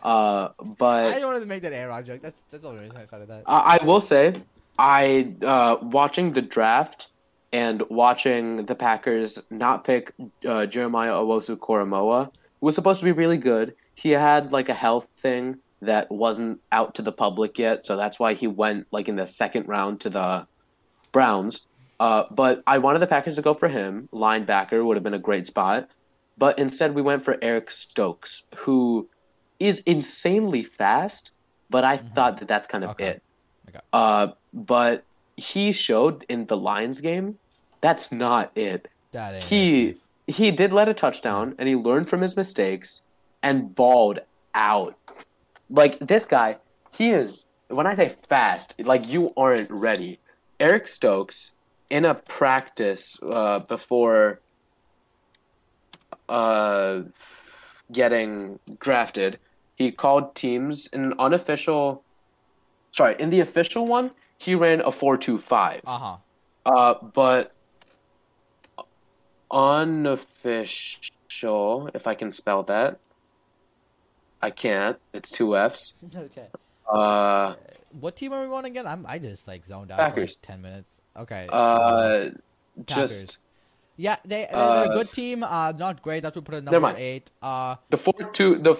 S2: Uh,
S1: I
S2: but
S1: just wanted to make that Aaron joke. That's that's the only reason I started that.
S2: I, I will say, I uh, watching the draft and watching the Packers not pick uh, Jeremiah Owusu-Koramoah was supposed to be really good. He had like a health thing that wasn't out to the public yet, so that's why he went like in the second round to the Browns. Uh, but I wanted the Packers to go for him. Linebacker would have been a great spot, but instead we went for Eric Stokes, who is insanely fast. But I
S1: Mhm.
S2: thought that that's kind of
S1: Okay.
S2: it.
S1: Okay.
S2: Uh, but he showed in the Lions game that's not it.
S1: That
S2: He
S1: it.
S2: he did let a touchdown and he learned from his mistakes and balled out. Like this guy, he is when I say fast, like you aren't ready. Eric Stokes in a practice uh, before uh, getting drafted, he called teams in an unofficial sorry, in the official one, he ran a four two five.
S1: Uh-huh.
S2: Uh, but unofficial, if I can spell that, I can't. It's two F's. <laughs>
S1: Okay.
S2: Uh,
S1: What team are we on again? I'm I just like zoned out for
S2: Packers.
S1: like ten minutes. Okay.
S2: uh,
S1: Packers.
S2: just
S1: yeah, they they're
S2: uh,
S1: a good team. Uh, not great. That's what we put at
S2: Never
S1: number
S2: mind.
S1: eight. Uh,
S2: the four two, the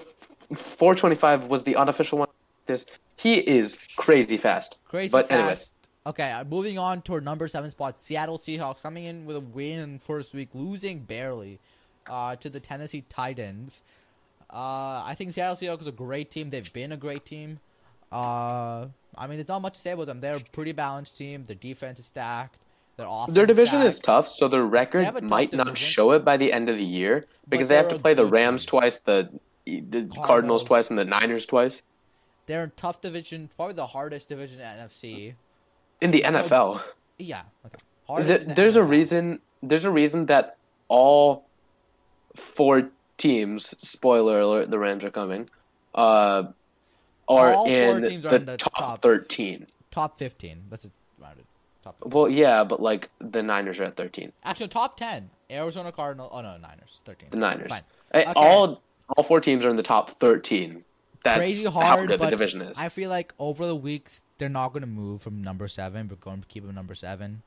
S2: four twenty five was the unofficial one. This he is crazy fast.
S1: crazy
S2: But
S1: fast.
S2: anyway.
S1: Okay, uh, moving on to our number seven spot. Seattle Seahawks coming in with a win in first week, losing barely uh, to the Tennessee Titans. Uh, I think Seattle Seahawks is a great team. They've been a great team. Uh, I mean, there's not much to say about them. They're a pretty balanced team. Their defense is stacked. Their offense
S2: Their division is tough, so their record might not
S1: division.
S2: show it by the end of the year because they have to play the Rams
S1: team.
S2: twice, the the Cardinals.
S1: Cardinals.
S2: twice, and the Niners twice
S1: They're a tough division. Probably the hardest division in NFC.
S2: in the
S1: Oh,
S2: NFL.
S1: Yeah. Okay. The
S2: there's a reason. There's a reason that all four teams. Spoiler alert: the Rams are coming. Uh, are
S1: All
S2: in,
S1: teams
S2: the,
S1: are in the
S2: top,
S1: top.
S2: thirteen.
S1: Top fifteen. That's it. Rounded. Top. 15.
S2: Well, yeah, but like the Niners are at thirteen.
S1: Actually, top ten. Arizona Cardinal. Oh no, Niners. Thirteen.
S2: The Niners.
S1: Fine.
S2: Eh,
S1: Okay.
S2: All all four teams are in the top thirteen. That's
S1: Crazy
S2: how
S1: hard,
S2: good the division is.
S1: I feel like over the weeks they're not going to move from number seven, but going to keep them number seven.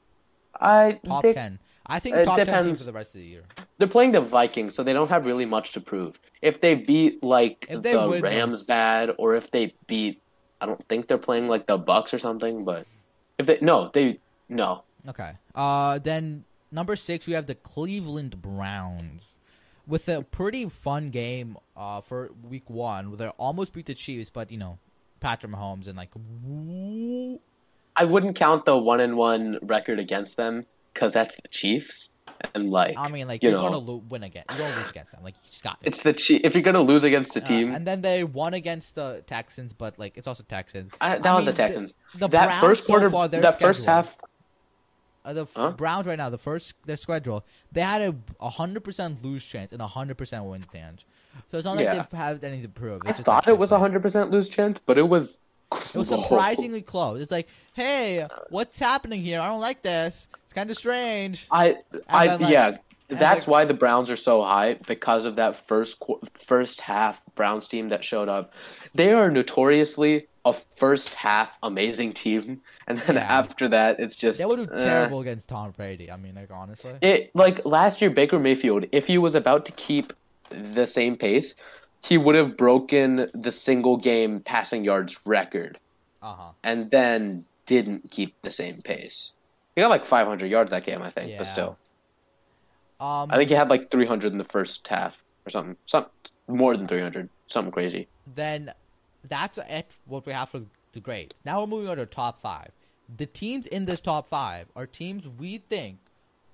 S2: I
S1: Top
S2: they,
S1: ten. I think
S2: it
S1: top ten team
S2: depends.
S1: for the rest of the year.
S2: they're playing the Vikings, so they don't have really much to prove. If they beat like
S1: If
S2: the
S1: win
S2: Rams bad, or if they beat, I don't think they're playing like the Bucks or something. But if they no, they no.
S1: Okay. Uh, then number six we have the Cleveland Browns, with a pretty fun game. Uh, for week one, where they almost beat the Chiefs, but you know, Patrick Mahomes and like, woo-
S2: I wouldn't count the one and one record against them because that's the Chiefs, and like
S1: I mean, like
S2: You
S1: you're
S2: know.
S1: gonna lo- win again. You're gonna lose against them. Like you just got it.
S2: it's the Chief. If you're gonna lose against a
S1: Uh,
S2: team,
S1: and then they won against the Texans, but like it's also Texans.
S2: I, that
S1: I
S2: was the
S1: mean,
S2: Texans.
S1: The
S2: that
S1: Browns
S2: first
S1: so
S2: quarter,
S1: far, their
S2: that first half,
S1: uh, the
S2: Huh?
S1: Browns right now, the first their schedule, they had a hundred percent lose chance and a hundred percent win chance. So it's not like
S2: Yeah.
S1: they've had anything to prove.
S2: I
S1: It's just
S2: thought it was a hundred percent lose chance, but it was.
S1: It was surprisingly close. It's like, hey, what's happening here? I don't like this. Kind of strange.
S2: I, I,
S1: then, like-
S2: yeah. That's
S1: like-
S2: why the Browns are so high because of that first qu- first half Browns team that showed up. They are notoriously a first half amazing team, <laughs> and then
S1: Yeah.
S2: after that, it's just
S1: They would do
S2: eh.
S1: terrible against Tom Brady. I mean, like honestly.
S2: It like last year, Baker Mayfield, if he was about to keep the same pace, he would have broken the single game passing yards record,
S1: Uh huh.
S2: and then didn't keep the same pace. He got like 500 yards that game, I think,
S1: Yeah.
S2: but still,
S1: Um,
S2: I think he had like 300 in the first half or something, some more than 300, something crazy.
S1: then that's it. What we have for the grades. Now we're moving on to top five. The teams in this top five are teams we think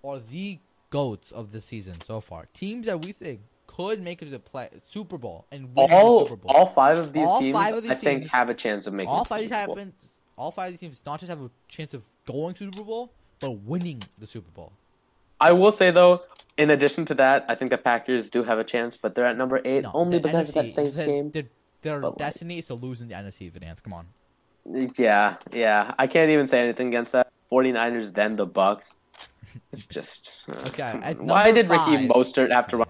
S1: are the goats of the season so far. Teams that we think could make it to the play Super Bowl and win the
S2: All
S1: Super Bowl.
S2: all five of these
S1: All
S2: teams,
S1: five of
S2: I
S1: these
S2: think, have a chance of making.
S1: all five
S2: the
S1: of these
S2: Super Bowl.
S1: happen. All five of these teams not just have a chance of going to the Super Bowl, but winning the Super Bowl.
S2: I will say though, in addition to that, I think the Packers do have a chance, but they're at number eight
S1: No,
S2: only because of that
S1: NFC
S2: Saints
S1: the-
S2: game.
S1: Their, their
S2: But, like-
S1: destiny is to lose in the NFC. Finance, come on.
S2: Yeah, yeah. I can't even say anything against that. 49ers, then the Bucks. It's <laughs> just. uh,
S1: Okay,
S2: Why did Ricky Mostert have to run?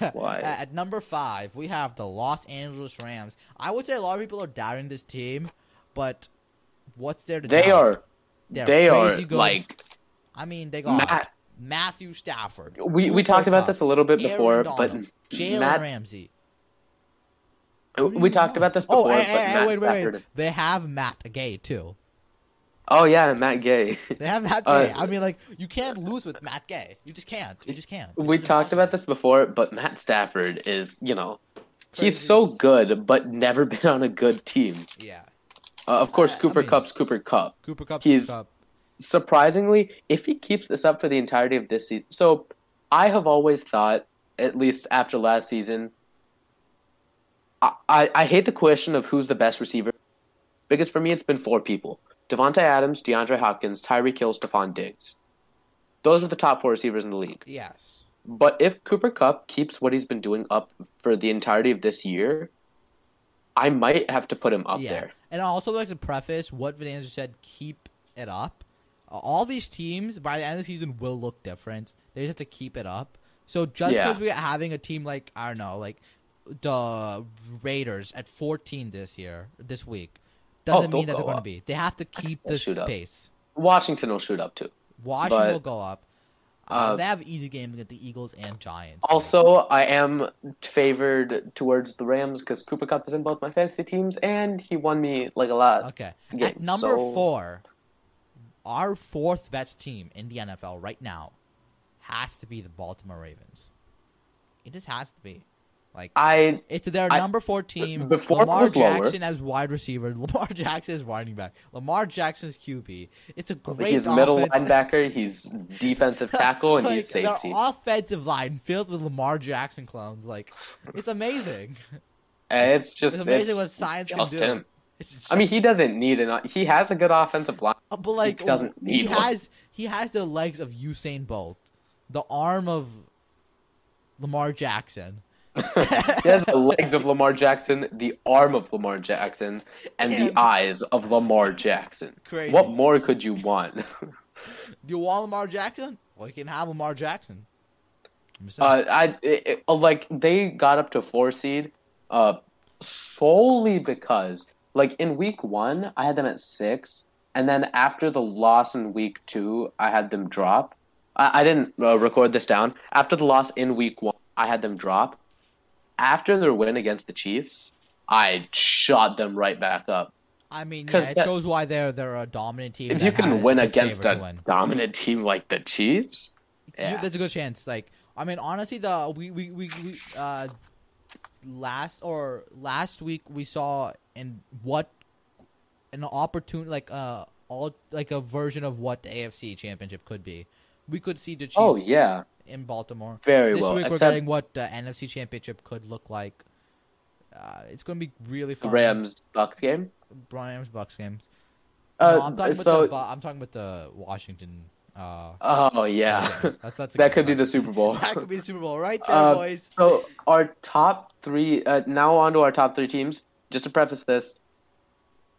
S1: Okay. <laughs>
S2: Why?
S1: At at number five, we have the Los Angeles Rams. I would say a lot of people are doubting this team, but what's there to
S2: They
S1: doubt?
S2: are.
S1: They're
S2: They are
S1: crazy good.
S2: like
S1: I mean, they got
S2: Matt.
S1: Matthew Stafford.
S2: We we talked about this a little bit before,
S1: Donald,
S2: but
S1: Jalen
S2: Matt.
S1: Ramsey.
S2: We talked about this
S1: Oh,
S2: before,
S1: eh,
S2: but
S1: hey, hey,
S2: Matt
S1: wait, wait, wait. They have Matt Gay too.
S2: Oh yeah, Matt Gay. <laughs>
S1: They have Matt
S2: Uh,
S1: Gay. I mean, like you can't lose with Matt Gay. You just can't. You just can't.
S2: we
S1: It's
S2: talked about this before, but Matt Stafford is, you know, he's so good, but never <laughs> been on a good team.
S1: Yeah,
S2: Uh, of course,
S1: I- I
S2: Cooper
S1: mean-
S2: Kupp's Cooper Kupp.
S1: Cooper Kupp.
S2: He's-
S1: Kupp.
S2: surprisingly, if he keeps this up for the entirety of this season, so I have always thought, at least after last season, I, I, I hate the question of who's the best receiver, because for me it's been four people: Davante Adams, DeAndre Hopkins, Tyreek Hill, Stefon Diggs. Those are the top four receivers in the league.
S1: Yes.
S2: But if Cooper Kupp keeps what he's been doing up for the entirety of this year, I might have to put him up
S1: yeah.
S2: there.
S1: And I also like to preface what Van said: keep it up. All these teams by the end of the season will look different. They just have to keep it up. So just
S2: Yeah.
S1: because we're having a team like I don't know, like the Raiders at 14 this year, this week, doesn't oh,
S2: they'll
S1: mean that they're going to be. They have to keep the
S2: shoot up.
S1: pace.
S2: Washington will shoot up too.
S1: Washington
S2: But,
S1: will go up. Uh,
S2: uh,
S1: they have easy games against the Eagles and Giants.
S2: Also, I am favored towards the Rams because Cooper Kupp is in both my fantasy teams, and he won me like a lot.
S1: Okay.
S2: game,
S1: At number
S2: so-
S1: four, our fourth best team in the NFL right now has to be the Baltimore Ravens. It just has to be. Like
S2: I
S1: it's their
S2: I-
S1: number four team.
S2: before
S1: Lamar
S2: was lower.
S1: Jackson as wide receiver. <laughs> Lamar Jackson is running back. Lamar Jackson's QB. It's a great
S2: he's middle linebacker, he's defensive <laughs> tackle, and he's
S1: like,
S2: safety.
S1: Their offensive line filled with Lamar Jackson clones. Like, it's amazing.
S2: And it's just
S1: It's amazing
S2: it's
S1: what science can do.
S2: him. I mean, he doesn't need an. He has a good offensive line.
S1: Uh, but like he
S2: doesn't
S1: he
S2: need one.
S1: has he has the legs of Usain Bolt, the arm of Lamar Jackson.
S2: He has the legs of Lamar Jackson, the arm of Lamar Jackson, and the eyes of Lamar Jackson.
S1: Crazy.
S2: What more could you want? <laughs>
S1: Do you want Lamar Jackson? Well, you can have Lamar Jackson. I'm just saying.
S2: Uh, I it, it- like they got up to four seed, uh, solely because like in week one I had them at six, and then after the loss in week two I had them drop. I, I didn't uh, record this down. After the loss in week one, I had them drop. After their win against the Chiefs, I shot them right back up.
S1: I mean, yeah, it
S2: that-
S1: shows why they're they're a dominant team.
S2: If you can win against a
S1: win.
S2: dominant team like the Chiefs,
S1: You-
S2: yeah.
S1: there's a good chance. Like, I mean, honestly, the we we we, we uh last or last week we saw in what an opportunity like uh all like a version of what the AFC Championship could be. We could see the Chiefs.
S2: oh yeah,
S1: in Baltimore.
S2: very
S1: this
S2: well.
S1: week we're
S2: Except
S1: getting what the NFC Championship could look like. Uh, it's going to be really fun.
S2: Rams Bucks game.
S1: Rams Bucks games.
S2: Uh,
S1: no, I'm talking
S2: so
S1: about the I'm talking the Washington Uh,
S2: Oh yeah,
S1: that's that's <laughs>
S2: that could be the Super Bowl. <laughs>
S1: that could be the Super Bowl right there,
S2: Uh,
S1: boys.
S2: So our top three. Uh, now on to our top three teams. Just to preface this,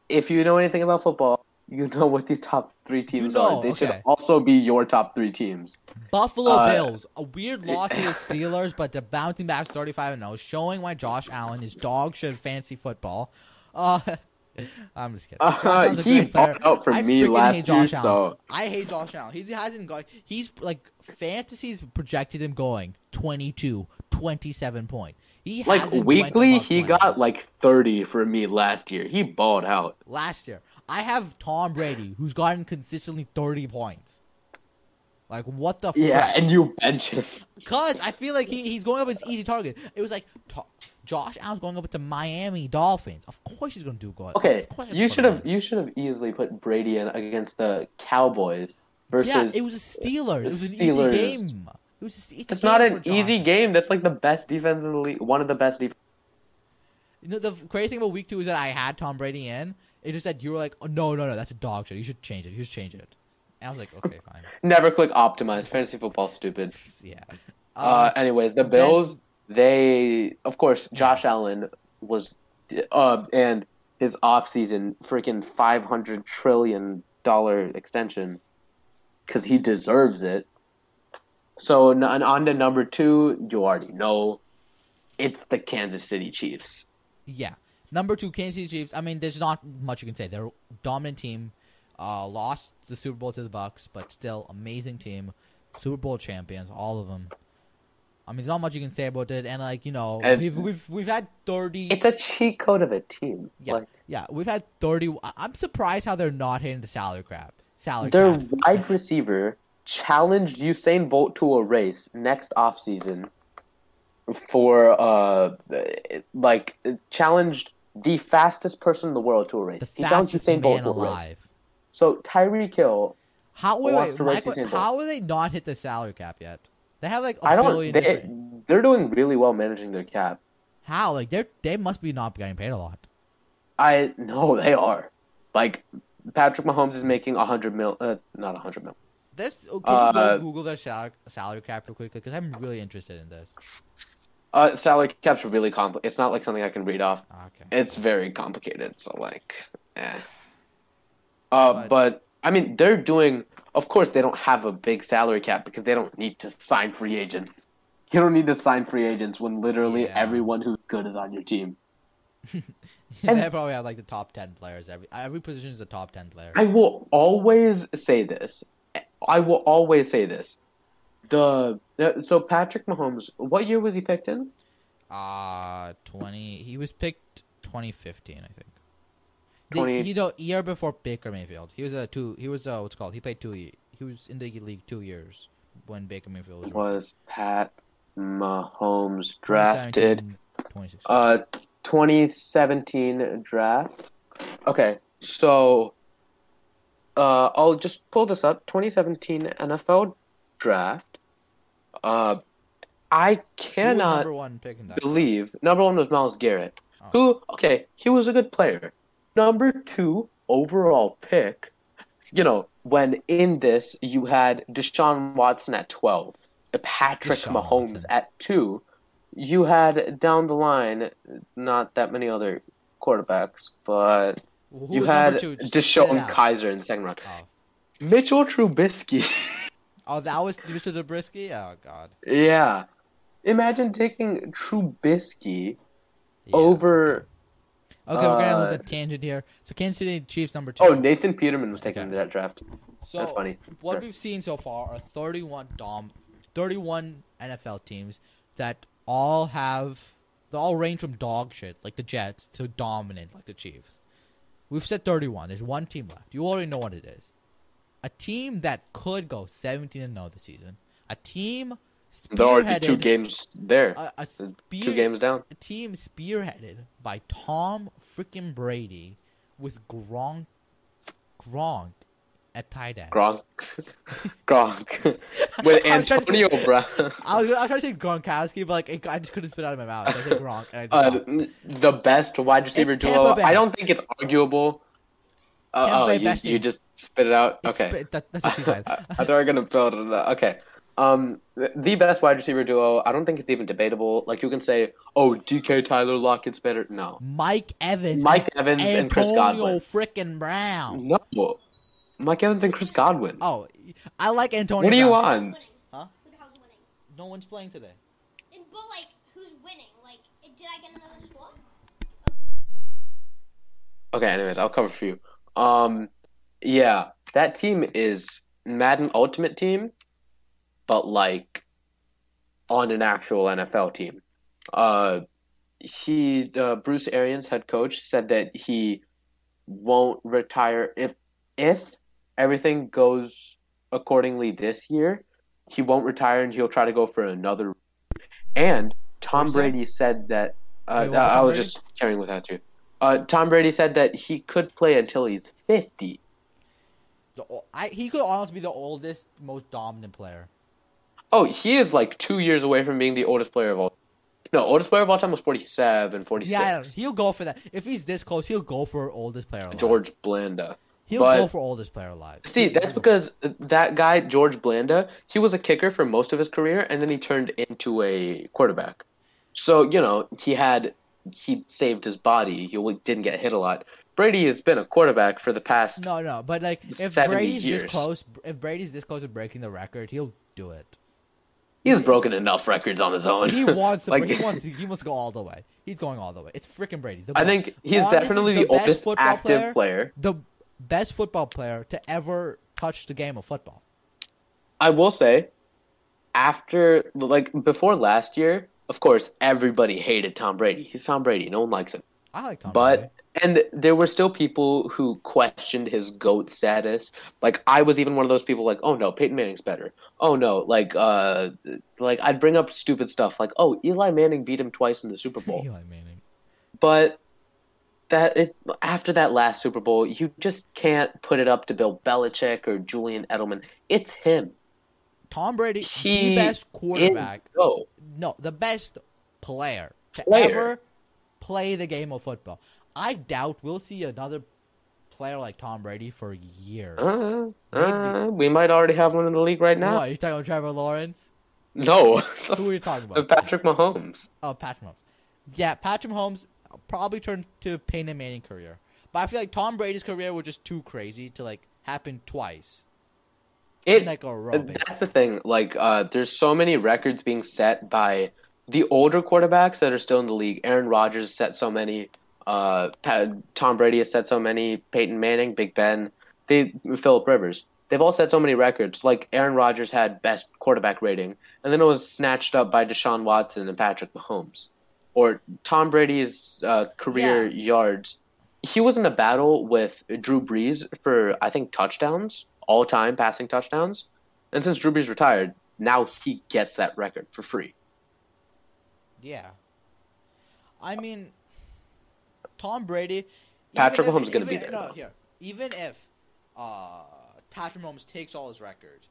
S2: if you know anything about football, you know what these top three teams
S1: know,
S2: are. They
S1: okay.
S2: should also be your top three teams.
S1: Buffalo
S2: uh,
S1: Bills, a weird loss to the Steelers, but they're bouncing back 35 and 0, showing why Josh Allen is dog shit fancy football. Uh, <laughs> I'm just kidding. Josh
S2: Uh,
S1: Allen's a
S2: he
S1: great
S2: balled out for
S1: I
S2: me last
S1: hate
S2: year,
S1: Allen.
S2: so
S1: I hate Josh Allen. He hasn't got. He's like fantasies projected him going 22, 27 point. He
S2: like weekly, he
S1: 20.
S2: got like thirty for me last year. He balled out.
S1: last year. I have Tom Brady, who's gotten consistently 30 points. Like what the?
S2: Yeah, and you bench him.
S1: Cause I feel like he, he's going up against easy target. It was like to- Josh Allen's going up with the Miami Dolphins. Of course he's gonna do good.
S2: Okay,
S1: Of course I'm
S2: you should have you should have easily put Brady in against the Cowboys versus.
S1: Yeah, it was a Steelers. It was an
S2: Steelers.
S1: easy game. It was. A, it's
S2: It's not an easy game. That's like the best defense in the league. One of the best defense.
S1: You know, the crazy thing about week two is that I had Tom Brady in. It just said you were like, oh, no, no, no, that's a dog shit. You should change it. You should change it. And I was like, okay, fine.
S2: Never click optimize. Fantasy football stupid. <laughs>
S1: Yeah.
S2: Uh, anyways, the
S1: then-
S2: Bills. They of course Josh Allen was, uh, and his offseason freaking five hundred trillion dollar extension, because he deserves it. So on to number two, you already know, it's the Kansas City Chiefs.
S1: Yeah. Number two, Kansas City Chiefs. I mean, there's not much you can say. They're a dominant team. Uh, lost the Super Bowl to the Bucks, but still amazing team. Super Bowl champions, all of them. I mean, there's not much you can say about it. And like you know,
S2: And-
S1: we've we've we've had thirty.
S2: It's a cheat code of a team.
S1: yeah,
S2: Like,
S1: yeah, we've had thirty. I'm surprised how they're not hitting the salary cap. Salary
S2: Their
S1: cap.
S2: wide receiver challenged Usain Bolt to a race next off season for uh like challenged the fastest person in the world to a race.
S1: The
S2: he challenged
S1: fastest
S2: Usain Bolt
S1: man
S2: to a race.
S1: alive.
S2: So Tyreek Hill,
S1: How wait,
S2: wants
S1: wait,
S2: to race
S1: que- how are they not hit the salary cap yet? They have like a
S2: I don't
S1: billion.
S2: they,
S1: different-
S2: they're doing really well managing their cap.
S1: How like they they must be not getting paid a lot.
S2: I no, they are. Like Patrick Mahomes is making a hundred mil uh, not a hundred mil.
S1: Oh, can you
S2: Uh,
S1: go Google their salary, salary cap real quick? Because I'm really interested in this.
S2: Uh salary cap's are really complex. It's not like something I can read off.
S1: Ah, Okay.
S2: it's very complicated. So like, eh. Uh,
S1: But-
S2: but, I mean, they're doing. Of course, they don't have a big salary cap because they don't need to sign free agents. You don't need to sign free agents when literally
S1: Yeah.
S2: everyone who's good is on your team. <laughs>
S1: they
S2: and-
S1: probably have like the top ten players. Every every position is a top ten player.
S2: I will always say this. I will always say this. The so Patrick Mahomes. What year was he picked in?
S1: Uh twenty. He was picked 2015, I think. The,
S2: 20
S1: you know, year before Baker Mayfield. He was a two. He was uh what's called. He played two. He was in the league two years when Baker Mayfield was.
S2: Was Pat Mahomes drafted?
S1: 2016.
S2: Uh, 2017 draft. Okay, so uh, I'll just pull this up. 2017 NFL draft. Uh, I cannot
S1: number one pick
S2: believe number one was Myles Garrett,
S1: Oh.
S2: who okay, he was a good player. Number two overall pick. You know, when in this you had Deshaun Watson at 12, Patrick
S1: Deshaun
S2: Mahomes
S1: Watson.
S2: at two, you had down the line not that many other quarterbacks, but
S1: Who
S2: you had
S1: number two? Just
S2: Deshaun. Kizer in the second round.
S1: Oh.
S2: Mitchell Trubisky. <laughs>
S1: Oh, that was Mr. Zabriskie? Oh, God.
S2: yeah. Imagine taking Trubisky
S1: Yeah.
S2: over
S1: Okay, we're gonna
S2: uh,
S1: look at tangent here. So Kansas City Chiefs number two.
S2: Oh, Nathan Peterman was taken
S1: Okay.
S2: into that draft.
S1: so
S2: that's funny.
S1: What
S2: Sure.
S1: we've seen so far are 31 dom, 31 NFL teams that all have they all range from dog shit like the Jets to dominant like the Chiefs. We've said 31. There's one team left. You already know what it is. A team that could go 17 and 0 this season. A team
S2: There are already two games there.
S1: a, a spear,
S2: two games down.
S1: a team spearheaded by Tom freaking Brady with Gronk, Gronk at tight end.
S2: Gronk. <laughs> Gronk. <laughs> With
S1: to say-
S2: Antonio Brown.
S1: I was, I was trying to say Gronkowski, but like it, I just couldn't spit out of my mouth. So I said Gronk, and I just
S2: Uh, the best wide receiver
S1: It's
S2: duo. I don't think it's arguable. Uh, oh, you, you just Spit it out.
S1: It's
S2: Okay.
S1: spit- that- that's what she said.
S2: I, <laughs> I thought we were gonna build it up. Okay. Um, the best wide receiver duo. I don't think it's even debatable. Like you can say, "Oh, DK Tyler Lockett's better." No,
S1: Mike Evans.
S2: Mike Evans and Chris Godwin.
S1: frickin' Brown.
S2: No, Mike Evans and Chris Godwin.
S1: Oh, I like Antonio.
S2: what do you
S1: Brown.
S2: want?
S1: Huh?
S4: Who the hell's winning?
S1: No one's playing today.
S4: And, but like, who's winning? Like, did I get another score?
S2: Okay. Anyways, I'll cover for you. Um, yeah, that team is Madden Ultimate Team, but like on an actual NFL team. Uh, he uh, Bruce Arians, head coach, said that he won't retire if if everything goes accordingly this year. He won't retire and he'll try to go for another. And Tom? Brady said that. Uh,
S1: Wait, what about
S2: I was
S1: Brady?
S2: just sharing with that too. Uh, Tom Brady said that he could play until he's fifty.
S1: The, I, he could honestly be the oldest, most dominant player.
S2: Oh, he is like two years away from being the oldest player of all. No, oldest player of all time was 47, 46.
S1: Yeah, I don't know. he'll go for that. If he's this close, he'll go for oldest player alive.
S2: George Blanda.
S1: he'll
S2: but-
S1: go for oldest player alive.
S2: See,
S1: He-
S2: that's because that guy George Blanda, he was a kicker for most of his career, and then he turned into a quarterback. So you know he had he saved his body. He didn't get hit a lot. Brady has been a quarterback for the past.
S1: No, no, but like if Brady's
S2: years.
S1: this close, if Brady's this close to breaking the record, he'll do it.
S2: He's broken enough records on his own.
S1: He wants to. <laughs>
S2: like,
S1: he wants. He wants to go all the way. He's going all the way. It's freaking Brady.
S2: I think he's
S1: Honestly,
S2: definitely
S1: the
S2: the, oldest
S1: football
S2: active
S1: player-
S2: player.
S1: the best football player to ever touch the game of football.
S2: I will say, after like before last year, of course, everybody hated Tom Brady. He's Tom Brady. No one likes him.
S1: I like Tom
S2: But
S1: Brady.
S2: And there were still people who questioned his goat status. Like I was even one of those people. Like, oh no, Peyton Manning's better. Oh no, like uh, like I'd bring up stupid stuff. Like, oh, Eli Manning beat him twice in the Super Bowl.
S1: Eli Manning.
S2: but that it after that last Super Bowl, you just can't put it up to Bill Belichick or Julian Edelman. It's him.
S1: Tom Brady,
S2: He
S1: the best quarterback.
S2: go.
S1: No, the best player to
S2: Player.
S1: ever play the game of football. I doubt we'll see another player like Tom Brady for years.
S2: Uh, uh, we might already have one in the league right now.
S1: What, you talking about Trevor Lawrence?
S2: No,
S1: Who are <laughs> you talking about?
S2: Patrick Mahomes.
S1: Oh, Patrick Mahomes. Yeah, Patrick Mahomes probably turned to Peyton Manning career. But I feel like Tom Brady's career was just too crazy to like happen twice.
S2: It
S1: like a row. Basically.
S2: That's the thing. Like, uh, there's so many records being set by the older quarterbacks that are still in the league. Aaron Rodgers set so many. Uh, Pa- Tom Brady has set so many. Peyton Manning, Big Ben, they Philip Rivers. They've all set so many records. Like Aaron Rodgers had best quarterback rating, and then it was snatched up by Deshaun Watson and Patrick Mahomes. Or Tom Brady's uh, career
S1: Yeah.
S2: yards. He was in a battle with Drew Brees for I think touchdowns all time passing touchdowns. And since Drew Brees retired, now he gets that record for free.
S1: Yeah. I mean, Tom Brady.
S2: Patrick
S1: if-
S2: Mahomes is gonna be
S1: even-
S2: there,
S1: No,
S2: though.
S1: here. Even if uh, Patrick Mahomes takes all his records,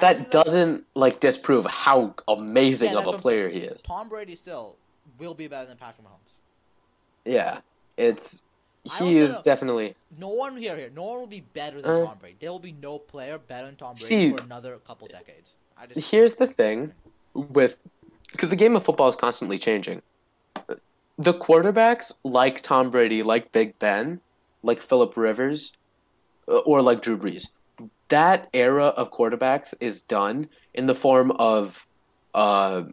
S2: That doesn't like disprove how amazing
S1: Yeah,
S2: of a player he is.
S1: Tom Brady still will be better than Patrick Mahomes.
S2: Yeah, it's he is
S1: know.
S2: definitely
S1: No one here, here. No one will be better than
S2: Uh,
S1: Tom Brady. There will be no player better than Tom Brady
S2: See-
S1: for another couple decades. Just
S2: Here's the thing with because the game of football is constantly changing. The quarterbacks like Tom Brady, like Big Ben, like Philip Rivers, uh, or like Drew Brees. That era of quarterbacks is done in the form of uh,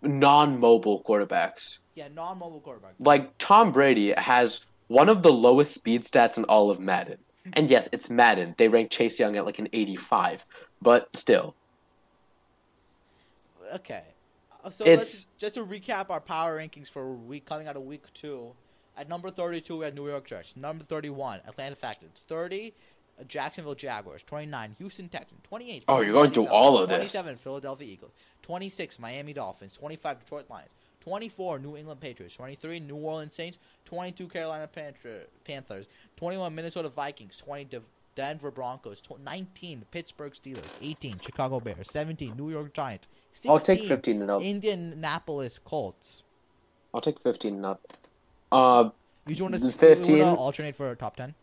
S2: non-mobile quarterbacks.
S1: yeah, non-mobile quarterback.
S2: Like Tom Brady has one of the lowest speed stats in all of Madden. And yes, it's Madden. They rank Chase Young at like an 85, but still.
S1: Okay. Uh, So
S2: It's-
S1: let's just to recap our power rankings for week coming out of week two. At number thirty-two, we had New York Jets. Number thirty-one, Atlanta Falcons. Thirty, uh, Jacksonville Jaguars. Twenty-nine, Houston Texans. Twenty-eight.
S2: Oh, you're going through all of this.
S1: Twenty-seven, Philadelphia Eagles. Twenty-six, Miami Dolphins. Twenty-five, Detroit Lions. Twenty-four, New England Patriots. Twenty-three, New Orleans Saints. Twenty-two, Carolina Panther- Panthers. Twenty-one, Minnesota Vikings. Twenty, De- Denver Broncos. Nineteen, Pittsburgh Steelers. Eighteen, Chicago Bears. Seventeen, New York Giants. 16,
S2: I'll take 15 and up.
S1: Indianapolis Colts.
S2: I'll take 15 and up. Uh,
S1: You want to
S2: 15.
S1: alternate for top ten?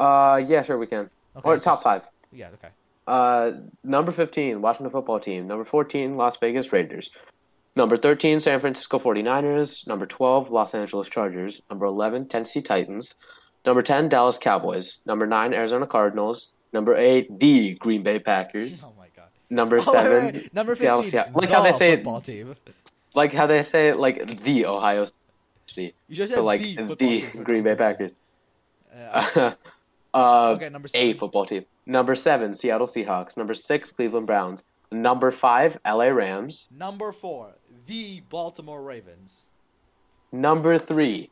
S2: Uh, yeah, sure we can.
S1: Okay,
S2: or
S1: just-
S2: top five.
S1: Yeah. Okay.
S2: Uh, number 15, Washington football team. Number 14, Las Vegas Raiders. Number 13, San Francisco 49ers. Number 12, Los Angeles Chargers. Number 11, Tennessee Titans. Number 10, Dallas Cowboys. Number 9, Arizona Cardinals. Number 8, the Green Bay Packers.
S1: Oh my god.
S2: Number
S1: Oh, wait,
S2: 7,
S1: wait, wait. Number
S2: Seattle
S1: fifteen.
S2: Seahawks. Like
S1: the
S2: how they say it-
S1: football team.
S2: like how they say it, like the Ohio State.
S1: You just said
S2: So like
S1: the,
S2: the. Green Bay Packers.
S1: Yeah. <laughs>
S2: uh,
S1: okay, number
S2: A football team. Number 7, Seattle Seahawks. Number 6, Cleveland Browns. Number 5, LA Rams.
S1: Number four, the Baltimore Ravens.
S2: Number 3,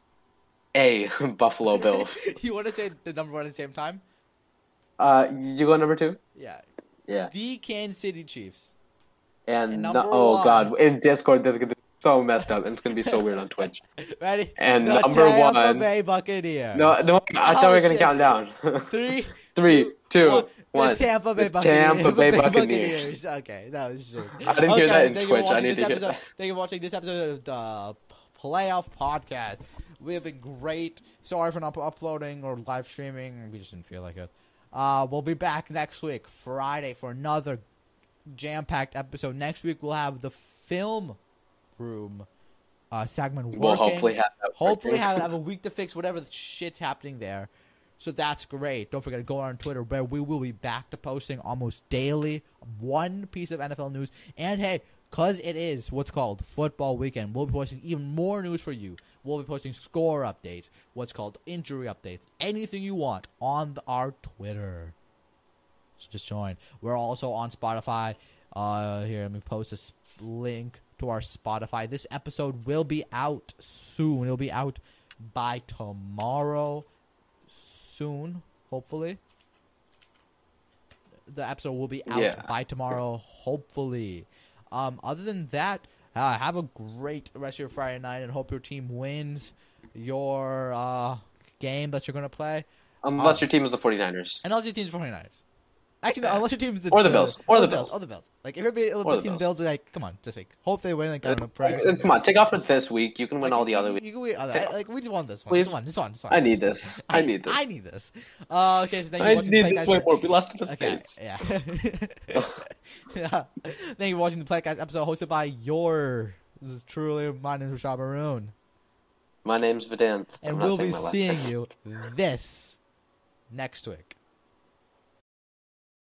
S2: A <laughs> Buffalo <laughs> Bills.
S1: you want to say the number one at the same time?
S2: Uh, you go number 2?
S1: Yeah.
S2: Yeah.
S1: The Kansas City Chiefs.
S2: And,
S1: And
S2: no- oh
S1: one.
S2: god, in Discord this is gonna be so messed up, and it's gonna be so weird on Twitch. <laughs>
S1: Ready?
S2: And
S1: the
S2: number
S1: Tampa
S2: one-
S1: Bay Buccaneers.
S2: No, no, I thought
S1: Oh,
S2: we were gonna
S1: shit.
S2: count down.
S1: Three,
S2: Three, two,
S1: one.
S2: one.
S1: The Tampa Bay Buccaneers.
S2: Tampa Bay Buccaneers.
S1: Okay, that was true.
S2: I didn't hear
S1: okay,
S2: that in
S1: thank you for
S2: Twitch. I need to hear
S1: episode.
S2: that.
S1: Thank you for watching this episode of the Playoff Podcast. We have been great. Sorry for not uploading or live streaming. We just didn't feel like it. Uh, we'll be back next week, Friday, for another jam-packed episode. Next week we'll have the film room uh, segment working.
S2: We'll hopefully have.
S1: Hopefully have have a week to fix whatever the shit's happening there. So that's great. Don't forget to go on Twitter where we will be back to posting almost daily one piece of NFL news. And hey, cause it is what's called football weekend, we'll be posting even more news for you. We'll be posting score updates, what's called injury updates, anything you want on the, our Twitter. So just join. We're also on Spotify. Uh, here, let me post this link to our Spotify. This episode will be out soon. It'll be out by tomorrow. Soon, hopefully. The episode will be out
S2: Yeah.
S1: by tomorrow, hopefully. Um, other than that, uh, have a great rest of your Friday night and hope your team wins your uh, game that you're going to play.
S2: Unless
S1: uh,
S2: your team is the 49ers.
S1: And also your team's 49ers. Actually, no, <laughs> unless your team's the
S2: Or the Bills. Or the
S1: Bills.
S2: Bills.
S1: Or the Bills. Like, if you're a
S2: Or
S1: the
S2: the
S1: team
S2: Bills.
S1: Bills, like, come on, just like, hope they win. Like, I don't know, prayers.
S2: uh, Come on, take off for this week. You can win
S1: Like,
S2: all the other weeks.
S1: you can win other-
S2: Okay.
S1: Like, we just want this one.
S2: Please.
S1: This one. This one. This one.
S2: I need this. I need this. <laughs>
S1: I need this. Uh, okay, so thank you
S2: I
S1: for watching
S2: need
S1: the
S2: this
S1: Playcast-
S2: way more. We lost to the
S1: Okay,
S2: States.
S1: yeah. <laughs> yeah. Thank you for watching the Playcast episode hosted by your. This is truly my name is Rashad Maroon,
S2: My name's Vedant.
S1: and
S2: I'm
S1: we'll be seeing you this next week.